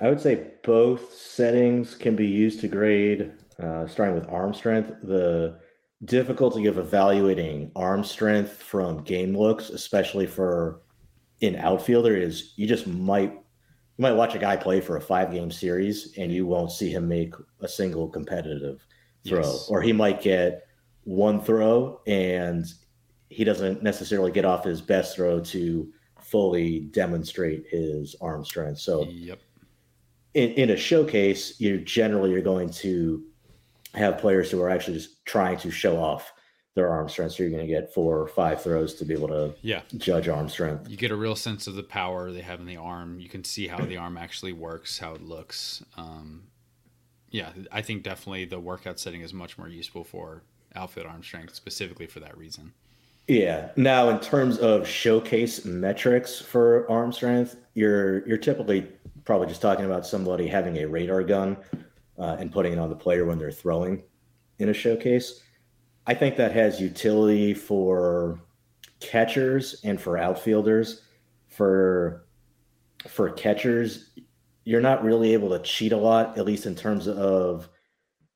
I would say both settings can be used to grade. Uh, starting with arm strength, the difficulty of evaluating arm strength from game looks, especially for an outfielder, is you just might you might watch a guy play for a five game series and you won't see him make a single competitive throw, yes. or he might get one throw and he doesn't necessarily get off his best throw to fully demonstrate his arm strength. So, yep. in, in a showcase, you generally you're going to have players who are actually just trying to show off their arm strength. So you're going to get four or five throws to be able to yeah. judge arm strength. You get a real sense of the power they have in the arm. You can see how the arm actually works, how it looks. Um, yeah, I think definitely the workout setting is much more useful for outfield arm strength, specifically for that reason. Yeah. Now, in terms of showcase metrics for arm strength, you're you're typically probably just talking about somebody having a radar gun uh, and putting it on the player when they're throwing in a showcase. I think that has utility for catchers and for outfielders. For for catchers, you're not really able to cheat a lot, at least in terms of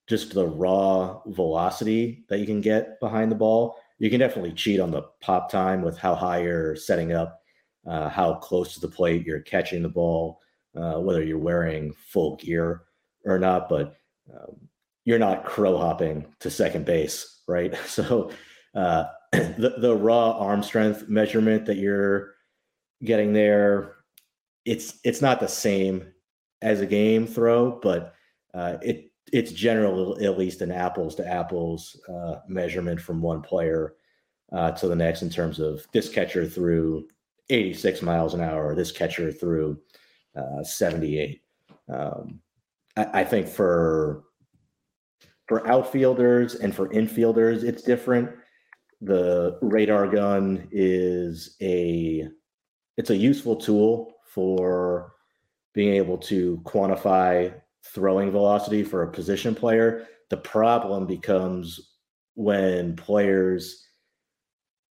just the raw velocity that you can get behind the ball. You can definitely cheat on the pop time with how high you're setting up, uh, how close to the plate you're catching the ball, uh, whether you're wearing full gear or not, but um, you're not crow hopping to second base, right? So uh, the the raw arm strength measurement that you're getting there, it's it's not the same as a game throw, but uh, it it's generally at least an apples to apples uh, measurement from one player uh, to the next in terms of this catcher through 86 miles an hour, this catcher through uh, 78. Um, I, think for for outfielders and for infielders, it's different. The radar gun is a it's a useful tool for being able to quantify throwing velocity for a position player. The problem becomes when players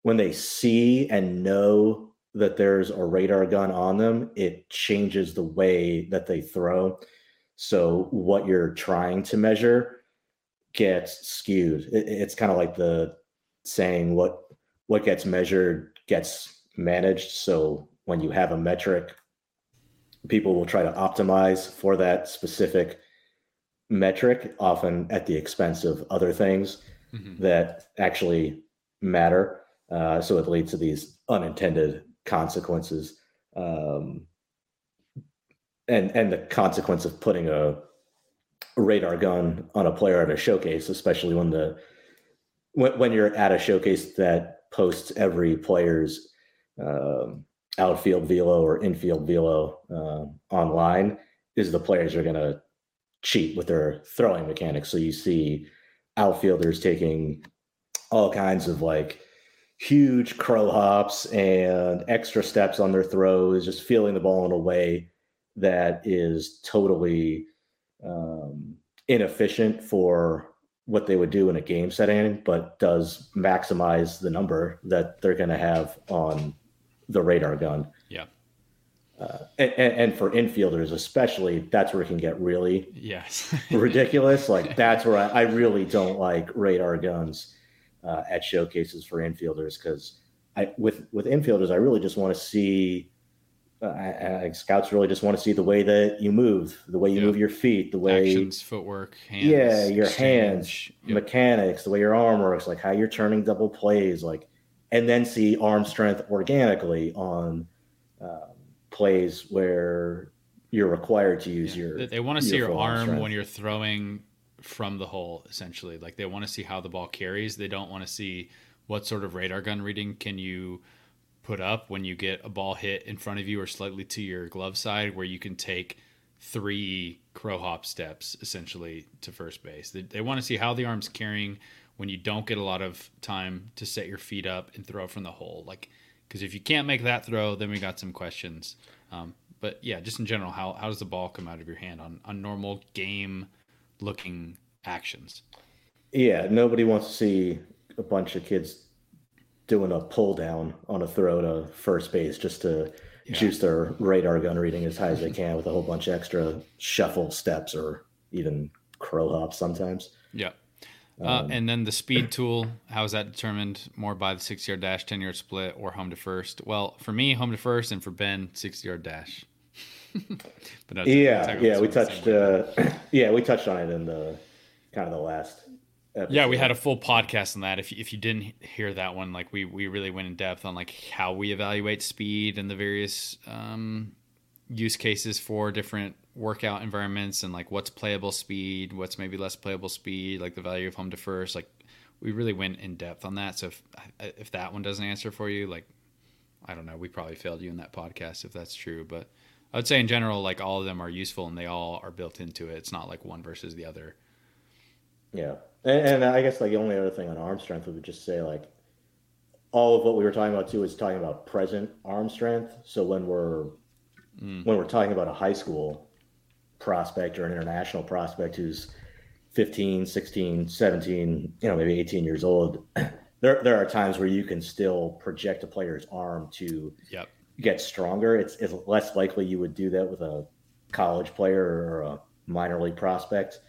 when they see and know that there's a radar gun on them, it changes the way that they throw. So what you're trying to measure gets skewed. It, it's kind of like the saying what what gets measured gets managed. So when you have a metric, people will try to optimize for that specific metric, often at the expense of other things mm-hmm. that actually matter. Uh, so it leads to these unintended consequences. Um, and and the consequence of putting a, radar gun on a player at a showcase, especially when the when, when you're at a showcase that posts every player's um, outfield velo or infield velo uh, online, is the players are going to cheat with their throwing mechanics. So you see outfielders taking all kinds of like huge crow hops and extra steps on their throws, just feeling the ball in a way that is totally um, inefficient for what they would do in a game setting, but does maximize the number that they're going to have on the radar gun. Yeah. Uh, and, and, for infielders, especially, that's where it can get really yes ridiculous. Like that's where I, I, really don't like radar guns uh, at showcases for infielders because I with with infielders, I really just want to see. Uh, I, I, scouts really just want to see the way that you move, the way you move your feet, the way actions, footwork, hands, yeah, your exchange. hands, yep. mechanics, the way your arm works, like how you're turning double plays, like, and then see arm strength organically on um, plays where you're required to use yeah. your. They want to see your arm when you're throwing from the hole, essentially. Like they want to see how the ball carries. They don't want to see what sort of radar gun reading can you put up when you get a ball hit in front of you or slightly to your glove side, where you can take three crow hop steps essentially to first base. They, they want to see how the arm's carrying when you don't get a lot of time to set your feet up and throw from the hole. Like because if you can't make that throw, then we got some questions. Um, but yeah, just in general, how, how does the ball come out of your hand on, on normal game looking actions? Yeah, nobody wants to see a bunch of kids doing a pull down on a throw to first base just to yeah. juice their radar gun reading as high as they can with a whole bunch of extra shuffle steps or even crow hops sometimes. Yeah. Uh, um, and then the speed tool, how is that determined more by the 60 yard dash, 10 yard split, or home to first? Well, for me, home to first, and for Ben, 60 yard dash. but yeah, yeah, we touched, uh, yeah, we touched on it in the kind of the last. Episode. Yeah, we had a full podcast on that. If if you didn't hear that one, like we we really went in depth on like how we evaluate speed and the various um, use cases for different workout environments and like what's playable speed, what's maybe less playable speed, like the value of home to first. Like we really went in depth on that. So if if that one doesn't answer for you, like I don't know, we probably failed you in that podcast if that's true. But I would say in general, like all of them are useful and they all are built into it. It's not like one versus the other. Yeah, and, and I guess like the only other thing on arm strength we would just say like all of what we were talking about too is talking about present arm strength. So when we're mm. when we're talking about a high school prospect or an international prospect who's 15, 16, 17, you know, maybe 18 years old, there there are times where you can still project a player's arm to yep. get stronger. It's, it's less likely you would do that with a college player or a minor league prospect.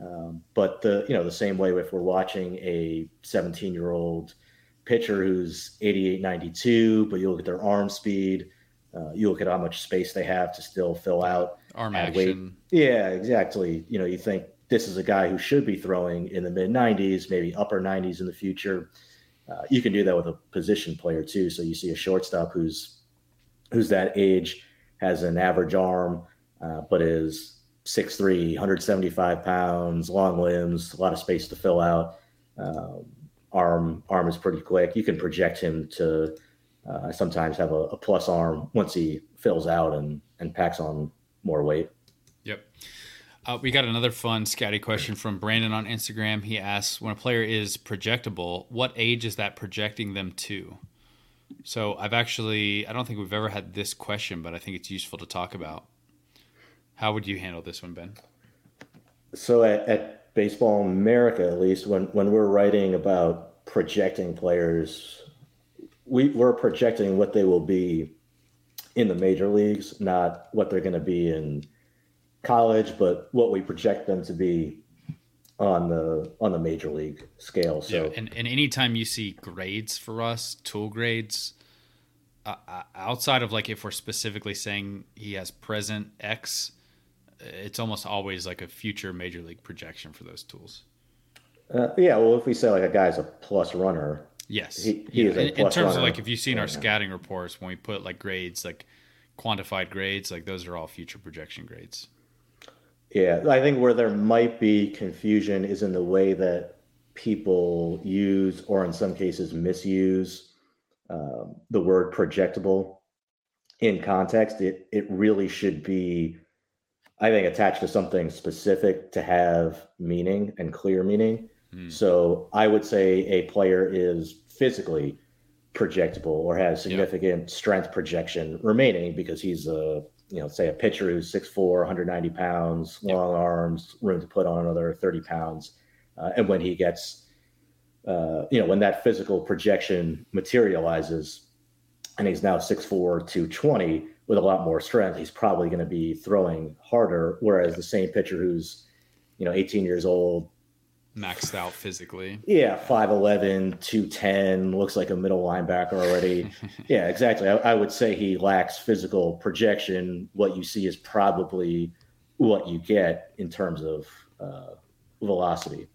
Um, but the you know the same way if we're watching a 17 year old pitcher who's 88 92 but you look at their arm speed uh, you look at how much space they have to still fill out arm action. Weight. Yeah, exactly. You know, you think this is a guy who should be throwing in the mid 90s, maybe upper 90s in the future. Uh, you can do that with a position player too. So you see a shortstop who's who's that age, has an average arm, uh, but is 6'3", 175 pounds, long limbs, a lot of space to fill out. Um, arm arm is pretty quick. You can project him to uh, sometimes have a, a plus arm once he fills out and and packs on more weight. Yep. Uh, we got another fun scatty question from Brandon on Instagram. He asks, when a player is projectable, what age is that projecting them to? So I've actually, I don't think we've ever had this question, but I think it's useful to talk about. How would you handle this one, Ben? So at, at Baseball America, at least, when, when we're writing about projecting players, we, we're projecting what they will be in the major leagues, not what they're going to be in college, but what we project them to be on the on the major league scale. So, yeah, and and anytime you see grades for us, tool grades, uh, uh, outside of like if we're specifically saying he has present X, it's almost always like a future major league projection for those tools. Uh, yeah, well, if we say like a guy's a plus runner, Yes, he, he yeah. is in, in terms of like if you've seen our scouting reports when we put like grades, like quantified grades, like those are all future projection grades. Yeah, I think where there might be confusion is in the way that people use, or in some cases misuse, um, the word projectable in context. It it really should be, I think, attached to something specific to have meaning and clear meaning. Hmm. So I would say a player is physically projectable or has significant yep. strength projection remaining because he's a you know say a pitcher who's 6'4 190 pounds long arms room to put on another 30 pounds uh, and when he gets uh, you know when that physical projection materializes and he's now 6'4 220 with a lot more strength he's probably going to be throwing harder whereas yep. the same pitcher who's you know 18 years old maxed out physically. Yeah, 5'11, 210, looks like a middle linebacker already. yeah, exactly. I, I, would say he lacks physical projection. What you see is probably what you get in terms of uh, velocity.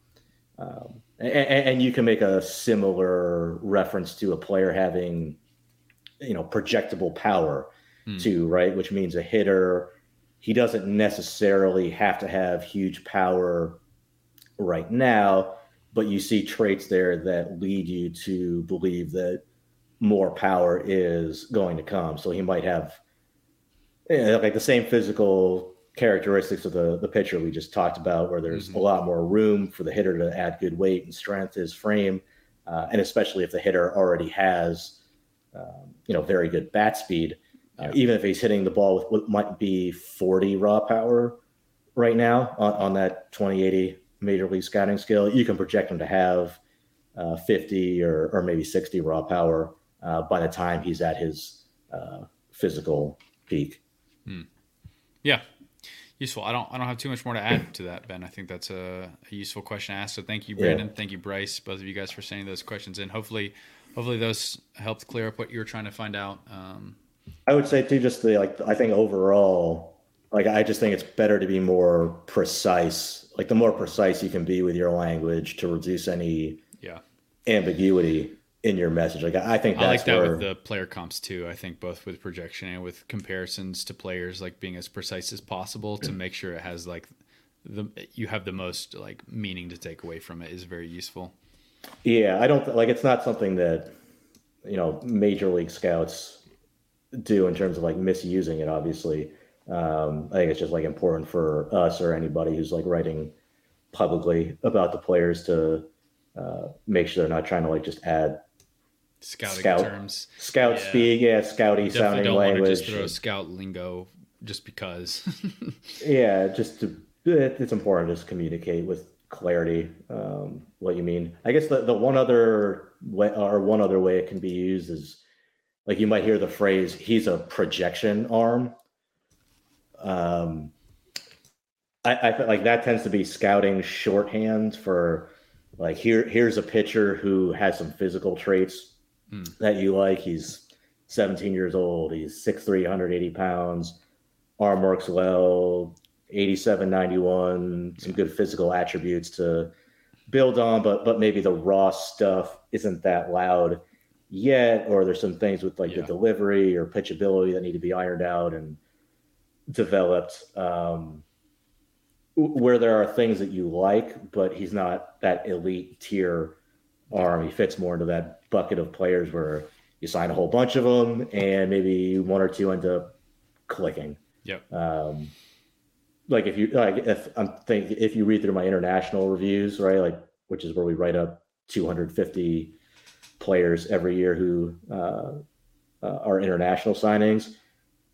Um, and, and, you can make a similar reference to a player having, you know, projectable power hmm. too, right? Which means a hitter, he doesn't necessarily have to have huge power right now, but you see traits there that lead you to believe that more power is going to come. So he might have you know, like the same physical characteristics of the, the pitcher we just talked about, where there's mm-hmm. a lot more room for the hitter to add good weight and strength to his frame. Uh, and especially if the hitter already has, um, you know, very good bat speed, uh, even if he's hitting the ball with what might be 40 raw power right now on, on that 2080 major league scouting scale, you can project him to have uh, 50 or, or maybe 60 raw power uh, by the time he's at his uh, physical peak. Hmm. Yeah, useful. I don't I don't have too much more to add to that, Ben. I think that's a, a useful question to ask. So thank you, Brandon. Yeah. Thank you, Bryce. Both of you guys for sending those questions in. Hopefully, hopefully those helped clear up what you were trying to find out. Um, I would say too, just the like. I think overall, like I just think it's better to be more precise like the more precise you can be with your language to reduce any yeah ambiguity in your message. Like I think I like that where, with the player comps too. I think both with projection and with comparisons to players, like being as precise as possible to make sure it has like the you have the most like meaning to take away from it is very useful. Yeah, I don't like it's not something that you know major league scouts do in terms of like misusing it. Obviously, um, I think it's just like important for us or anybody who's like writing publicly about the players to uh, make sure they're not trying to like just add scouting scout, terms, scout yeah. speak, yeah, scouty sounding don't language. Want to just throw scout lingo just because. yeah, just to it's important to just communicate with clarity um, what you mean. I guess the, the one other way or one other way it can be used is like you might hear the phrase "he's a projection arm." Um, I, I feel like that tends to be scouting shorthand for like here here's a pitcher who has some physical traits mm. that you like. He's 17 years old. He's 6'3", 180 pounds. Arm works well. 87, 91. Some good physical attributes to build on, but but maybe the raw stuff isn't that loud yet, or there's some things with like yeah. the delivery or pitchability that need to be ironed out and developed um, where there are things that you like, but he's not that elite tier arm. He fits more into that bucket of players where you sign a whole bunch of them and maybe one or two end up clicking. Yep. Um, like if you like if I'm think if you read through my international reviews, right, like which is where we write up 250 players every year who uh, uh, are international signings.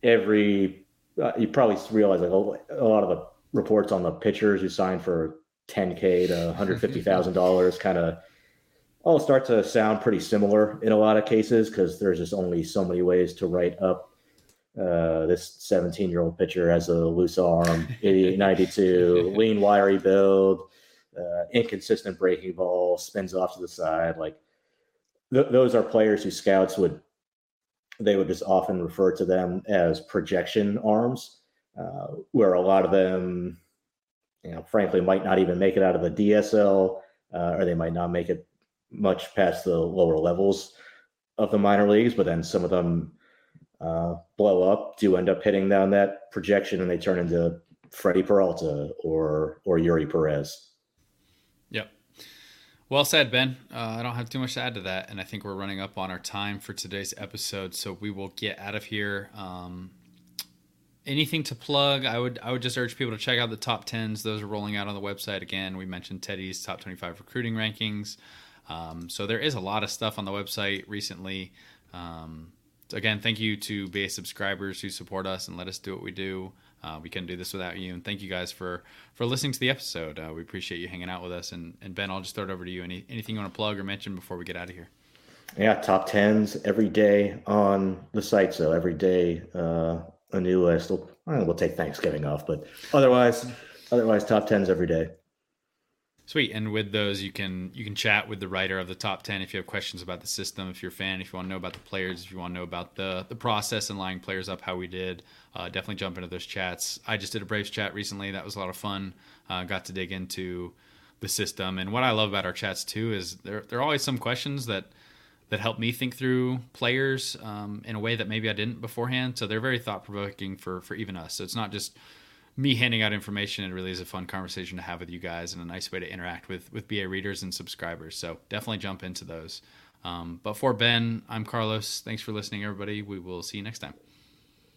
Every uh, you probably realize like a, a, lot of the reports on the pitchers who signed for 10k to 150 thousand dollars kind of all start to sound pretty similar in a lot of cases because there's just only so many ways to write up uh, this 17 year old pitcher has a loose arm, 92, lean, wiry build, uh, inconsistent breaking ball, spins off to the side. Like th- those are players who scouts would they would just often refer to them as projection arms, uh, where a lot of them, you know, frankly, might not even make it out of the DSL, uh, or they might not make it much past the lower levels of the minor leagues. But then some of them uh, blow up, do end up hitting down that projection, and they turn into Freddie Peralta or or Eury Perez. Well said, Ben. Uh, I don't have too much to add to that, and I think we're running up on our time for today's episode, so we will get out of here. Um, anything to plug? I would I would just urge people to check out the top tens. Those are rolling out on the website again. We mentioned Teddy's top twenty five recruiting rankings. Um, so there is a lot of stuff on the website recently. Um, again, thank you to BA subscribers who support us and let us do what we do. Uh, we couldn't do this without you, and thank you guys for for listening to the episode. Uh, we appreciate you hanging out with us. And, and Ben, I'll just throw it over to you. Any anything you want to plug or mention before we get out of here? Yeah, top tens every day on the site. So every day uh, a new list. We'll, we'll take Thanksgiving off, but otherwise, otherwise top tens every day. Sweet. And with those, you can you can chat with the writer of the top ten if you have questions about the system. If you're a fan, if you want to know about the players, if you want to know about the the process and lining players up, how we did, uh, definitely jump into those chats. I just did a Braves chat recently. That was a lot of fun. Uh, got to dig into the system. And what I love about our chats too is there there are always some questions that that help me think through players um, in a way that maybe I didn't beforehand. So they're very thought provoking for for even us. So it's not just me handing out information. It really is a fun conversation to have with you guys and a nice way to interact with with BA readers and subscribers. So definitely jump into those. Um, but for Ben, I'm Carlos. Thanks for listening, everybody. We will see you next time.